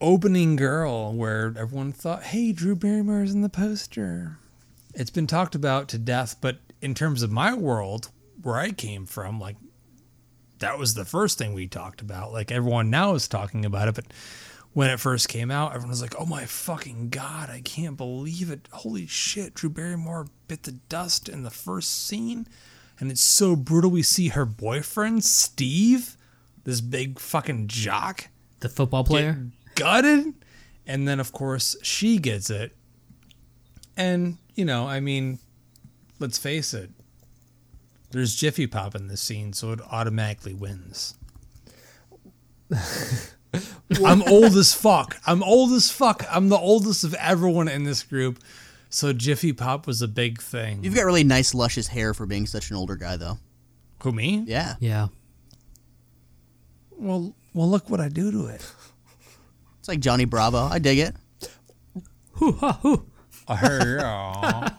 opening girl where everyone thought, hey, Drew Barrymore is in the poster. It's been talked about to death, but in terms of my world, where I came from, like that was the first thing we talked about. Like everyone now is talking about it, but when it first came out, everyone was like, "Oh my fucking god, I can't believe it! Holy shit, Drew Barrymore bit the dust in the first scene." And it's so brutal. We see her boyfriend, Steve, this big fucking jock,
The football player.
gutted. And then, of course, she gets it. And, you know, I mean, let's face it, there's Jiffy Pop in this scene, so it automatically wins. I'm old as fuck. I'm old as fuck. I'm the oldest of everyone in this group. So Jiffy Pop was a big thing.
You've got really nice, luscious hair for being such an older guy, though.
Who me?
Yeah.
Yeah.
Well, well, look what I do to it.
It's like Johnny Bravo. I dig it.
Hoo, ha, hoo.
Y'all.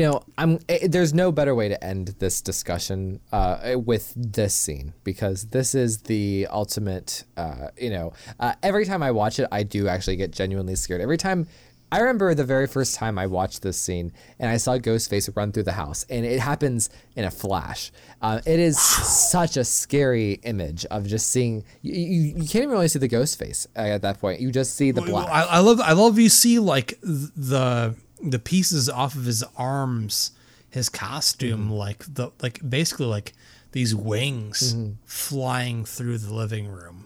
know i'm eh, there's no better way to end this discussion uh, with this scene because this is the ultimate uh, you know uh, every time i watch it i do actually get genuinely scared every time I remember the very first time I watched this scene and I saw Ghostface run through the house, and it happens in a flash. Uh, it is such a scary image of just seeing. You, you, you can't even really see the ghost face at that point. You just see the black.
I, I love I love you see like the the pieces off of his arms, his costume, like the like basically like these wings flying through the living room.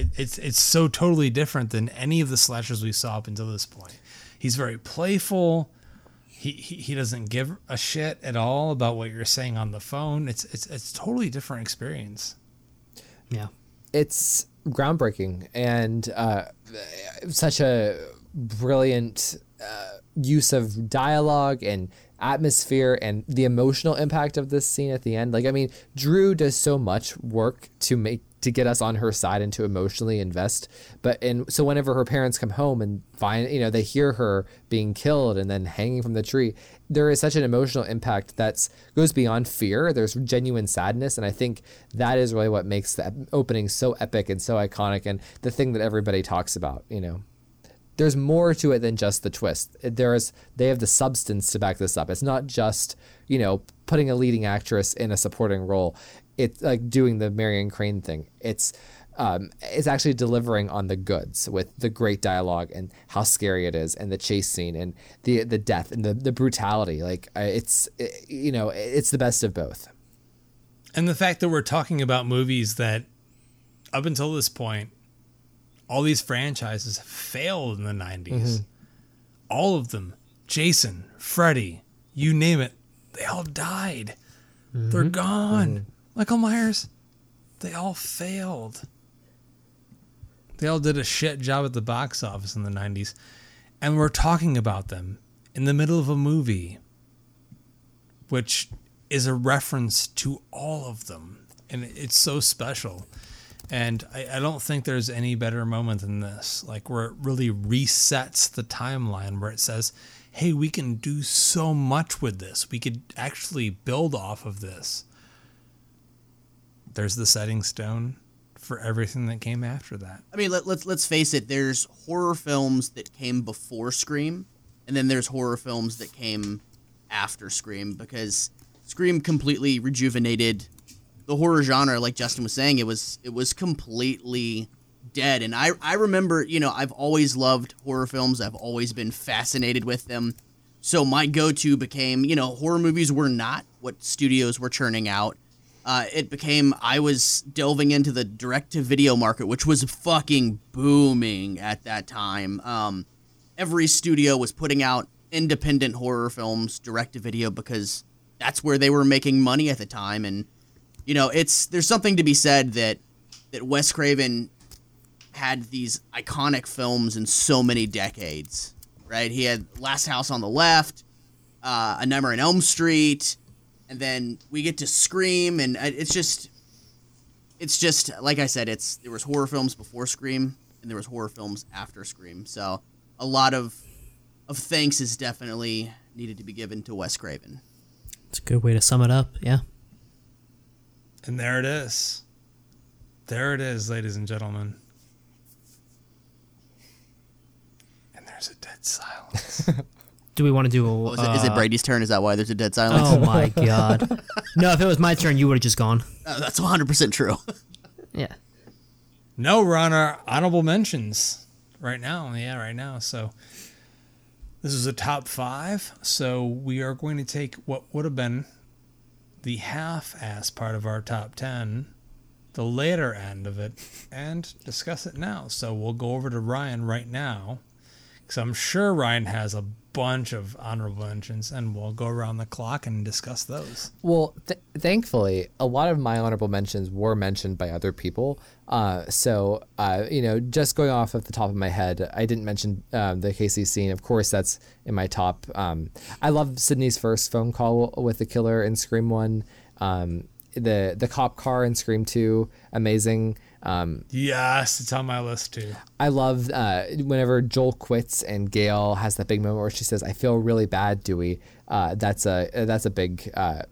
It, it's it's so totally different than any of the slashers we saw up until this point. He's very playful. He, he, he doesn't give a shit at all about what you're saying on the phone. It's it's it's totally different experience.
Yeah.
it's groundbreaking and uh, such a brilliant uh, use of dialogue and atmosphere and the emotional impact of this scene at the end. Like, I mean, Drew does so much work to make to get us on her side and to emotionally invest. But and so whenever her parents come home and find, you know, they hear her being killed and then hanging from the tree, there is such an emotional impact that's goes beyond fear. There's genuine sadness, and I think that is really what makes the opening so epic and so iconic, and the thing that everybody talks about. You know, there's more to it than just the twist. There's they have the substance to back this up. It's not just you know putting a leading actress in a supporting role. It's like doing the Marion Crane thing. It's um, it's actually delivering on the goods with the great dialogue and how scary it is, and the chase scene and the the death and the, the brutality. Like uh, it's it, you know it's the best of both.
And the fact that we're talking about movies that, up until this point, all these franchises failed in the 90s. All of them. Jason, Freddy, you name it, they all died. They're gone. Michael Myers, they all failed. They all did a shit job at the box office in the 90s. And we're talking about them in the middle of a movie which is a reference to all of them. And it's so special. And I, I don't think there's any better moment than this, like where it really resets the timeline, where it says, hey, we can do so much with this. We could actually build off of this. There's the setting stone for everything that came after that.
I mean, let, let's let's face it. There's horror films that came before Scream, and then there's horror films that came after Scream because Scream completely rejuvenated the horror genre. Like Justin was saying, it was it was completely dead. And I I remember, you know, I've always loved horror films. I've always been fascinated with them. So my go-to became, you know, horror movies were not what studios were churning out. Uh, it became I was delving into the direct-to-video market, which was fucking booming at that time. Um, every studio was putting out independent horror films direct-to-video because that's where they were making money at the time. And you know, it's there's something to be said that that Wes Craven had these iconic films in so many decades, right? He had Last House on the Left, uh, A Nightmare on Elm Street, and then we get to Scream, and uh, it's just, it's just like I said, it's there was horror films before Scream, and there was horror films after Scream. So a lot of of thanks is definitely needed to be given to Wes Craven.
It's a good way to sum it up. Yeah.
And there it is. There it is, ladies and gentlemen. And there's a dead silence.
Do we want to do a?
Oh, is, it
uh,
Brady's turn? Is that why there's a dead silence?
Oh my god. No, if it was my turn, you would have just gone.
Uh, that's 100% true.
Yeah.
no, we're on our honorable mentions right now. Yeah, right now. So this is a top five. So we are going to take what would have been the half-ass part of our top ten, the later end of it, and discuss it now. So we'll go over to Ryan right now, because I'm sure Ryan has a bunch of honorable mentions, and we'll go around the clock and discuss those.
Well, th- thankfully, a lot of my honorable mentions were mentioned by other people. Uh, so, uh, you know, just going off of the top of my head, I didn't mention um, the Casey scene. Of course, that's in my top. Um, I love Sidney's first phone call with the killer in Scream One. Um, the the cop car in Scream Two, amazing. Um,
Yes, it's on my list too.
I love uh, whenever Joel quits and Gale has that big moment where she says, "I feel really bad, Dewey." Uh, that's a that's a big uh,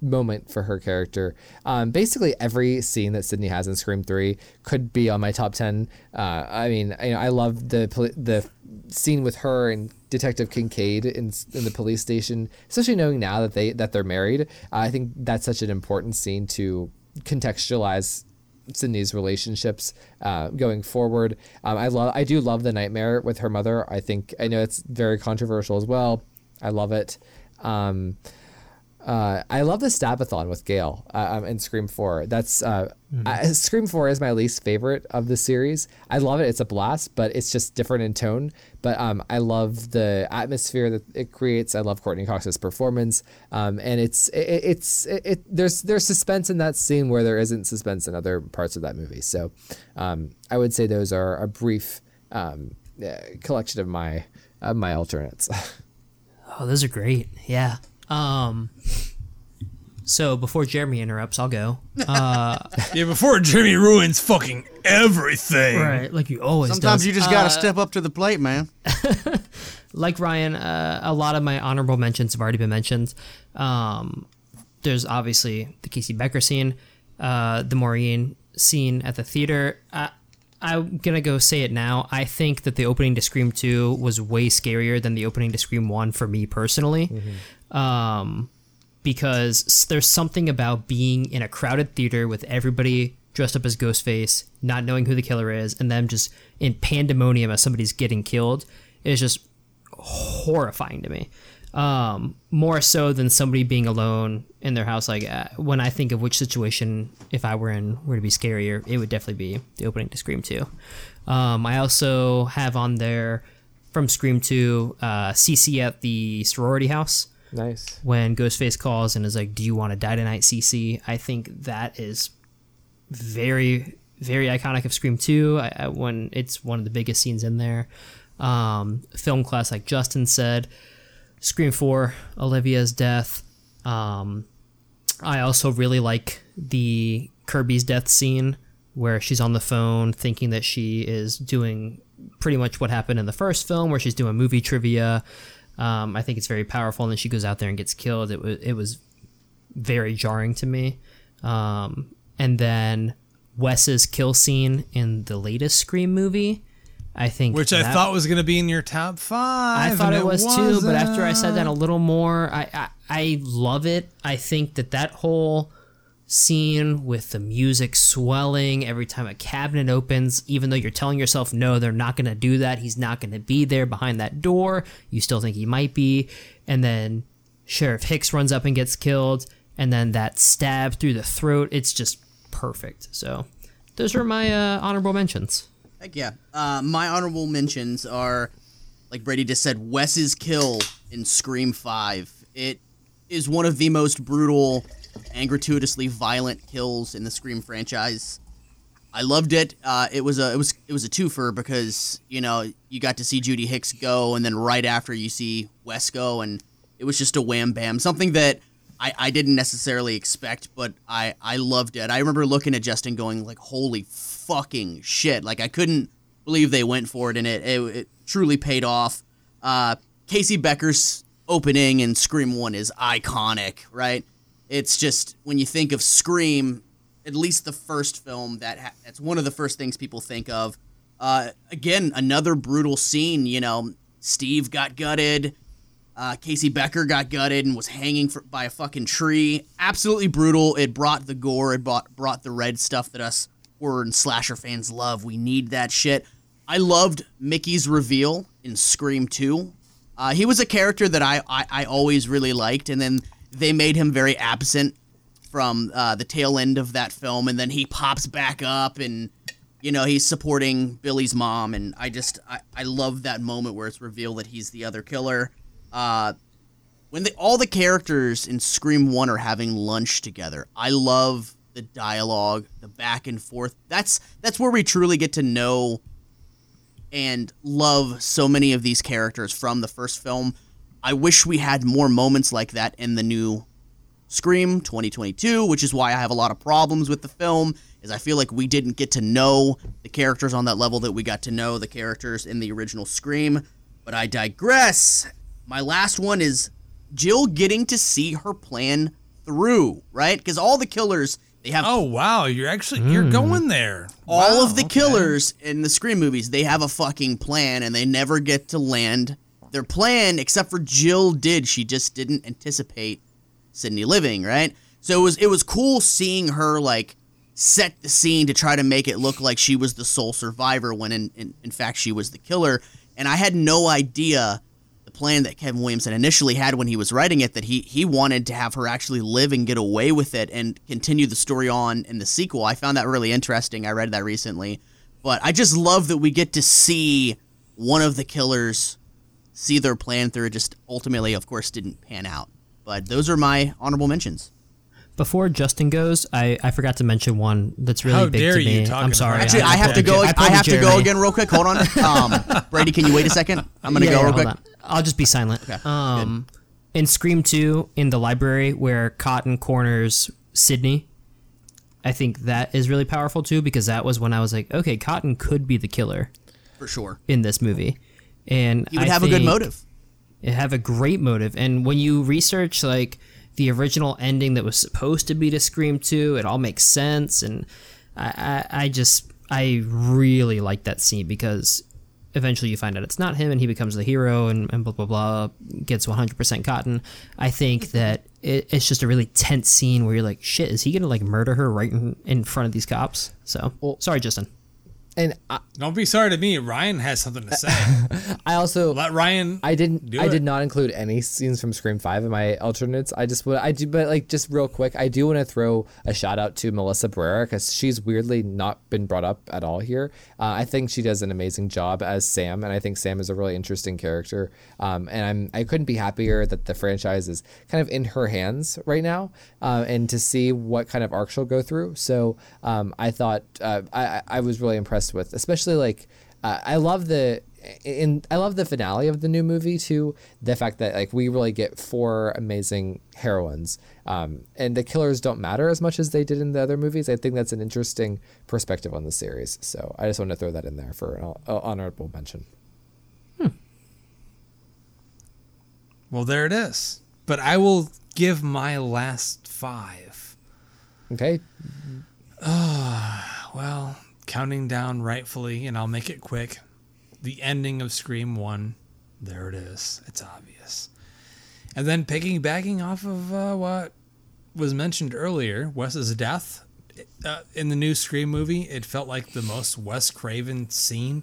moment for her character. Um, basically, every scene that Sidney has in Scream Three could be on my top ten. Uh, I mean, you know, I love the the scene with her and Detective Kincaid in, in the police station, especially knowing now that they that they're married. I think that's such an important scene to contextualize Sidney's relationships uh, going forward. Um, I love, I do love the nightmare with her mother. I think I know it's very controversial as well. I love it. Um, uh, I love the Stabathon with Gale uh, um, in Scream Four. That's uh, I, Scream Four is my least favorite of the series. I love it; it's a blast, but it's just different in tone. But um, I love the atmosphere that it creates. I love Courteney Cox's performance, um, and it's it, it's it, it, there's there's suspense in that scene where there isn't suspense in other parts of that movie. So um, I would say those are a brief um, uh, collection of my of my alternates.
Oh, those are great. Yeah. Um. So before Jeremy interrupts, I'll go. Uh,
Yeah, before Jeremy ruins fucking everything.
right, like you always.
Sometimes
does.
you just got to step up to the plate, man.
like Ryan, uh, a lot of my honorable mentions have already been mentioned. Um, there's obviously the Casey Becker scene, uh, the Maureen scene at the theater. I, I'm gonna go say it now. I think that the opening to Scream Two was way scarier than the opening to Scream One for me personally. Um, because there's something about being in a crowded theater with everybody dressed up as Ghostface, not knowing who the killer is, and them just in pandemonium as somebody's getting killed is just horrifying to me. Um, more so than somebody being alone in their house. Like uh, when I think of which situation, if I were in, were to be scarier, it would definitely be the opening to Scream Two. Um, I also have on there from Scream Two, uh, Cici at the sorority house
nice.
when Ghostface calls and is like, "Do you want to die tonight, Cici?" I think that is very, very iconic of Scream Two. I, I, when it's one of the biggest scenes in there. Um, film class, like Justin said, Scream Four, Olivia's death. Um, I also really like the Kirby's death scene where she's on the phone thinking that she is doing pretty much what happened in the first film, where she's doing movie trivia. Um, I think it's very powerful, and then she goes out there and gets killed. It was it was very jarring to me. Um, and then Wes's kill scene in the latest Scream movie, I think,
Which I
that-
thought was going to be in your top five.
I thought
and
it was too, but after I said that a little more, I, I I love it. I think that that whole scene with the music swelling every time a cabinet opens, even though you're telling yourself no, they're not going to do that. He's not going to be there behind that door. You still think he might be, and then Sheriff Hicks runs up and gets killed, and then that stab through the throat. It's just perfect. So those are my uh, honorable mentions.
Heck yeah. Uh, my honorable mentions are, like Brady just said, Wes's kill in Scream 5. It is one of the most brutal and gratuitously violent kills in the Scream franchise. I loved it. Uh, it was a it was it was a twofer because you know you got to see Judy Hicks go, and then right after you see Wes go, and it was just a wham bam. Something that I, I didn't necessarily expect, but I I loved it. I remember looking at Justin going like, "Holy fucking shit!" Like I couldn't believe they went for it, and it it, it truly paid off. Uh, Casey Becker's opening in Scream 1 is iconic, right? It's just when you think of Scream, at least the first film, that ha- that's one of the first things people think of. Uh, again, another brutal scene. You know, Steve got gutted. Uh, Casey Becker got gutted and was hanging for, by a fucking tree. Absolutely brutal. It brought the gore. It brought brought the red stuff that us horror and slasher fans love. We need that shit. I loved Mickey's reveal in Scream 2. Uh, he was a character that I, I I always really liked, and then they made him very absent from uh, the tail end of that film, and then he pops back up and you know he's supporting Billy's mom, and I just I, I love that moment where it's revealed that he's the other killer. Uh, when all the characters in Scream One are having lunch together, I love the dialogue, the back and forth. That's that's where we truly get to know and love so many of these characters from the first film. I wish we had more moments like that in the new Scream 2022, which is why I have a lot of problems with the film. Is I feel like we didn't get to know the characters on that level that we got to know the characters in the original Scream. But I digress. My last one is Jill getting to see her plan through, right? Because all the killers they have
Oh wow, you're actually you're hmm. going there.
all
Wow,
of the
okay.
killers in the Scream movies, they have a fucking plan and they never get to land their plan except for Jill did. She just didn't anticipate Sidney living, right? So it was it was cool seeing her like set the scene to try to make it look like she was the sole survivor when in, in, in fact she was the killer. And I had no idea the plan that Kevin Williamson initially had when he was writing it that he he wanted to have her actually live and get away with it and continue the story on in the sequel. I found that really interesting. I read that recently. But I just love that we get to see one of the killers see their plan through. It just ultimately, of course, didn't pan out. But those are my honorable mentions.
Before Justin goes, I, I forgot to mention one that's really
How
big
dare
to
you
me.
talking
I'm sorry.
Actually, I have to go.
a-
I,
pulled a
have to go again real quick. Hold on. Um, Brady, can you wait a second? I'm gonna
Yeah,
go
yeah,
real quick.
on. I'll just be silent. um, in Scream 2, in the library where Cotton corners Sidney, I think that is really powerful too because that was when I was like, okay, Cotton could be the killer
For sure.
in this movie, and
He would
I
have a good motive.
It have a great motive, and when you research like the original ending that was supposed to be to Scream 2, it all makes sense, and I, I, I just I really like that scene because eventually you find out it's not him and he becomes the hero and, and blah blah blah gets 100% cotton. I think mm-hmm. that it, it's just a really tense scene where you're like shit is he gonna like murder her right in, in front of these cops? So sorry justin
And I,
Don't be sorry to me. Ryan has something to say.
I also
Let Ryan.
I didn't.
Do
I
it.
did not include any scenes from Scream Five in my alternates. I just would. I do, but like just real quick, I do want to throw a shout out to Melissa Barrera because she's weirdly not been brought up at all here. Uh, I think she does an amazing job as Sam, and I think Sam is a really interesting character. Um, and I'm I couldn't be happier that the franchise is kind of in her hands right now, uh, and to see what kind of arc she'll go through. So um, I thought uh, I- I was really impressed with, especially like uh, I love the in I love the finale of the new movie too. The fact that like we really get four amazing heroines, um, and the killers don't matter as much as they did in the other movies. I think that's an interesting perspective on the series. So I just want to throw that in there for an hon- uh, honorable mention.
Well, there it is. But I will give my last five.
Okay,
Well, counting down rightfully, and I'll make it quick. The ending of Scream 1. There it is. It's obvious. And then piggybacking off of uh, what was mentioned earlier, Wes's death uh, in the new Scream movie, it felt like the most Wes Craven scene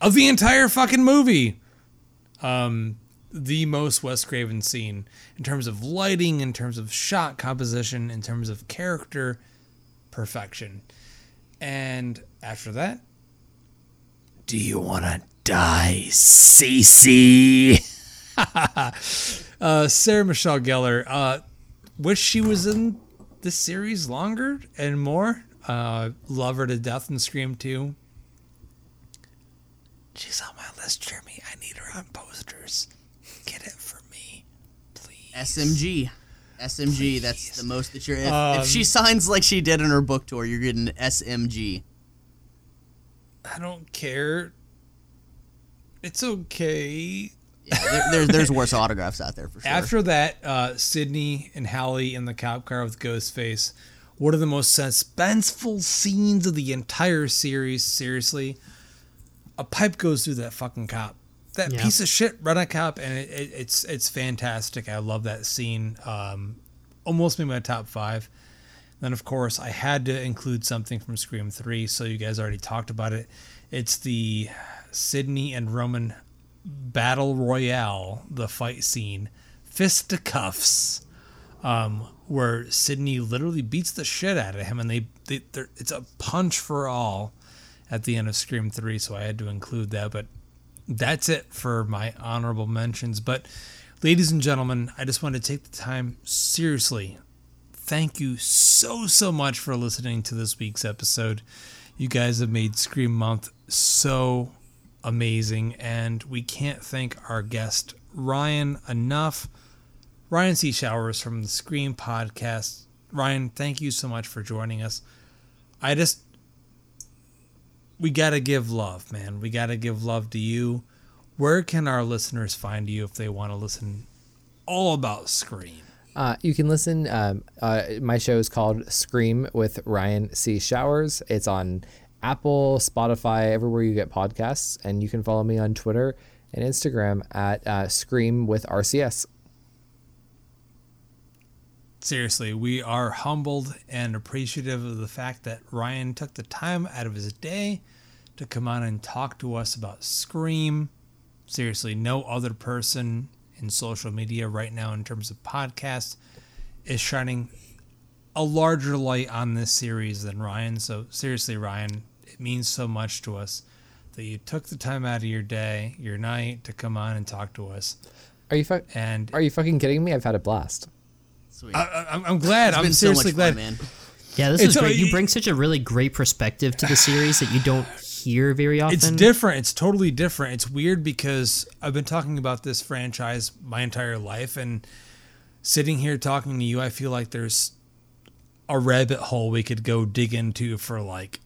of the entire fucking movie. Um, the most Wes Craven scene in terms of lighting, in terms of shot composition, in terms of character perfection. And after that, do you want to die, Cici? uh, Sarah Michelle Gellar. Uh, wish she was in the series longer and more. Uh, love her to death in Scream 2. She's on my list, Jeremy. I need her on posters. Get it for me, please.
SMG. SMG. That's the most that you're. If,
Um,
if she signs like she did in her book tour, you're getting SMG.
I don't care. It's okay.
Yeah, there, there's there's worse autographs out there for sure.
After that, uh, Sidney and Hallie in the cop car with Ghostface. One of the most suspenseful scenes of the entire series. Seriously, a pipe goes through that fucking cop. That
Yeah.
piece of shit run a cop, and it, it, it's it's fantastic. I love that scene. Um, almost made my top five. Then, of course, I had to include something from Scream 3, so you guys already talked about it. It's the Sidney and Roman battle royale, the fight scene, fisticuffs, um, where Sidney literally beats the shit out of him, and they, they it's a punch for all at the end of Scream 3, so I had to include that. But that's it for my honorable mentions. But, ladies and gentlemen, I just want to take the time seriously thank you so so much for listening to this week's episode. You guys have made Scream Month so amazing, and we can't thank our guest Ryan enough. Ryan C. Showers from the Scream Podcast. Ryan, thank you so much for joining us. I just we gotta give love, man. We gotta give love to you. Where can our listeners find you if they want to listen all about Scream?
Uh, you can listen. Um, uh, my show is called Scream with Ryan C. Showers. It's on Apple, Spotify, everywhere you get podcasts, and you can follow me on Twitter and Instagram at uh, Scream with RCS.
seriously, we are humbled and appreciative of the fact that Ryan took the time out of his day to come on and talk to us about Scream. Seriously, no other person in social media right now, in terms of podcasts, is shining a larger light on this series than Ryan. So, seriously, Ryan, it means so much to us that you took the time out of your day, your night, to come on and talk to us.
Are you fu-
And
Are you fucking kidding me? I've had a blast.
Sweet.
I, I'm, I'm glad.
it's
I'm
been so
seriously
much
glad.
fun, man.
Yeah, this
It's
is
a-
great. You bring such a really great perspective to the series that you don't hear very often.
It's different. It's totally different. It's weird because I've been talking about this franchise my entire life, and sitting here talking to you, I feel like there's a rabbit hole we could go dig into for like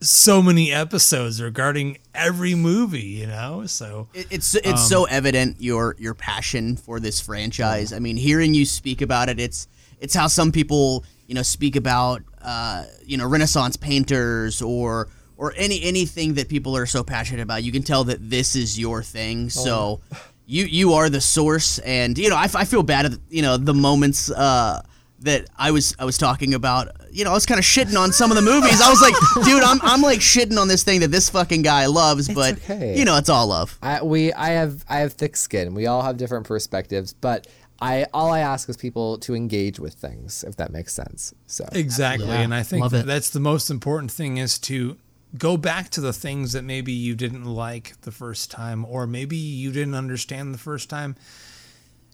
so many episodes regarding every movie. You know, so
It, it's it's so evident your your passion for this franchise. I mean, hearing you speak about it, it's it's how some people you know speak about uh, you know Renaissance painters or or any anything that people are so passionate about. You can tell that this is your thing. So you you are the source, and you know I, I feel bad at you know the moments. Uh, that I was I was talking about, you know, I was kind of shitting on some of the movies. I was like, dude, I'm I'm like shitting on this thing that this fucking guy loves, but
okay.
you know, it's all love.
I we I have I have thick skin. We all have different perspectives, but I all I ask is people to engage with things, if that makes sense. So
exactly,
Yeah,
and I think
love
that's the most important thing is to go back to the things that maybe you didn't like the first time, or maybe you didn't understand the first time.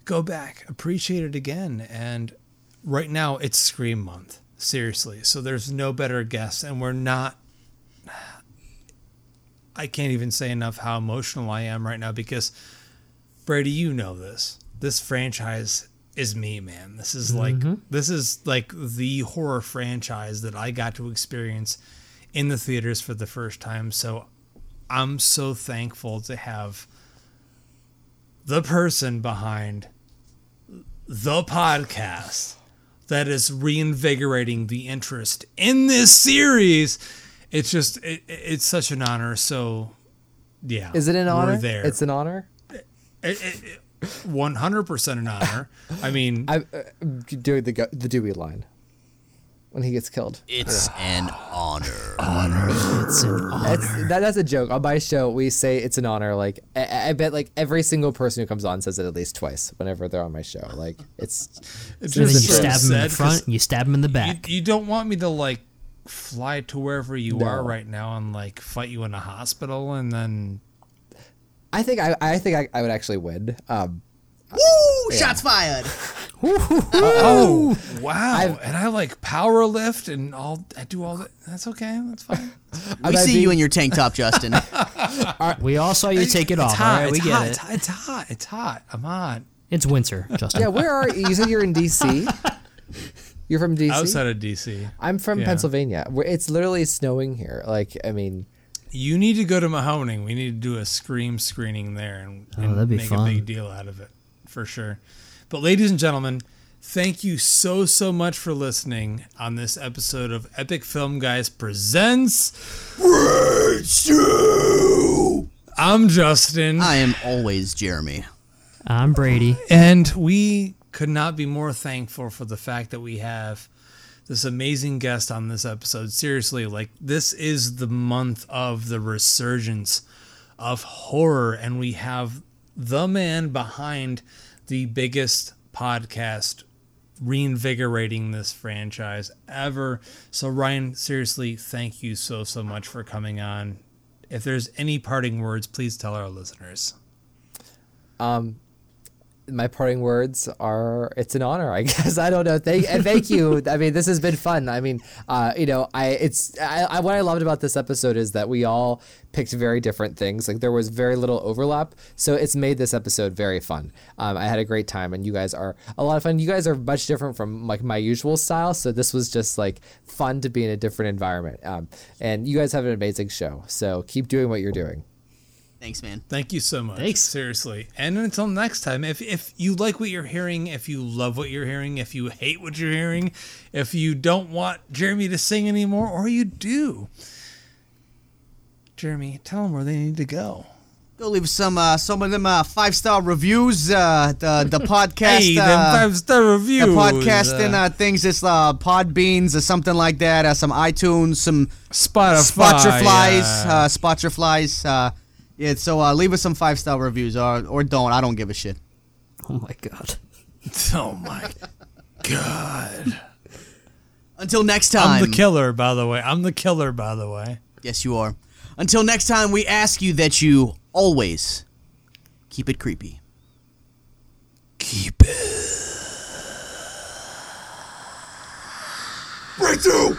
Go back, appreciate it again, and right now it's Scream Month. Seriously. So there's no better guest, and we're not. I can't even say enough how emotional I am right now because, Brady, you know this. This franchise is me, man. This is like mm-hmm. this is like the horror franchise that I got to experience in the theaters for the first time. So I'm so thankful to have the person behind the podcast that is reinvigorating the interest in this series. It's just it, it's such an honor. So yeah,
is it an honor?
There,
It's an honor.
one hundred percent an honor. I mean,
I uh, doing the the Dewey line when he gets killed.
It's an honor. Honor.
It's an honor.
It's, that, that's a joke. On my show, we say it's an honor. Like I, I bet, like every single person who comes on says it at least twice whenever they're on my show. Like it's,
it's
And then you
just
stab him in
the
the
'cause
front, and you stab him in the
You,
back.
you don't want me to like fly to wherever you
No.
are right now and like fight you in a hospital and then
I think I, I think I, I would actually win. Um,
Woo! Shots fired.
oh wow
I've-
and I like power lift and all I do all that that's okay that's fine
We
I'd
see
be-
you in your tank top, Justin.
we all saw you take it
it's
off.
hot
All right, we
it's
get
hot
it.
it's hot it's hot it's hot I'm hot
It's winter, Justin.
yeah, where are you? You said you're in DC. You're from DC.
outside of DC
I'm from
Yeah.
Pennsylvania. It's literally snowing here. Like I mean,
you need to go to Mahoning. We need to do a Scream screening there and,
Oh,
and
that'd be
make
fun.
a big deal out of it for sure. But ladies and gentlemen, thank you so so much for listening on this episode of Epic Film Guys presents. I'm Justin.
I am always Jeremy.
I'm Brady.
And we could not be more thankful for the fact that we have this amazing guest on this episode. Seriously, like this is the month of the resurgence of horror, and we have the man behind the biggest podcast reinvigorating this franchise ever. So, Ryan, seriously, thank you so, so much for coming on. If there's any parting words, please tell our listeners.
Um, my parting words are it's an honor i guess. I don't know. Thank and thank you. I mean this has been fun. I mean uh, you know i it's I, I what i loved about this episode is that we all picked very different things. Like there was very little overlap. So it's made this episode very fun. Um, i had a great time and you guys are a lot of fun. You guys are much different from like my usual style. So this was just like fun to be in a different environment. Um, and you guys have an amazing show. So keep doing what you're doing
Thanks, man.
Thank you so much.
Thanks.
Seriously. And until next time, if if you like what you're hearing, if you love what you're hearing, if you hate what you're hearing, if you don't want Jeremy to sing anymore, or you do, Jeremy, tell them where they need to go.
Go leave some uh, some of them uh, five star reviews. Uh, the the podcast.
hey,
uh,
five star reviews.
the podcasting uh, things. It's uh, Podbeans or something like that. Uh, some iTunes, some
Spotify.
Spotiflies,
uh,
uh, Spotiflies. Uh, yeah, so uh, leave us some five star reviews or or don't. I don't give a shit.
Oh my god.
oh my god.
Until next time.
I'm the killer, by the way. I'm the killer, by the way.
Yes, you are. Until next time, we ask you that you always keep it creepy.
Keep it.
Breakthrough!